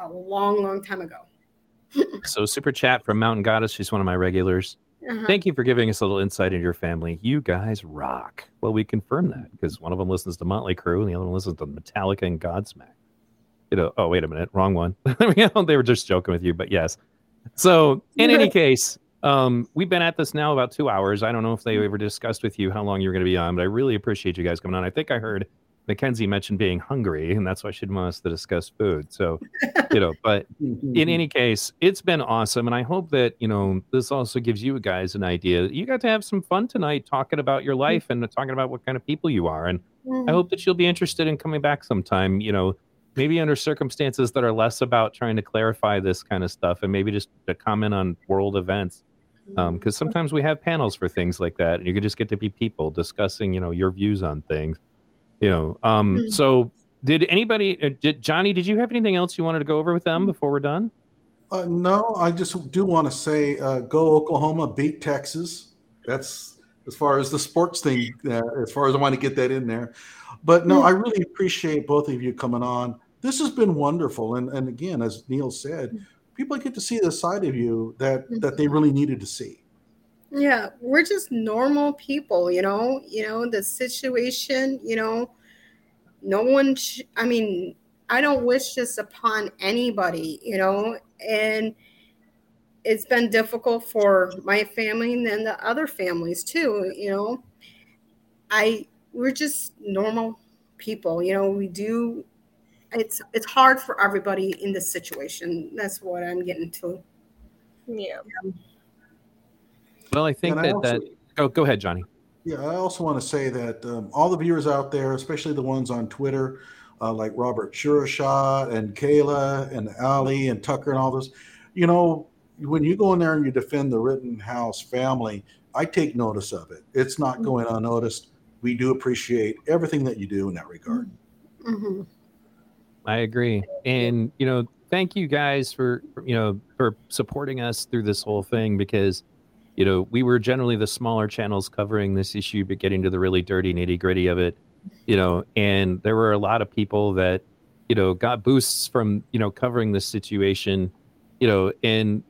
a, long, long time ago. so super chat from Mountain Goddess. She's one of my regulars. Uh-huh. Thank you for giving us a little insight into your family. You guys rock. Well, we confirm that because one of them listens to Motley Crue and the other one listens to Metallica and Godsmack you know, oh wait a minute, wrong one. they were just joking with you, but yes. So in any case, um, we've been at this now about two hours. I don't know if they ever discussed with you how long you're going to be on, but I really appreciate you guys coming on. I think I heard McKenzie mentioned being hungry, and that's why she wants us to discuss food. So, you know, but in any case, it's been awesome, and I hope that you know this also gives you guys an idea. You got to have some fun tonight talking about your life and talking about what kind of people you are, and I mm-hmm. hope that you'll be interested in coming back sometime. You know, maybe under circumstances that are less about trying to clarify this kind of stuff and maybe just to comment on world events because um, sometimes we have panels for things like that and you can just get to be people discussing you know your views on things you know um, mm-hmm. so did anybody uh, did johnnie did you have anything else you wanted to go over with them before we're done uh, no i just do want to say uh, go oklahoma beat texas that's as far as the sports thing uh, as far as i want to get that in there but no, I really appreciate both of you coming on this has been wonderful. And and again, as Neil said, mm. people get to see the side of you that that they really needed to see. Yeah, we're just normal people, you know. You know the situation. You know, no one. Sh- I mean, I don't wish this upon anybody, you know, and it's been difficult for my family and then the other families too, you know. I we're just normal people, you know. We do it's it's hard for everybody in this situation. That's what I'm getting to. Yeah. Well, I think and that I also, that. Oh, go ahead, Johnnie. Yeah, I also want to say that um, all the viewers out there, especially the ones on Twitter, uh, like Robert Shurashot and Kayla and Ali and Tucker and all those, you know, when you go in there and you defend the Rittenhouse family, I take notice of it. It's not going mm-hmm. unnoticed. We do appreciate everything that you do in that regard. Mm-hmm. I agree. And, you know, thank you guys for, you know, for supporting us through this whole thing because, you know, we were generally the smaller channels covering this issue, but getting to the really dirty nitty gritty of it, you know, and there were a lot of people that, you know, got boosts from, you know, covering this situation, you know, and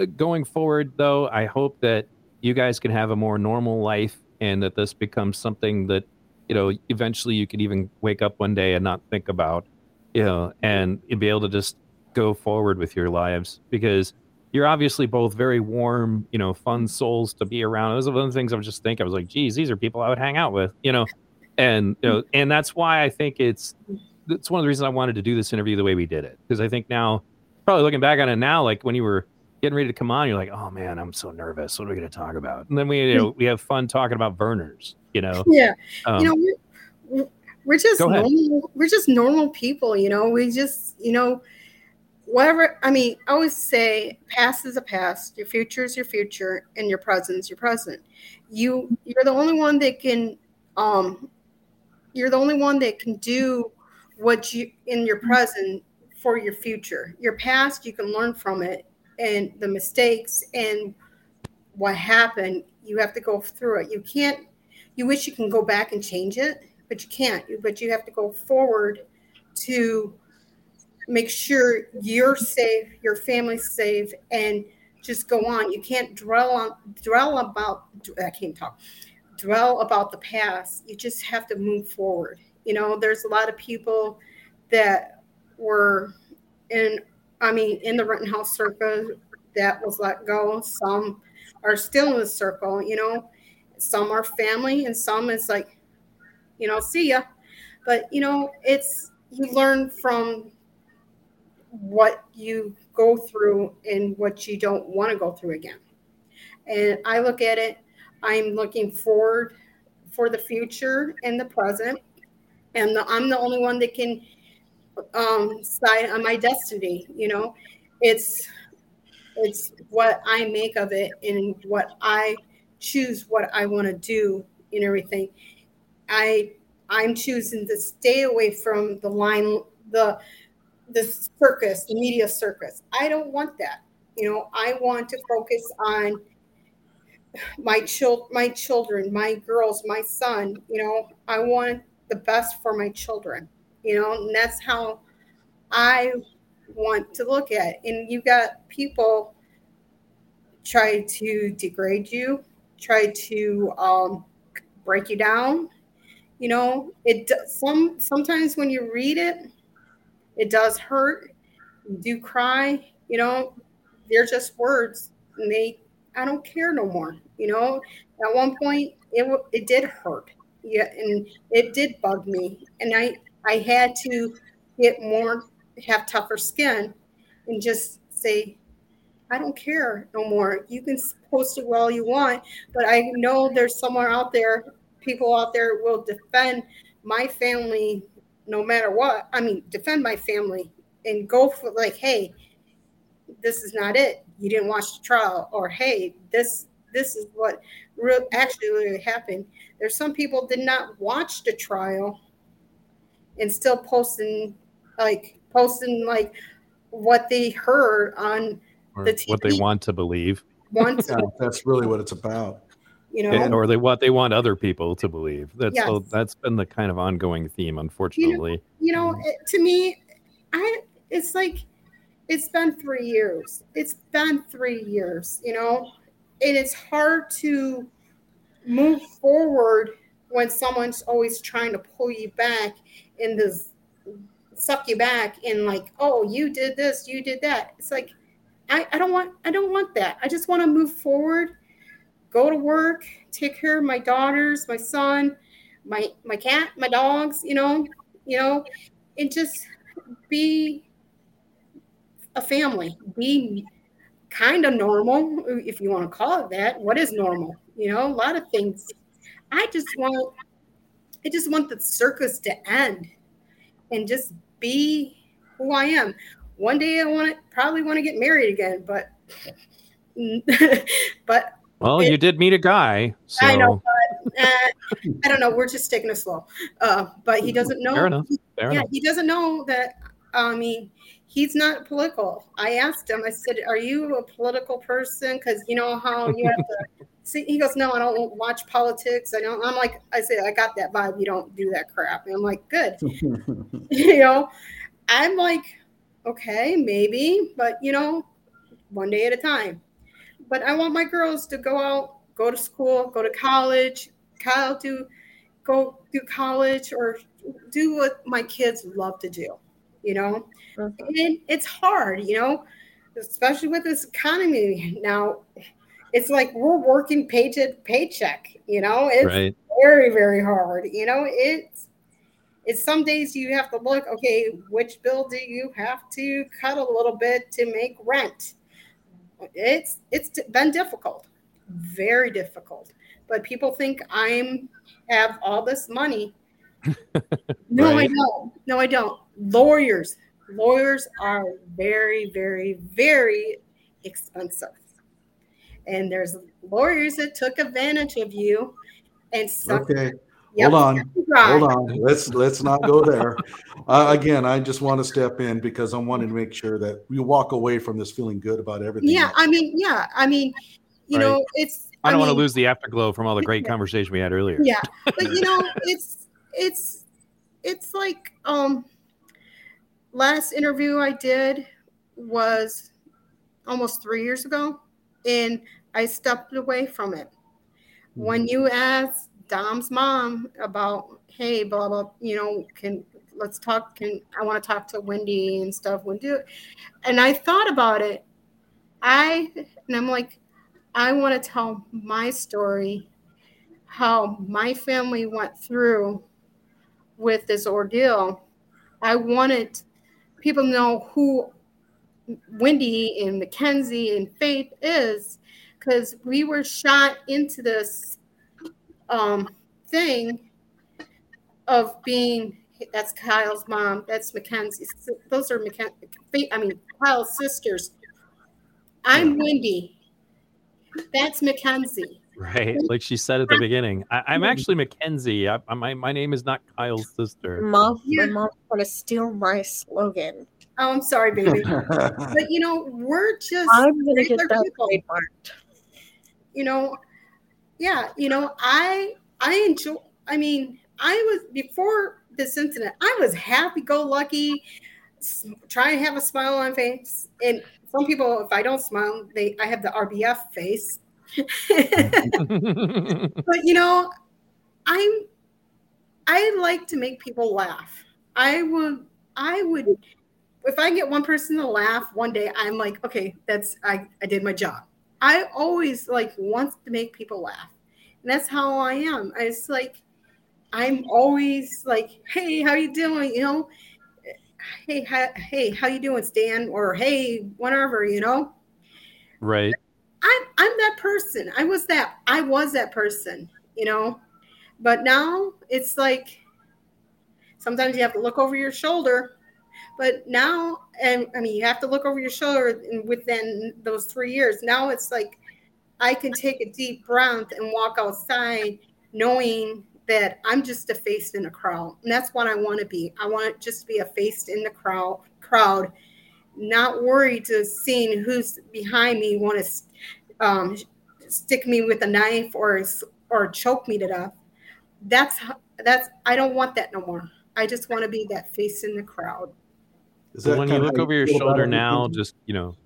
uh, going forward, though, I hope that you guys can have a more normal life and that this becomes something that, you know, eventually you can even wake up one day and not think about you know, and be able to just go forward with your lives because you're obviously both very warm, you know, fun souls to be around. Those are one of the things I was just thinking. I was like, geez, these are people I would hang out with, you know, and you know, and that's why I think it's it's one of the reasons I wanted to do this interview the way we did it because I think now, probably looking back on it now, like when you were getting ready to come on, you're like, oh man, I'm so nervous. What are we going to talk about? And then we you know we have fun talking about burners, you know. Yeah, um, you know, we're just normal, we're just normal people, you know. We just, you know, whatever. I mean, I always say, past is a past. Your future is your future, and your present is your present. You, you're the only one that can, um, you're the only one that can do what you in your present for your future. Your past, you can learn from it, and the mistakes and what happened. You have to go through it. You can't. You wish you can go back and change it but you can't. But you have to go forward to make sure you're safe, your family's safe, and just go on. You can't dwell on dwell about. I can't talk. Dwell about the past. You just have to move forward. You know, there's a lot of people that were in. I mean, in the Rittenhouse circle that was let go. Some are still in the circle. You know, some are family, and some is like you know, see ya. But you know, it's you learn from what you go through and what you don't want to go through again. And I look at it, I'm looking forward for the future and the present. And the, I'm the only one that can um, side on my destiny. You know, it's it's what I make of it and what I choose what I want to do and everything. I I'm choosing to stay away from the line the the circus, the media circus. I don't want that. You know, I want to focus on my child my children, my girls, my son, you know, I want the best for my children. You know, and that's how I want to look at. It. And you got people try to degrade you, try to um, break you down. You know, it some sometimes when you read it, it does hurt. You do cry. You know, they're just words, and they I don't care no more. You know, at one point it it did hurt. Yeah, and it did bug me, and I I had to get more have tougher skin and just say I don't care no more. You can post it all you want, but I know there's somewhere out there, people out there will defend my family no matter what. I mean, defend my family and go for like, hey, this is not it. You didn't watch the trial, or hey, this this is what real actually really happened. There's some people did not watch the trial and still posting like posting like what they heard on or the TV. what they want to believe. Want Yeah, that's really what it's about. You eh, know, And- or they what they want other people to believe. That's Yes. so that's been the kind of ongoing theme, unfortunately. you know, mm. it, to me, I it's like it's been three years. It's been three years, you know, and it's hard to move forward when someone's always trying to pull you back in this suck you back in like, oh, you did this, you did that. It's like I, I don't want I don't want that. I just want to move forward, go to work, take care of my daughters, my son, my my cat, my dogs, you know, you know, and just be a family, be kind of normal, if you want to call it that. What is normal? You know, a lot of things. I just want, I just want the circus to end, and just be who I am. One day I want to probably want to get married again, but, but Well, It- you did meet a guy, so I know, but uh, I don't know. We're just taking it slow. Uh, but he doesn't know. fair enough. Fair yeah, enough. he doesn't know that. I mean, he's not political. I asked him. I said, "Are you a political person?" Because you know how you have to. See, he goes, "No, I don't watch politics. I don't." I'm like, I said, "I got that vibe. You don't do that crap." And I'm like, "Good." you know, I'm like, okay, maybe, but you know, one day at a time. But I want my girls to go out, go to school, go to college. Kyle do go do college or do what my kids love to do, you know. And it's hard, you know, especially with this economy now. It's like we're working paycheck paycheck, you know. It's Right. very very hard you know it's it's some days you have to look okay which bill do you have to cut a little bit to make rent it's it's been difficult very difficult. But people think i'm have all this money. No i don't. No i don't. Lawyers. Lawyers are very very very expensive. And there's lawyers that took advantage of you and sucked Okay, Yep. hold on. Hold on. Let's let's not go there. Uh, again, I just want to step in because I wanted to make sure that we walk away from this feeling good about everything. Yeah, I mean, yeah, I mean, you Right. know, it's. I don't want to lose the afterglow from all the great conversation we had earlier. Yeah, but you know, it's it's it's like um, last interview I did was almost three years ago, and I stepped away from it. When you asked Dom's mom about, hey, blah blah, you know, can let's talk. Can I want to talk to Wendy and stuff? When do, and I thought about it. I and I'm like, I want to tell my story, how my family went through with this ordeal. I wanted people to know who Wendy and McKenzie and Faith is because we were shot into this um, thing of being that's Kyle's mom, that's McKenzie's. Those are McKenzie. I mean Kyle's sisters. I'm Wendy. That's McKenzie. Right, like she said at the beginning. I, am actually McKenzie. I, my my name is not Kyle's sister. Mom, yeah. my mom's gonna steal my slogan. Oh, I'm sorry, baby. but you know, we're just I'm gonna get that people. trademarked. You know, yeah, you know, I I enjoy I mean, I was before this incident, I was happy go lucky, trying to have a smile on face. And some people, if I don't smile, they I have the RBF face. but you know, I'm I like to make people laugh. I would I would if I get one person to laugh one day, I'm like, okay, that's I, I did my job. I always like wants to make people laugh. And that's how I am. It's like I'm always like, hey, how you doing? You know, hey, hi, hey, how you doing, Stan? Or hey, whatever, you know. Right. I'm I'm that person. I was that I was that person, you know. But now it's like sometimes you have to look over your shoulder. But now, and I mean, you have to look over your shoulder within those three years. Now it's like I can take a deep breath and walk outside knowing that I'm just a face in a crowd. And that's what I want to be. I want to just be a face in the crowd, crowd, not worried to seeing who's behind me want to um, stick me with a knife or or choke me to death. That's that's I don't want that no more. I just want to be that face in the crowd. When you look over your shoulder now, just you know,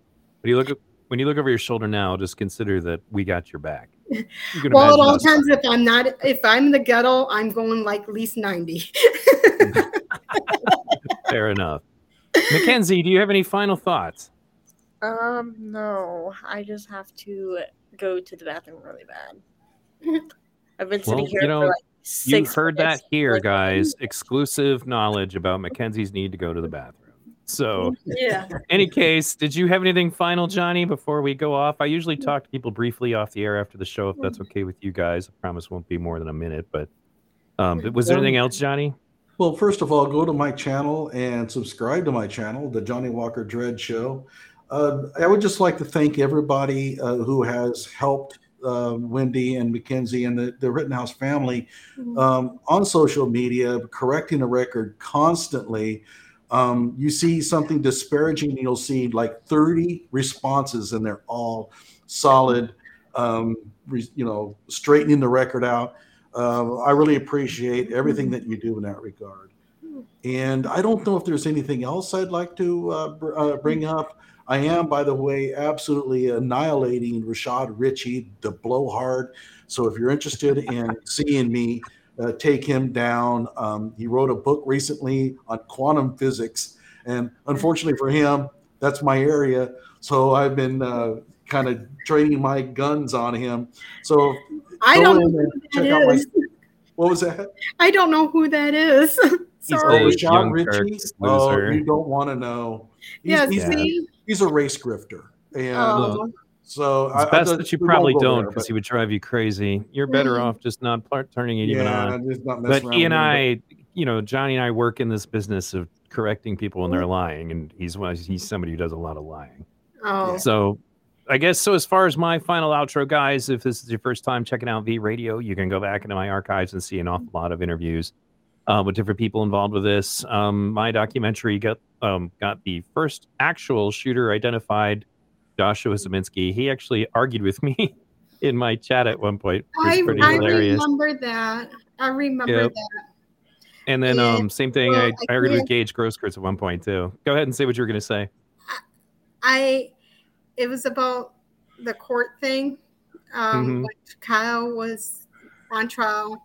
when you look when you look over your shoulder now, just consider that we got your back. You well, at all times, if I'm not, if I'm in the ghetto, I'm going like at least ninety. Fair enough. McKenzie, do you have any final thoughts? Um, no. I just have to go to the bathroom really bad. I've been sitting well, here you know, for like you heard minutes. that here, guys. Exclusive knowledge about McKenzie's need to go to the bathroom. So, yeah. Any case, did you have anything final, Johnnie, before we go off? I usually talk to people briefly off the air after the show, if that's okay with you guys. I promise won't be more than a minute. But um, was there anything else, Johnnie? Well, first of all, go to my channel and subscribe to my channel, the Johnnie Walker Dread Show. Uh, I would just like to thank everybody uh, who has helped uh, Wendy and McKenzie and the, the Rittenhouse family mm-hmm. um, on social media, correcting the record constantly. Um, you see something disparaging, you'll see like 30 responses, and they're all solid, um, re, you know, straightening the record out. Uh, I really appreciate everything that you do in that regard. And I don't know if there's anything else I'd like to uh, br- uh, bring up. I am, by the way, absolutely annihilating Rashad Richey, the blowhard. So if you're interested in seeing me uh, take him down, um, he wrote a book recently on quantum physics. And unfortunately for him, that's my area. So I've been uh, kind of training my guns on him. So I don't know who that is. My, what was that? I don't know who that is. Sorry. Oh, Rashad Richey. Oh, you don't want to know. He's, yeah, he's, see? he's a race grifter. And oh. So it's I, best I, that you probably don't because he would drive you crazy. You're better mm. off just not turning it yeah, even on. But he and I, you know, Johnnie and I work in this business of correcting people when they're lying, and he's he's somebody who does a lot of lying. Oh. So I guess so. As far as my final outro, guys, if this is your first time checking out V Radio, you can go back into my archives and see an awful lot of interviews uh, with different people involved with this. Um, my documentary got um, got the first actual shooter identified, Joshua Ziminski. He actually argued with me in my chat at one point. I, I remember that. I remember yep. that. And then, yeah. um, same thing. Well, I, I argued with Gage Grosskreutz at one point too. Go ahead and say what you were going to say. I, it was about the court thing. Um, mm-hmm. Kyle was on trial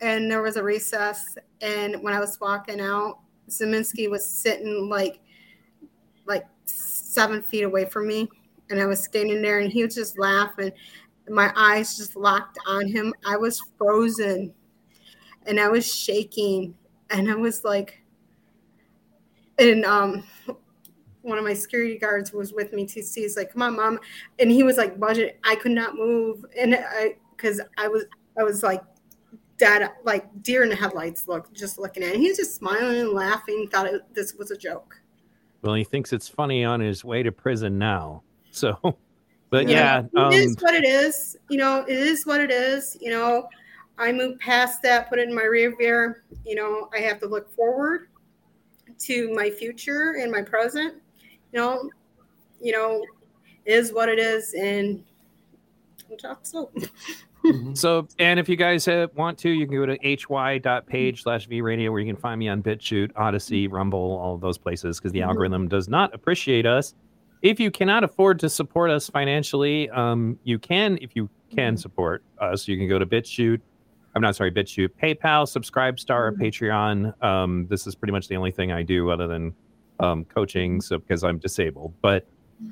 and there was a recess. And when I was walking out, Ziminski was sitting like like seven feet away from me, and I was standing there, and he was just laughing. My eyes just locked on him. I was frozen, and I was shaking, and I was like, and um, one of my security guards was with me to see. He's like, "Come on, mom," and he was like, "Budget." I could not move, and I because I was I was like dead, like deer in the headlights. Look, just looking at. it. He was just smiling and laughing. Thought it, this was a joke. Well, he thinks it's funny on his way to prison now. So, but Yeah, yeah, um, it is what it is. You know, it is what it is. You know, I moved past that, put it in my rear view. You know, I have to look forward to my future and my present. You know, you know, it is what it is, and I'm top so So, and if you guys uh, want to, you can go to hy.page slash vradio where you can find me on BitChute, Odysee, Rumble, all of those places because the Mhm. algorithm does not appreciate us. If you cannot afford to support us financially, um, you can, if you can support us, you can go to BitChute. I'm not sorry, BitChute, PayPal, Subscribestar, or Patreon. Um, this is pretty much the only thing I do other than um, coaching, so because I'm disabled. But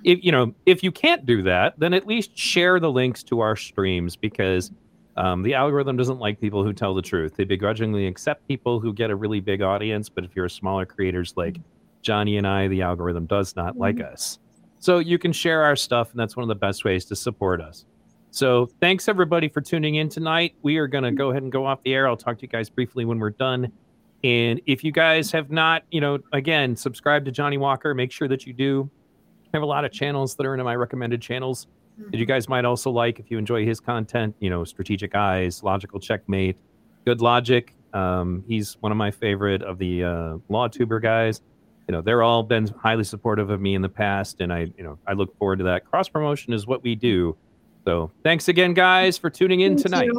if you know if you can't do that then at least share the links to our streams because um, the algorithm doesn't like people who tell the truth. They begrudgingly accept people who get a really big audience but if you're a smaller creators like johnnie and i the algorithm does not like us. So you can share our stuff and that's one of the best ways to support us. So thanks everybody for tuning in tonight. We are going to go ahead and go off the air. I'll talk to you guys briefly when we're done. And if you guys have not you know again subscribe to johnnie walker. Make sure that you do I have a lot of channels that are in my recommended channels that you guys might also like if you enjoy his content. You know, Strategic Eyes, Logical Checkmate, Good Logic. Um, he's one of my favorite of the uh, Law Tuber guys. You know, they're all been highly supportive of me in the past, and I, you know, I look forward to that. Cross promotion is what we do. So, thanks again, guys, for tuning in Thank tonight.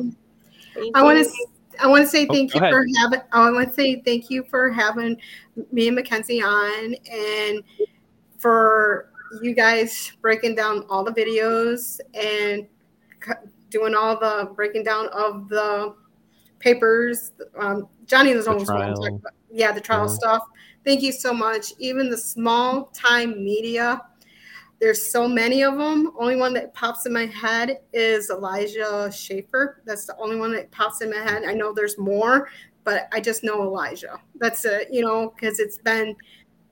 I want to. I want to say Oh, thank go you ahead. for having. I want to say thank you for having me and McKenzie on, and for you guys breaking down all the videos and doing all the breaking down of the papers. Um, Johnnie was almost what I'm trial. talking about. Yeah, the trial Yeah. stuff. Thank you so much. Even the small time media. There's so many of them. Only one that pops in my head is Elijah Schaffer. That's the only one that pops in my head. I know there's more, but I just know Elijah. That's it, you know, because it's been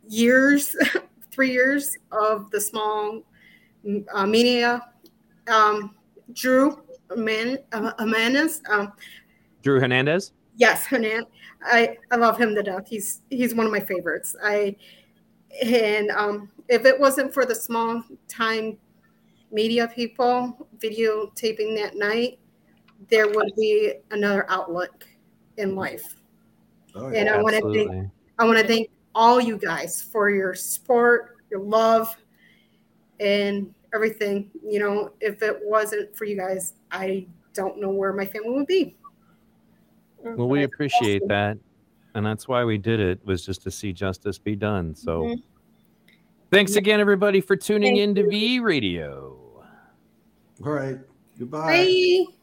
years, three years of the small uh, media. Um, Drew Aman, uh, Amanda's, um, Drew Hernandez. yes, Hanan. I, I love him to death. He's he's one of my favorites. I and um, if it wasn't for the small time media people videotaping that night, there would be another outlook in life. Oh, And I want to thank I want to thank all you guys for your support, your love, and everything. You know, if it wasn't for you guys, I don't know where my family would be. Well, we appreciate that, and that's why we did it. Was just to see justice be done. So, Mhm. thanks again, everybody, for tuning Thank in to V Radio. All right. Goodbye. Bye.